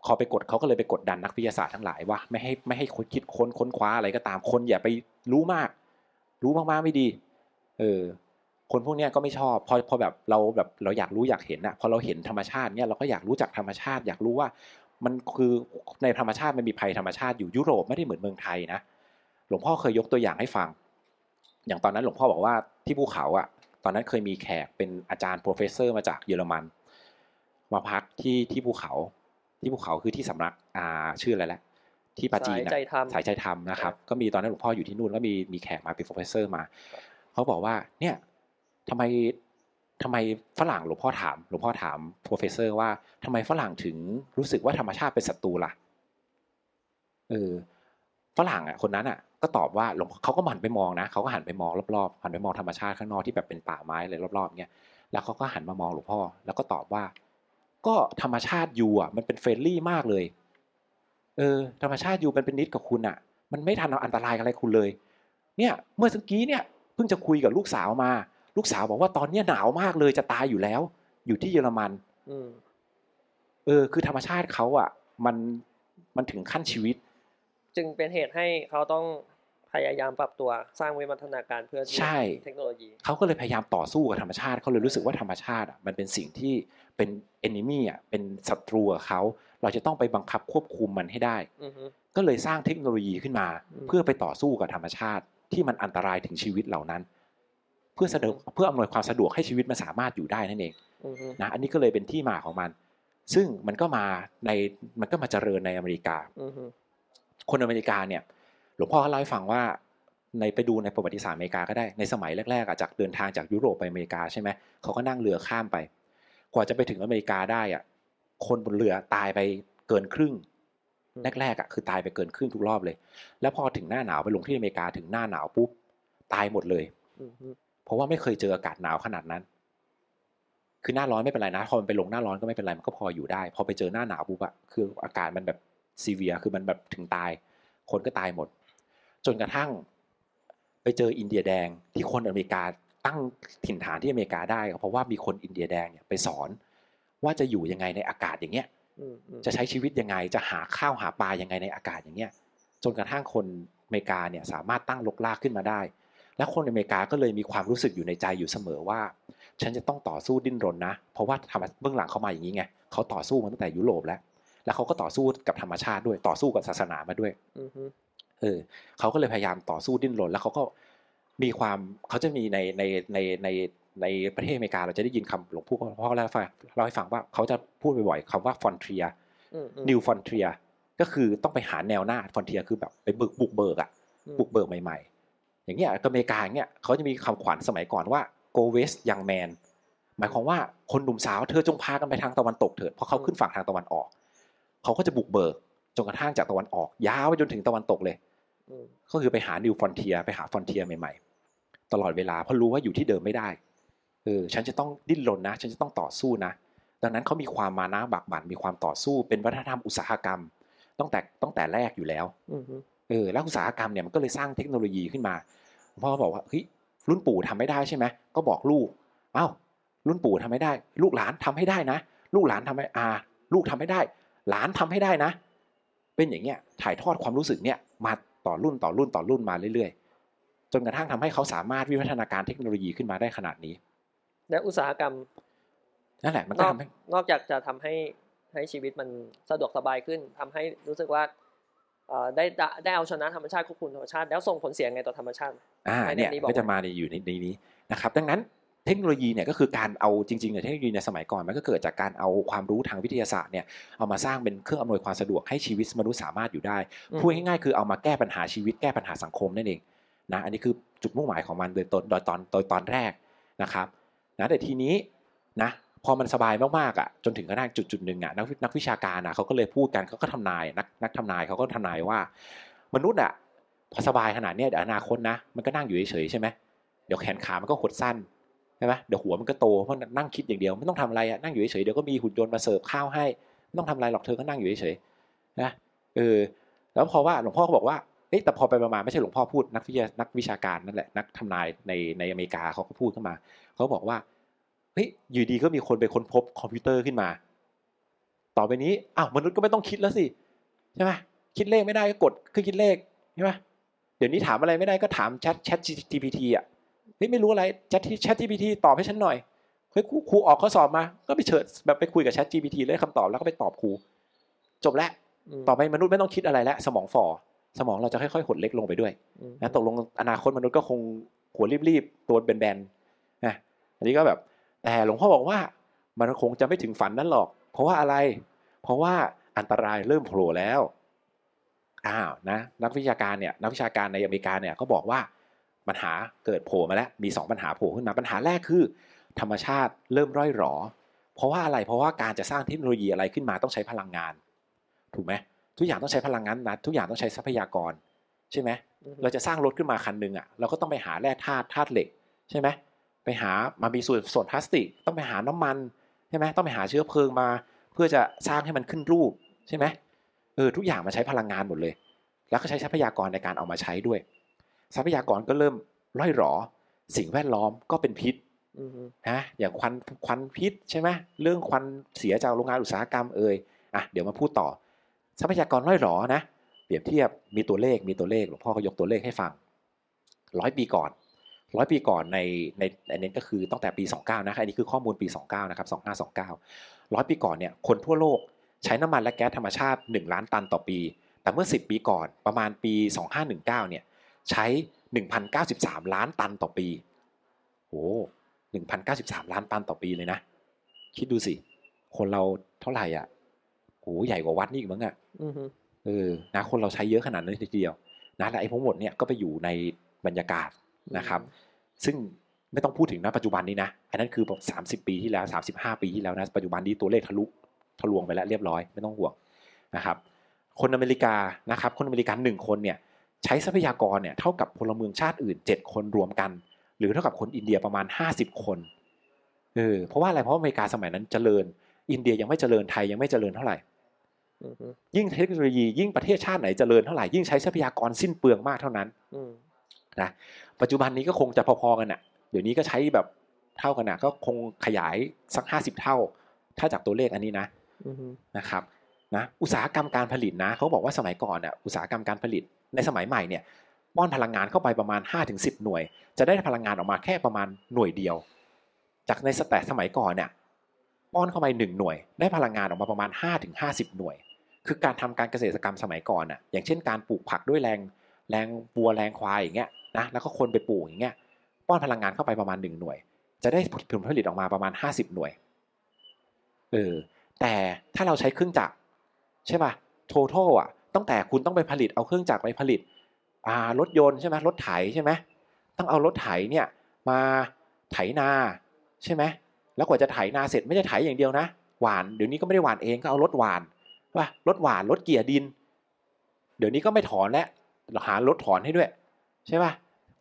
พอไปกดเขาก็เลยไปกดดันนักวิทยาศาสตร์ทั้งหลายว่าไม่ให้ไม่ให้คนคิดค้นค้นคว้าอะไรก็ตามคนอย่าไปรู้มาก รู้มากๆไม่ดี เออ คนพวกเนี้ยก็ไม่ชอบพอพอแบบเราแบบเราอยากรู้อยากเห็นอะพอเราเห็นธรรมชาติเนี่ยเราก็อยากรู้จักธรรมชาติ อยากรู้ว่า มันคือในธรรมชาติมันมีภัยธรรมชาติอยู่ยุโรปไม่ได้เหมือนเมืองไทยนะหลวงพ่อเคยยกตัวอย่างให้ฟัง อย่างตอนนั้นหลวงพ่อบอกว่าที่ภูเขาอะตอนนั้นเคยมีแขกเป็นอาจารย์ professor มาจากเยอรมันมาพักที่ที่ภูเขา ที่ภูเขาคือที่สำนักอ่าชื่ออะไรแหละที่ปราจีนสายอะใจธรรมสายใจธรรมนะครับ ก็มีตอนนั้นหลวงพ่ออยู่ที่นู่นก็มีมีแขกมาเป็น professor มา เขาบอกว่าเนี่ย ทำไมทำไมฝรั่งหลวงพ่อถามหลวงพ่อถาม professor ว่าทำไมฝรั่งถึงรู้สึกว่าธรรมชาติเป็นศัตรูล่ะเออฝรั่งอะคนนั้นอะ ก็ตอบว่าหลวงเขาก็หันไปมองนะเขาก็หันไปมองรอบๆหันไปมองธรรมชาติข้างนอกที่แบบเป็นป่าไม้อะไรรอบๆเงี้ยแล้วเขาก็หันมามองหลวงพ่อ แล้วก็ตอบว่า ก็ธรรมชาติ you อะมันเป็น friendly มากเลย เออ ธรรมชาติ you มันเป็นมิตรกับคุณอะ มันไม่ทันเอาอันตรายอะไรคุณเลย เนี่ย เมื่อตะกี้เนี่ยเพิ่งจะคุยกับลูกสาวมา ลูกสาวบอกว่าตอนเนี้ยหนาวมากเลยจะตายอยู่แล้ว อยู่ที่เยอรมันอืมเออ คือธรรมชาติเขาอะ มันมันถึงขั้นชีวิต จึงเป็นเหตุให้เขาต้องพยายามปรับตัวสร้างวิวัฒนาการเพื่อใช้เทคโนโลยีเขาก็เลยพยายามต่อสู้กับธรรมชาติเขาเลยรู้สึกว่าธรรมชาติอะมันเป็นสิ่งที่เป็นเอนนิมี่อะเป็นศัตรูกับเขาเราจะต้องไปบังคับควบคุมมันให้ได้อือฮึก็เลยสร้างเทคโนโลยีขึ้นมาอืมเพื่อไปต่อสู้กับธรรมชาติที่มันอันตรายถึงชีวิตเหล่านั้นเพื่อสะดวกเพื่ออำนวยความสะดวกให้ชีวิตมันสามารถอยู่ได้นั่นเองอือฮึนะอันนี้ก็เลยเป็นที่มาของมัน ซึ่งมันก็มาในมันก็มาเจริญในอเมริกาอือฮึคนอเมริกาเนี่ยหลวงพ่อเขาเล่าให้ฟังว่าในไปดูในประวัติศาสตร์อเมริกาก็ได้ในสมัยแรกๆอะจากเดินทางจากยุโรปไปอเมริกาใช่ไหมเขาก็นั่งเรือข้ามไป กว่าจะไปถึงอเมริกาได้อะคนบนเรือตายไปเกินครึ่งแรกๆอะคือตายไปเกินครึ่งทุกรอบเลย แล้วพอถึงหน้าหนาวไปลงที่อเมริกาถึงหน้าหนาวปุ๊บตายหมดเลยอือฮึ เพราะว่าไม่เคยเจออากาศหนาวขนาดนั้น คือหน้าร้อนไม่เป็นไรนะ พอมันไปลงหน้าร้อนก็ไม่เป็นไรมันก็พออยู่ได้ พอไปเจอหน้าหนาวปุ๊บอะคืออากาศมันแบบซีเวียคือมันแบบถึงตาย คนก็ตายหมด จนกระทั่ง ไปเจออินเดียแดงที่คนอเมริกาตั้งถิ่นฐานที่อเมริกาได้ก็เพราะว่ามีคนอินเดียแดงเนี่ยไปสอน ว่าจะอยู่ยังไงในอากาศอย่างเงี้ยอืมอืมจะใช้ชีวิตยังไงจะหาข้าวหาปลายังไงในอากาศอย่างเงี้ยจนกระทั่งคนอเมริกาเนี่ยสามารถตั้งลกลากขึ้นมาได้ และคนอเมริกาก็เลยมีความรู้สึกอยู่ในใจอยู่เสมอว่า ฉันจะต้องต่อสู้ดิ้นรนนะ เพราะว่าธรรมเบื้องหลังเขามาอย่างนี้ไงเขาต่อสู้มาตั้งแต่ยุโรปแล้ว แล้วเขาก็ต่อสู้กับธรรมชาติด้วยต่อสู้กับศาสนามาด้วยอือฮึเออเขาก็เลยพยายามต่อสู้ดิ้นรน แล้วเขาก็มีความเขาจะมีในในในในในประเทศอเมริกาเราจะได้ยินคำหลวงพ่อพ่อเล่าให้ฟังเล่าให้ฟังว่าเขาจะพูดบ่อยๆคำว่า frontier อืมอืม new frontier ก็คือต้องไปหาแนวหน้า frontier คือแบบไปบุกบุกเบิกอะอืมบุกเบิกใหม่ๆ อย่างเงี้ยอเมริกาอย่างเงี้ยเขาจะมีคำขวัญสมัยก่อนว่า go west young man หมายความว่าคนหนุ่มสาวเธอจงพากันไปทางตะวันตกเถิดเพราะเขาขึ้นฝั่งทางตะวันออกเขาก็จะบุกเบิกจนกระทั่งจากตะวันออก ยาวไปจนถึงตะวันตกเลยอืมก็คือไปหา new frontier ไปหา frontier ใหม่ๆ ตลอดเวลาเพราะรู้ว่าอยู่ที่เดิมไม่ได้เออฉันจะต้องดิ้นรนนะ ฉันจะต้องต่อสู้นะ ดังนั้นเขามีความมานะบากบั่นมีความต่อสู้ เป็นวัฒนธรรมอุตสาหกรรมตั้งแต่ตั้งแต่แรกอยู่แล้วอืมฮึเออแล้วอุตสาหกรรมเนี่ยมันก็เลยสร้างเทคโนโลยีขึ้นมา พ่อบอกว่าเฮ้ยรุ่นปู่ทำไม่ได้ใช่ไหมก็บอกลูกเอ้ารุ่นปู่ทำไม่ได้ ลูกหลานทำให้ได้นะ ลูกหลานทำให้อาลูกทำให้ได้ หลานทำให้ได้นะ เป็นอย่างเงี้ยถ่ายทอดความรู้สึกเนี่ยมาต่อรุ่นต่อรุ่นต่อรุ่นมาเรื่อยๆ จนกระทั่งทำให้เขาสามารถวิวัฒนาการเทคโนโลยีขึ้นมาได้ขนาดนี้และอุตสาหกรรมนั่นแหละมันนก็อกทำให้นอกจากจะทำให้ให้ชีวิตมันสะดวกสบายขึ้นทำให้รู้สึกว่าเอ่อ ได้ได้ได้เอาชนะธรรมชาติควบคุมธรรมชาติ แล้วส่งผลเสียไงต่อธรรมชาติอ่าในเนี่ยนี้บอกก็จะมาในอยู่ในในนี้นะครับดังนั้นเทคโนโลยีเนี่ยก็คือการเอาจริงๆเนี่ยเทคโนโลยีในสมัยก่อนมันก็เกิดจากการเอาความรู้ทางวิทยาศาสตร์เนี่ยเอามาสร้างเป็นเครื่องอำนวยความสะดวกให้ชีวิตมนุษย์สามารถอยู่ได้อืมพูดง่ายๆคือเอามาแก้ปัญหาชีวิตแก้ปัญหาสังคมนั่นเองนะอันนี้คือจุดมุ่งหมายของมันโดยตนโดยตอนโดยตอนแรกนะครับนะแต่ทีนี้นะ พอมันสบายมากๆอะจนถึงกระทั่งจุดจุดหนึ่งอะนักนักวิชาการอะเขาก็เลยพูดกันเขาก็ทำนายนักนักทำนายเขาก็ทำนายว่า มนุษย์อะพอสบายขนาดเนี้ยเดี๋ยวอนาคตนะมันก็นั่งอยู่เฉยๆใช่ไหมเดี๋ยวแขนขามันก็หดสั้นใช่ไหมเดี๋ยวหัวมันก็โตเพราะนั่งคิดอย่างเดียวไม่ต้องทำอะไรอะนั่งอยู่เฉยๆเดี๋ยวก็มีหุ่นยนต์มาเสิร์ฟข้าวให้ไม่ต้องทำอะไรหรอกเธอก็นั่งอยู่เฉยๆนะเออแล้วพอว่าหลวงพ่อก็บอกว่าเอ๊ะแต่พอไปมาไม่ใช่หลวงพ่อพูดนักวิทยานักวิชาการนั่นแหละนักทำนายในในอเมริกาเขาก็พูดขึ้นมาเขาบอกว่า เฮ้ยอยู่ดีก็มีคนไปค้นพบคอมพิวเตอร์ขึ้นมา ต่อไปนี้อ้าวมนุษย์ก็ไม่ต้องคิดแล้วสิใช่ไหมคิดเลขไม่ได้ก็กดเครื่องคิดเลขใช่ไหมเดี๋ยวนี้ถามอะไรไม่ได้ก็ถามแชทแชท GPT อะเฮ้ยไม่รู้อะไรแชทแชท GPT ตอบให้ฉันหน่อยเฮ้ยครูครูออกข้อสอบมา ก็ไปเชิญแบบไปคุยกับแชท GPT เลยคำตอบแล้วก็ไปตอบครูจบแล้วมต่อไปมนุษย์ไม่ต้องคิดอะไรแล้วสมองฝ่อสมองเราจะค่อยๆหดเล็กลงไปด้วยอืมนะตกลงอนาคตมนุษย์ก็คงหัวรีบๆตัวแบนๆนะอันนี้ก็แบบ แต่หลวงพ่อบอกว่ามันคงจะไม่ถึงฝันนั้นหรอก เพราะว่าอะไร เพราะว่าอันตรายเริ่มโผล่แล้วอ้าวนะนักวิชาการเนี่ยนักวิชาการในอเมริกาเนี่ยก็บอกว่าปัญหาเกิดโผล่มาแล้วมีสองปัญหาโผล่ขึ้นมาปัญหาแรกคือ ธรรมชาติเริ่มร่อยหรอ เพราะว่าอะไรเพราะว่าการจะสร้างเทคโนโลยีอะไรขึ้นมาต้องใช้พลังงาน ถูกไหมทุกอย่างต้องใช้พลังงานนะทุกอย่างต้องใช้ทรัพยากร ใช่ไหมอืมเราจะสร้างรถขึ้นมาคันหนึ่งอะเราก็ต้องไปหาแร่ธาตุธาตุเหล็ก ใช่ไหมไป หามามีส่วนส่วนพลาสติก ต้องไปหาน้ำมันใช่ไหมต้องไปหาเชื้อเพลิงมา เพื่อจะสร้างให้มันขึ้นรูปใช่ไหมเออทุกอย่างมาใช้พลังงานหมดเลย แล้วก็ใช้ทรัพยากรในการเอามาใช้ด้วย ทรัพยากรก็เริ่มร่อยหรอ สิ่งแวดล้อมก็เป็นพิษอืมนะอย่างควันควันพิษใช่ไหมเรื่องควันเสียจากโรงงานอุตสาหกรรมเอ่ยอะเดี๋ยวมาพูดต่อ ทรัพยากรร่อยหรอนะเปรียบเทียบมีตัวเลขมีตัวเลขหลวงพ่อก็ยกตัวเลขให้ฟังร้อยปีก่อน ร้อยปีก่อนในในอันนี้ก็คือตั้งแต่ปี 29นะอันนี้คือข้อมูลปี 29นะครับ2529ร้อยปีก่อนเนี่ยคนทั่วโลกใช้น้ำมันและแก๊สธรรมชาติ 1 ล้านตันต่อปี แต่เมื่อ 10 ปีก่อนประมาณปี 2519เนี่ยใช้ 1,093 ล้านตันต่อปีโอ้1,093 ล้านตันต่อปีเลยนะ คิดดูสิ คนเราเท่าไหร่อะโหใหญ่กว่าวัดนี่อีกมั้งอะอืมเออนะคนเราใช้เยอะขนาดนั้นทีเดียวนะและไอ้ทั้งหมดเนี่ยก็ไปอยู่ในบรรยากาศ นะครับซึ่งไม่ต้องพูดถึงนะปัจจุบันนี้นะ อันนั้นคือแบบสามสิบปีที่แล้วสามสิบห้าปีที่แล้วนะ ปัจจุบันนี้ตัวเลขทะลุทะลวงไปแล้วเรียบร้อยไม่ต้องห่วงนะครับ คนอเมริกานะครับ คนอเมริกันหนึ่งคนเนี่ยใช้ทรัพยากรเนี่ยเท่ากับพลเมืองชาติอื่นเจ็ดคนรวมกัน หรือเท่ากับคนอินเดียประมาณห้าสิบคนเออเพราะว่าอะไรเพราะว่าอเมริกาสมัยนั้นเจริญ อินเดียยังไม่เจริญไทยยังไม่เจริญเท่าไหร่อืมอืมยิ่งเทคโนโลยียิ่งประเทศชาติไหนเจริญเท่าไหร่ยิ่งใช้ทรัพยากรสิ้นเปลืองมากเท่านั้นอืม นะปัจจุบันนี้ก็คงจะพอๆกันน่ะเดี๋ยวนี้ก็ใช้แบบเท่ากันน่ะก็คงขยายสักห้าสิบเท่า ถ้าจากตัวเลขอันนี้นะอืมนะครับนะอุตสาหกรรมการผลิตนะเขาบอกว่าสมัยก่อนน่ะอุตสาหกรรมการผลิตในสมัยใหม่เนี่ยป้อนพลังงานเข้าไปประมาณ 5-10 หน่วย จะได้พลังงานออกมาแค่ประมาณหน่วยเดียว จากในสแตทสมัยก่อนเนี่ยป้อนเข้าไปหนึ่งหน่วย ได้พลังงานออกมาประมาณ 5-50 หน่วย คือการทำการเกษตรกรรมสมัยก่อนน่ะอย่างเช่นการปลูกผักด้วยแรง แรงวัวแรงควายอย่างเงี้ยนะแล้วก็คนไปปลูกอย่างเงี้ยป้อนพลังงานเข้าไปประมาณหนึ่งหน่วย จะได้ผลผลิตออกมาประมาณ 50 หน่วยเออแต่ถ้าเราใช้เครื่องจักรใช่ป่ะ total อะตั้งแต่คุณต้องไปผลิตเอาเครื่องจักรไปผลิตอ่ารถยนต์ใช่ไหมรถไถใช่ไหมต้องเอารถไถเนี่ยมาไถนาใช่ไหมแล้วกว่าจะไถนาเสร็จไม่ได้ไถอย่างเดียวนะ หวานเดี๋ยวนี้ก็ไม่ได้หวานเองก็เอารถหวานว่ารถหวานรถเกียร์ดิน เดี๋ยวนี้ก็ไม่ถอนแล้ว หารถถอนให้ด้วย ใช่ป่ะ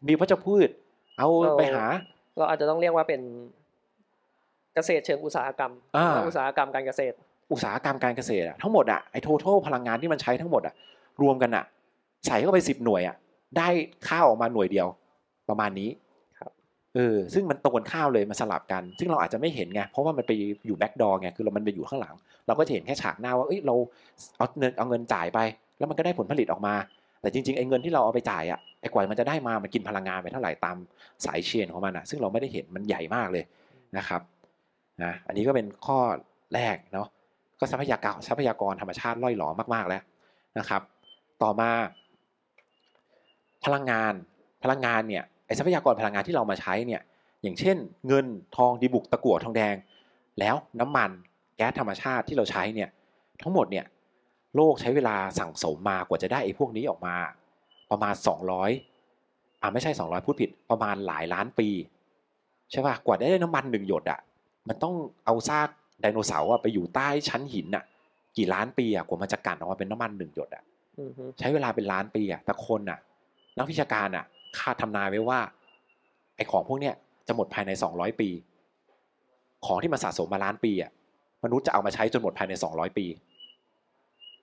มีวัชพืช เอาไปหา เราอาจจะต้องเรียกว่าเป็นเกษตรเชิงอุตสาหกรรมอ่าอุตสาหกรรมการเกษตร อุตสาหกรรมการเกษตรอะทั้งหมดอะไอ้ทั้พลังงานที่มันใช้ทั้งหมดอะรวมกันอะใส่เข้าไปสิบหน่วยอะได้ข้าวออกมาหน่วยเดียว ประมาณนี้ครับเออซึ่งมันตรงกันข้าวเลยมันสลับกัน ซึ่งเราอาจจะไม่เห็นไงเพราะว่ามันไปอยู่แบ็กดอร์ไงคือเรามันไปอยู่ข้างหลัง เราก็จะเห็นแค่ฉากหน้าว่าเอ้ยเราเอาเงินเอาเงินจ่ายไป แล้วมันก็ได้ผลผลิตออกมา แต่จริงๆไอ้เงินที่เราเอาไปจ่ายอะไอ้กว่ามันจะได้มามันกินพลังงานไปเท่าไหร่ตามสายเชนของมันอะซึ่งเราไม่ได้เห็นมันใหญ่มากเลยนะครับนะอันนี้ก็เป็นข้อแรกเนาะก็ทรัพยากรทรัพยากรธรรมชาติล่อยหลอมาก ๆแล้วนะครับ ต่อมา พลังงานพลังงานเนี่ยไอทรัพยากรพลังงานที่เรามาใช้เนี่ยอย่างเช่น เงินทองดีบุกตะกั่วทองแดง แล้วน้ำมันแก๊สธรรมชาติที่เราใช้เนี่ยทั้งหมดเนี่ย โลกใช้เวลาสั่งสมมากว่าจะได้ไอ้พวกนี้ออกมา ประมาณ 200อ่าไม่ใช่ 200 พูดผิดประมาณหลายล้านปีใช่ป่ะกว่าได้น้ำมันหนึ่งหยดอะมันต้องเอาซากไดโนเสาร์อะไปอยู่ใต้ชั้นหินอะ กี่ล้านปีอะกว่ามันจะกันออกมาเป็นน้ำมันหนึ่งหยดอะอือฮึใช้เวลาเป็นล้านปีอะแต่คนอะ นักวิชาการอะคาดทำนายไว้ว่า ไอ้ของพวกเนี้ยจะหมดภายในสองร้อยปี ของที่มันสะสมมาล้านปีอะมนุษย์จะเอามาใช้จนหมดภายในสองร้อยปี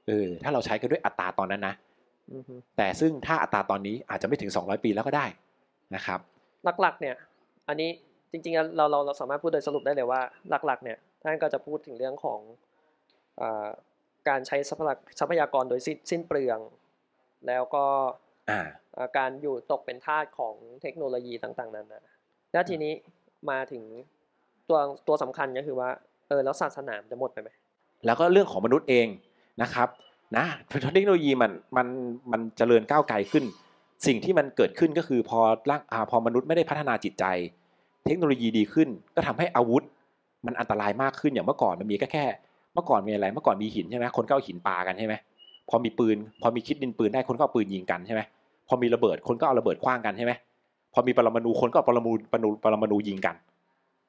เออถ้าเราใช้กันด้วยอัตราตอนนั้นนะอือฮึแต่ซึ่งถ้าอัตราตอนนี้อาจจะไม่ถึงสองร้อยปีแล้วก็ได้นะครับ หลักๆเนี่ย อันนี้จริงๆเราเราเราสามารถพูดโดยสรุปได้เลยว่า หลักๆ เนี่ยท่านก็จะพูดถึงเรื่องของอาการใช้ทรัพยากทรัพยากรโดยสิ้นสิ้นเปลือง แล้วก็อ่าอ่าการอยู่ตกเป็นทาสของเทคโนโลยีต่าง ๆ นั้นนะแล้วทีนี้มาถึงตัวตัวสำคัญก็คือว่าเออแล้วศาสนามันจะหมดไปไหมแล้วก็เรื่องของมนุษย์เอง นะครับนะเทคโนโลยีมันมันมันเจริญก้าวไกลขึ้น สิ่งที่มันเกิดขึ้นก็คือพอร่างพอมนุษย์ไม่ได้พัฒนาจิตใจ เทคโนโลยีดีขึ้น ก็ทำให้อาวุธ มันอันตรายมากขึ้นอย่างเมื่อก่อนมันมีแค่แค่ เมื่อก่อนมีอะไรเมื่อก่อนมีหินใช่ไหมคนก็เอาหินปากันใช่ไหมพอมีปืน พอมีคิดดินปืนได้คนก็เอาปืนยิงกันใช่ไหมพอมีระเบิดคนก็เอาระเบิดคว้างกันใช่ไหมพอมีปรมาณูคนก็เอาปรมาณูปรมาณูปรมาณูยิงกัน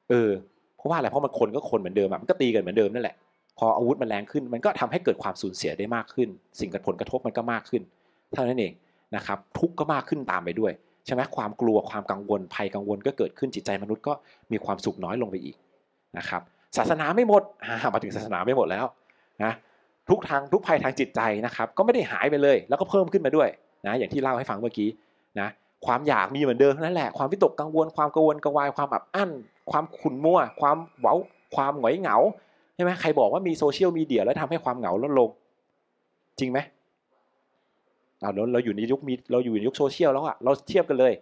เออเพราะว่าอะไรเพราะมันคนก็คนเหมือนเดิมอะมันก็ตีกันเหมือนเดิมนั่นแหละ พออาวุธมันแรงขึ้น มันก็ทำให้เกิดความสูญเสียได้มากขึ้น สิ่งกระผลกระทบมันก็มากขึ้น เท่านั้นเองนะครับทุกข์ก็มากขึ้นตามไปด้วยใช่ไหมความกลัวความกังวลภัยกังวลก็เกิดขึ้นจิตใจมนุษย์ก็มีความสุขน้อยลงไปอีกนะครับศาสนาไม่หมดอ่ามาถึงศาสนาไม่หมดแล้วนะทุกทางทุกภัยทางจิตใจนะครับก็ไม่ได้หายไปเลย แล้วก็เพิ่มขึ้นมาด้วยนะอย่างที่เล่าให้ฟังเมื่อกี้นะความอยากมีเหมือนเดิมนั่นแหละความวิตกกังวลความกังวลกระวายความอับอั้น ความขุ่นมัว ความเว้าความหงอยเหงา ใช่ไหมใครบอกว่ามีโซเชียลมีเดียแล้วทำให้ความเหงาลดลง จริงไหมเอาเราเราอยู่ในยุคมีเราอยู่ในยุคโซเชียลแล้วอะเราเทียบกันเลย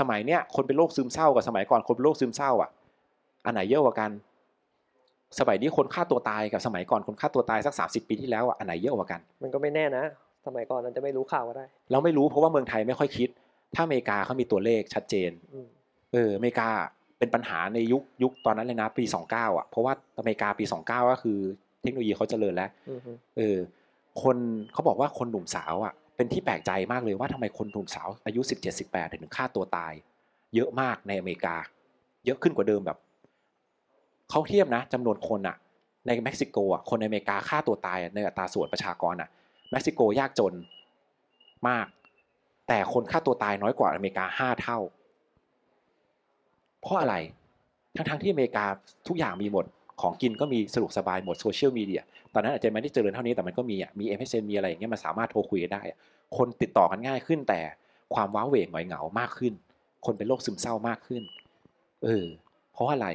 สมัยเนี้ยคนเป็นโรคซึมเศร้ากับสมัยก่อนคนเป็นโรคซึมเศร้าอะอันไหนเยอะกว่ากัน สมัยนี้คนฆ่าตัวตายกับสมัยก่อนคนฆ่าตัวตายสักสามสิบปีที่แล้วอะอันไหนเยอะกว่ากัน มันก็ไม่แน่นะ สมัยก่อนนั้นจะไม่รู้ข่าวก็ได้ เราไม่รู้เพราะว่าเมืองไทยไม่ค่อยคิด ถ้าอเมริกาเขามีตัวเลขชัดเจนอืมเอออเมริกา เป็นปัญหาในยุคยุคตอนนั้นเลยนะปี 29 อะเพราะว่าอเมริกาปี 29 ก็คือเทคโนโลยีเขาเจริญแล้วอือฮึเออคนเขาบอกว่าคนหนุ่มสาวอะเป็นที่แปลกใจมากเลยว่าทำไมคนหนุ่มสาวอายุ 17 18ถึงฆ่าตัวตาย เยอะมากในอเมริกา เยอะขึ้นกว่าเดิมแบบเขาเทียบนะจำนวนคนอะ ในเม็กซิโกอะคนในอเมริกาฆ่าตัวตายอะในอัตราส่วนประชากรอะเม็กซิโกยากจนมาก แต่คนฆ่าตัวตายน้อยกว่าอเมริกาห้าเท่า เพราะอะไร ทั้งๆที่อเมริกาทุกอย่างมีหมด ของกินก็มีสะดวกสบายหมดโซเชียลมีเดีย ตอนนั้นอาจจะไม่ได้เจริญเท่านี้แต่มันก็มีอะ มี MSN มีอะไรอย่างเงี้ยมันสามารถโทรคุยได้ คนติดต่อกันง่ายขึ้นแต่ความว้าเหวงหงอยเหงามากขึ้น คนเป็นโรคซึมเศร้ามากขึ้น เออ เพราะอะไร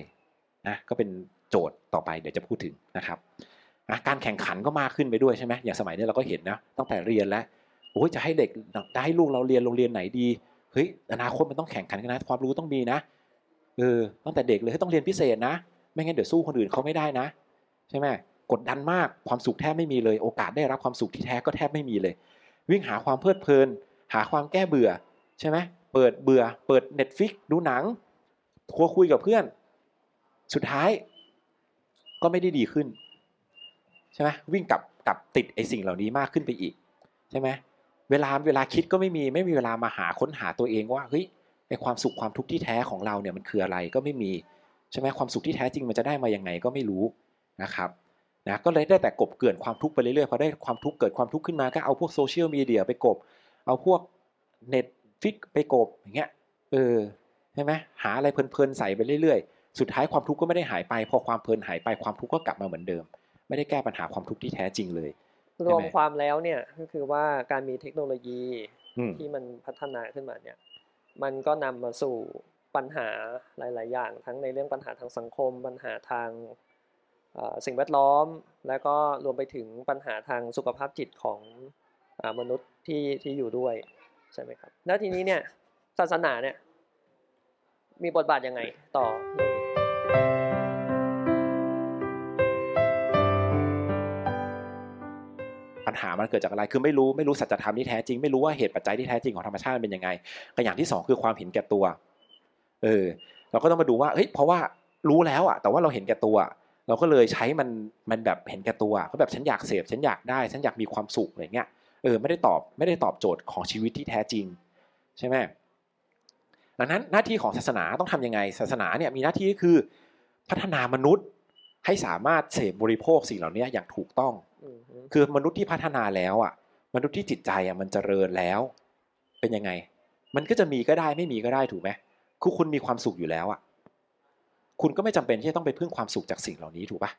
นะก็เป็นโจทย์ต่อไปเดี๋ยวจะพูดถึงนะครับอะการแข่งขันก็มากขึ้นไปด้วยใช่ไหมอย่างสมัยนี้เราก็เห็นนะตั้งแต่เรียนแล้วโอ้ยจะให้เด็กได้ให้ลูกเราเรียนโรงเรียนไหนดีเฮ้ยอนาคตมันต้องแข่งขันกันนะความรู้ต้องมีนะ เออตั้งแต่เด็กเลยต้องเรียนพิเศษนะ ไม่งั้นเดี๋ยวสู้คนอื่นเขาไม่ได้นะ ใช่ไหมกดดันมากความสุขแทบไม่มีเลย โอกาสได้รับความสุขที่แท้ก็แทบไม่มีเลย วิ่งหาความเพลิดเพลิน หาความแก้เบื่อใช่ไหมเปิดเบื่อ เปิด Netflix ดูหนังโทรคุยกับเพื่อน สุดท้ายก็ไม่ได้ดีขึ้นใช่ไหมวิ่งกลับกลับติดไอ้สิ่งเหล่านี้มากขึ้นไปอีกใช่ไหมเวลาเวลาคิดก็ไม่มีไม่มีเวลามาหาค้นหาตัวเองว่าเฮ้ย ไอ้ความสุขความทุกข์ที่แท้ของเราเนี่ยมันคืออะไรก็ไม่มีใช่ไหมความสุขที่แท้จริงมันจะได้มายังไงก็ไม่รู้นะครับนะก็เลยได้แต่กบเกลื่อนความทุกข์ไปเรื่อยๆพอได้ความทุกข์เกิดความทุกข์ขึ้นมาก็เอาพวกโซเชียลมีเดียไปกบ เอาพวกเน็ตฟิกไปกบอย่างเงี้ยเออใช่ไหมหาอะไรเพลินๆใส่ไปเรื่อยๆ สุดท้ายความทุกข์ก็ไม่ได้หายไป พอความเพลินหายไปความทุกข์ก็กลับมาเหมือนเดิม ไม่ได้แก้ปัญหาความทุกข์ที่แท้จริงเลย รวมความแล้วเนี่ยก็คือว่าการมีเทคโนโลยีอืมที่มันพัฒนาขึ้นมาเนี่ย มันก็นำมาสู่ปัญหาหลาย ๆ อย่าง ทั้งในเรื่องปัญหาทางสังคม ปัญหาทางสิ่งแวดล้อม และก็รวมไปถึงปัญหาทางสุขภาพจิตของอมนุษย์ที่ที่อยู่ด้วยใช่ไหมครับแล้วทีนี้เนี่ยศาสนาเนี่ยมีบทบาทยังไงต่อ ญหามันเกิดจากอะไรคือไม่รู้ไม่รู้สัจธรรมที่แท้จริงไม่รู้ว่าเหตุปัจจัยที่แท้จริงของธรรมชาติมันเป็นยังไงก็อย่างที่สองคือความเห็นแก่ตัว เออ เราก็ต้องมาดูว่าเฮ้ยเพราะว่ารู้แล้วอะ แต่ว่าเราเห็นแก่ตัว เราก็เลยใช้มันมันแบบเห็นแก่ตัวก็แบบฉันอยากเสพฉันอยากได้ ฉันอยากมีความสุขอะไรเงี้ยเออไม่ได้ตอบไม่ได้ตอบโจทย์ของชีวิตที่แท้จริง ใช่ไหมดังนั้นหน้าที่ของศาสนาต้องทํำยังไง ศาสนาเนี่ยมีหน้าที่ก็คือพัฒนามนุษย์ ให้สามารถเสพบริโภคสิ่งเหล่านี้อย่างถูกต้องอืมคือมนุษย์ที่พัฒนาแล้วอะ มนุษย์ที่จิตใจอะมันเจริญแล้ว เป็นยังไง มันก็จะมีก็ได้ไม่มีก็ได้ถูกไหมคือคุณมีความสุขอยู่แล้วอะ คุณก็ไม่จำเป็นที่จะต้องไปพึ่งความสุขจากสิ่งเหล่านี้ถูกปะ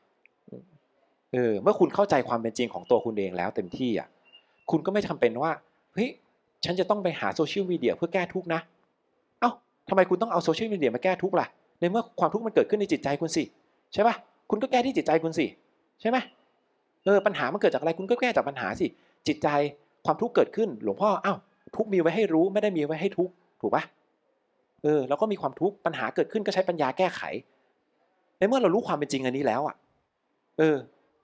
เออ เมื่อคุณเข้าใจความเป็นจริงของตัวคุณเองแล้วเต็มที่อะ คุณก็ไม่จำเป็นว่าเฮ้ยฉันจะต้องไปหาโซเชียลมีเดียเพื่อแก้ทุกข์นะ เอ้าทำไมคุณต้องเอาโซเชียลมีเดียมาแก้ทุกข์ล่ะ ในเมื่อความทุกข์มันเกิดขึ้นในจิตใจคุณสิ ใช่ปะ คุณก็แก้ที่จิตใจคุณสิ ใช่ไหมเออปัญหามันเกิดจากอะไรคุณก็แก้จากปัญหาสิ จิตใจความทุกข์เกิดขึ้น หลวงพ่ออ้าวทุกมีไว้ให้รู้ไม่ได้มีไว้ให้ทุกถูกปะเออเราก็มีความทุกข์ปัญหาเกิดขึ้นก็ใช้ปัญญาแก้ไขในเมื่อเรารู้ความเป็นจริงอันนี้แล้วอะ เออ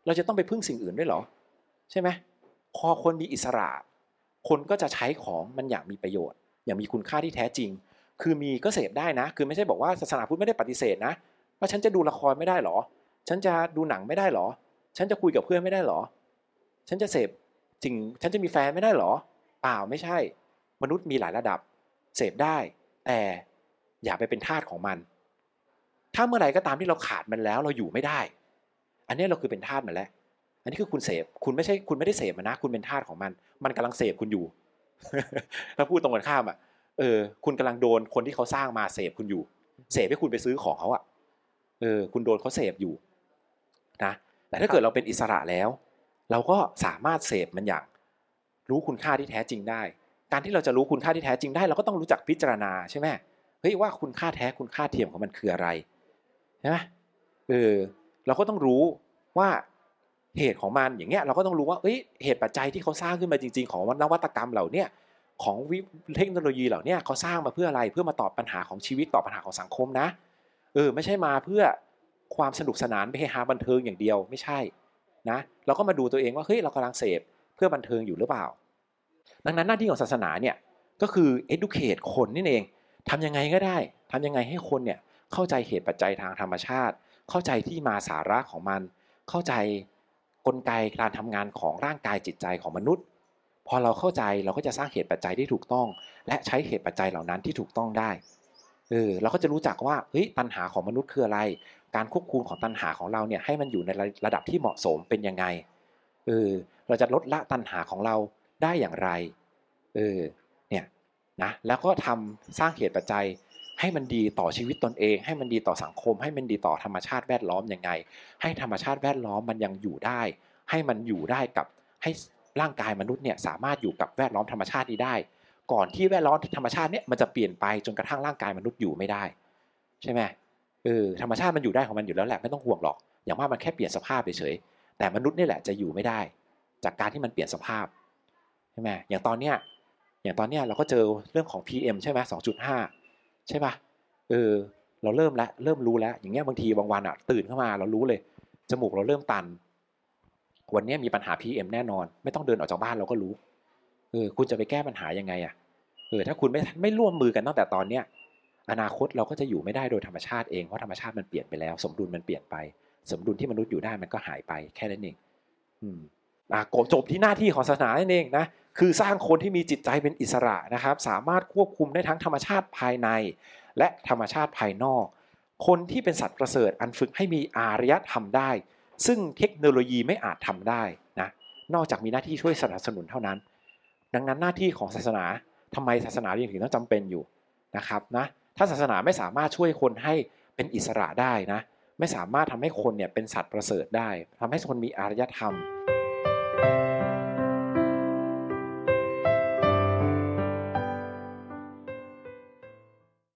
เราจะต้องไปพึ่งสิ่งอื่นด้วยเหรอ ใช่ไหมพอคนมีอิสระ คนก็จะใช้ของมันอย่างมีประโยชน์ อย่างมีคุณค่าที่แท้จริง คือมีก็เสพได้นะ คือไม่ใช่บอกว่าศาสนาพุทธไม่ได้ปฏิเสธนะว่าฉันจะดูละครไม่ได้หรอ ฉันจะดูหนังไม่ได้หรอ ฉันจะคุยกับเพื่อนไม่ได้หรอ ฉันจะเสพจริงฉันจะมีแฟนไม่ได้หรอเปล่าไม่ใช่ มนุษย์มีหลายระดับ เสพได้ แต่อย่าไปเป็นทาสของมัน ถ้าเมื่อไหร่ก็ตามที่เราขาดมันแล้วเราอยู่ไม่ได้ อันนี้เราคือเป็นทาสมันแล้ว อันนี้คือคุณเสพคุณไม่ใช่คุณไม่ได้เสพมันนะ คุณเป็นทาสของมัน มันกำลังเสพคุณอยู่ถ้าพูดตรงกันข้ามอะเออ คุณกำลังโดนคนที่เขาสร้างมาเสพคุณอยู่ เสพให้คุณไปซื้อของเขาอะเออ คุณโดนเขาเสพอยู่ นะแต่ถ้าเกิดเราเป็นอิสระแล้ว เราก็สามารถเสพมันอย่าง รู้คุณค่าที่แท้จริงได้ การที่เราจะรู้คุณค่าที่แท้จริงได้ เราก็ต้องรู้จักพิจารณาใช่ไหมเฮ้ยว่าคุณค่าแท้คุณค่าเทียมของมันคืออะไรใช่ไหมเออเราก็ต้องรู้ว่าเหตุของมันอย่างเงี้ยเราก็ต้องรู้ว่าเอ้ยเหตุปัจจัยที่เขาสร้างขึ้นมาจริง ๆ ของนวัตกรรมเหล่าเนี้ยของวิเทคโนโลยีเหล่านี้เขาสร้างมาเพื่ออะไรเพื่อมาตอบปัญหาของชีวิตตอบปัญหาของสังคมนะเออไม่ใช่มาเพื่อ ความสนุกสนานไปเฮฮาบันเทิงอย่างเดียวไม่ใช่นะเราก็มาดูตัวเองว่าเฮ้ยเรากำลังเสพเพื่อบันเทิงอยู่หรือเปล่า ดังนั้นหน้าที่ของศาสนาเนี่ยก็คือ educate คนนี่เองทำยังไงก็ได้ ทำยังไงให้คนเนี่ยเข้าใจเหตุปัจจัยทางธรรมชาติ เข้าใจที่มาสาระของมัน เข้าใจกลไกการทำงานของร่างกายจิตใจของมนุษย์ พอเราเข้าใจเราก็จะสร้างเหตุปัจจัยที่ถูกต้อง และใช้เหตุปัจจัยเหล่านั้นที่ถูกต้องได้เออเราก็จะรู้จักว่าเฮ้ยตัณหาของมนุษย์คืออะไร การควบคุมของตัณหาของเราเนี่ยให้มันอยู่ในระดับที่เหมาะสมเป็นยังไงเออเราจะลดละตัณหาของเราได้อย่างไรเออเนี่ยนะแล้วก็ทำสร้างเหตุปัจจัยให้มันดีต่อชีวิตตนเอง ให้มันดีต่อสังคม ให้มันดีต่อธรรมชาติแวดล้อมยังไง ให้ธรรมชาติแวดล้อมมันยังอยู่ได้ ให้มันอยู่ได้กับให้ร่างกายมนุษย์เนี่ยสามารถอยู่กับแวดล้อมธรรมชาตินี้ได้ ก่อนที่แวดล้อมธรรมชาติเนี่ยมันจะเปลี่ยนไปจนกระทั่งร่างกายมนุษย์อยู่ไม่ได้ ใช่ไหม เออธรรมชาติมันอยู่ได้ของมันอยู่แล้วแหละไม่ต้องห่วงหรอก อย่างว่ามันแค่เปลี่ยนสภาพเฉยๆแต่มนุษย์นี่แหละจะอยู่ไม่ได้ จากการที่มันเปลี่ยนสภาพใช่ไหมอย่างตอนเนี้ยอย่างตอนเนี้ยเราก็เจอเรื่องของ PM ใช่ไหมสองจุดห้าใช่ปะเออเราเริ่มแล้วเริ่มรู้แล้ว อย่างเงี้ยบางทีบางวันอะตื่นเข้ามาเรารู้เลยจมูกเราเริ่มตัน วันนี้มีปัญหา PM แน่นอน ไม่ต้องเดินออกจากบ้านเราก็รู้เออคุณจะไปแก้ปัญหายังไงอะเออถ้าคุณไม่ไม่ร่วมมือกันตั้งแต่ตอนเนี้ย อนาคตเราก็จะอยู่ไม่ได้โดยธรรมชาติเองเพราะธรรมชาติมันเปลี่ยนไปแล้ว สมดุลมันเปลี่ยนไป สมดุลที่มนุษย์อยู่ได้มันก็หายไปแค่นั้นเอง อืมอะจบที่หน้าที่ของศาสนานั่นเองนะคือสร้างคนที่มีจิตใจเป็นอิสระนะครับ สามารถควบคุมได้ทั้งธรรมชาติภายใน และธรรมชาติภายนอก คนที่เป็นสัตว์ประเสริฐอันฝึกให้มีอารยธรรมได้ ซึ่งเทคโนโลยีไม่อาจทำได้นะนอกจากมีหน้าที่ช่วยสนับสนุนเท่านั้น ดังนั้นหน้าที่ของศาสนาทำไมศาสนายังถึงต้องจำเป็นอยู่นะครับนะ ถ้าศาสนาไม่สามารถช่วยคนให้เป็นอิสระได้นะ ไม่สามารถทำให้คนเนี่ยเป็นสัตว์ประเสริฐได้ทำให้คนมีอารยธรรม「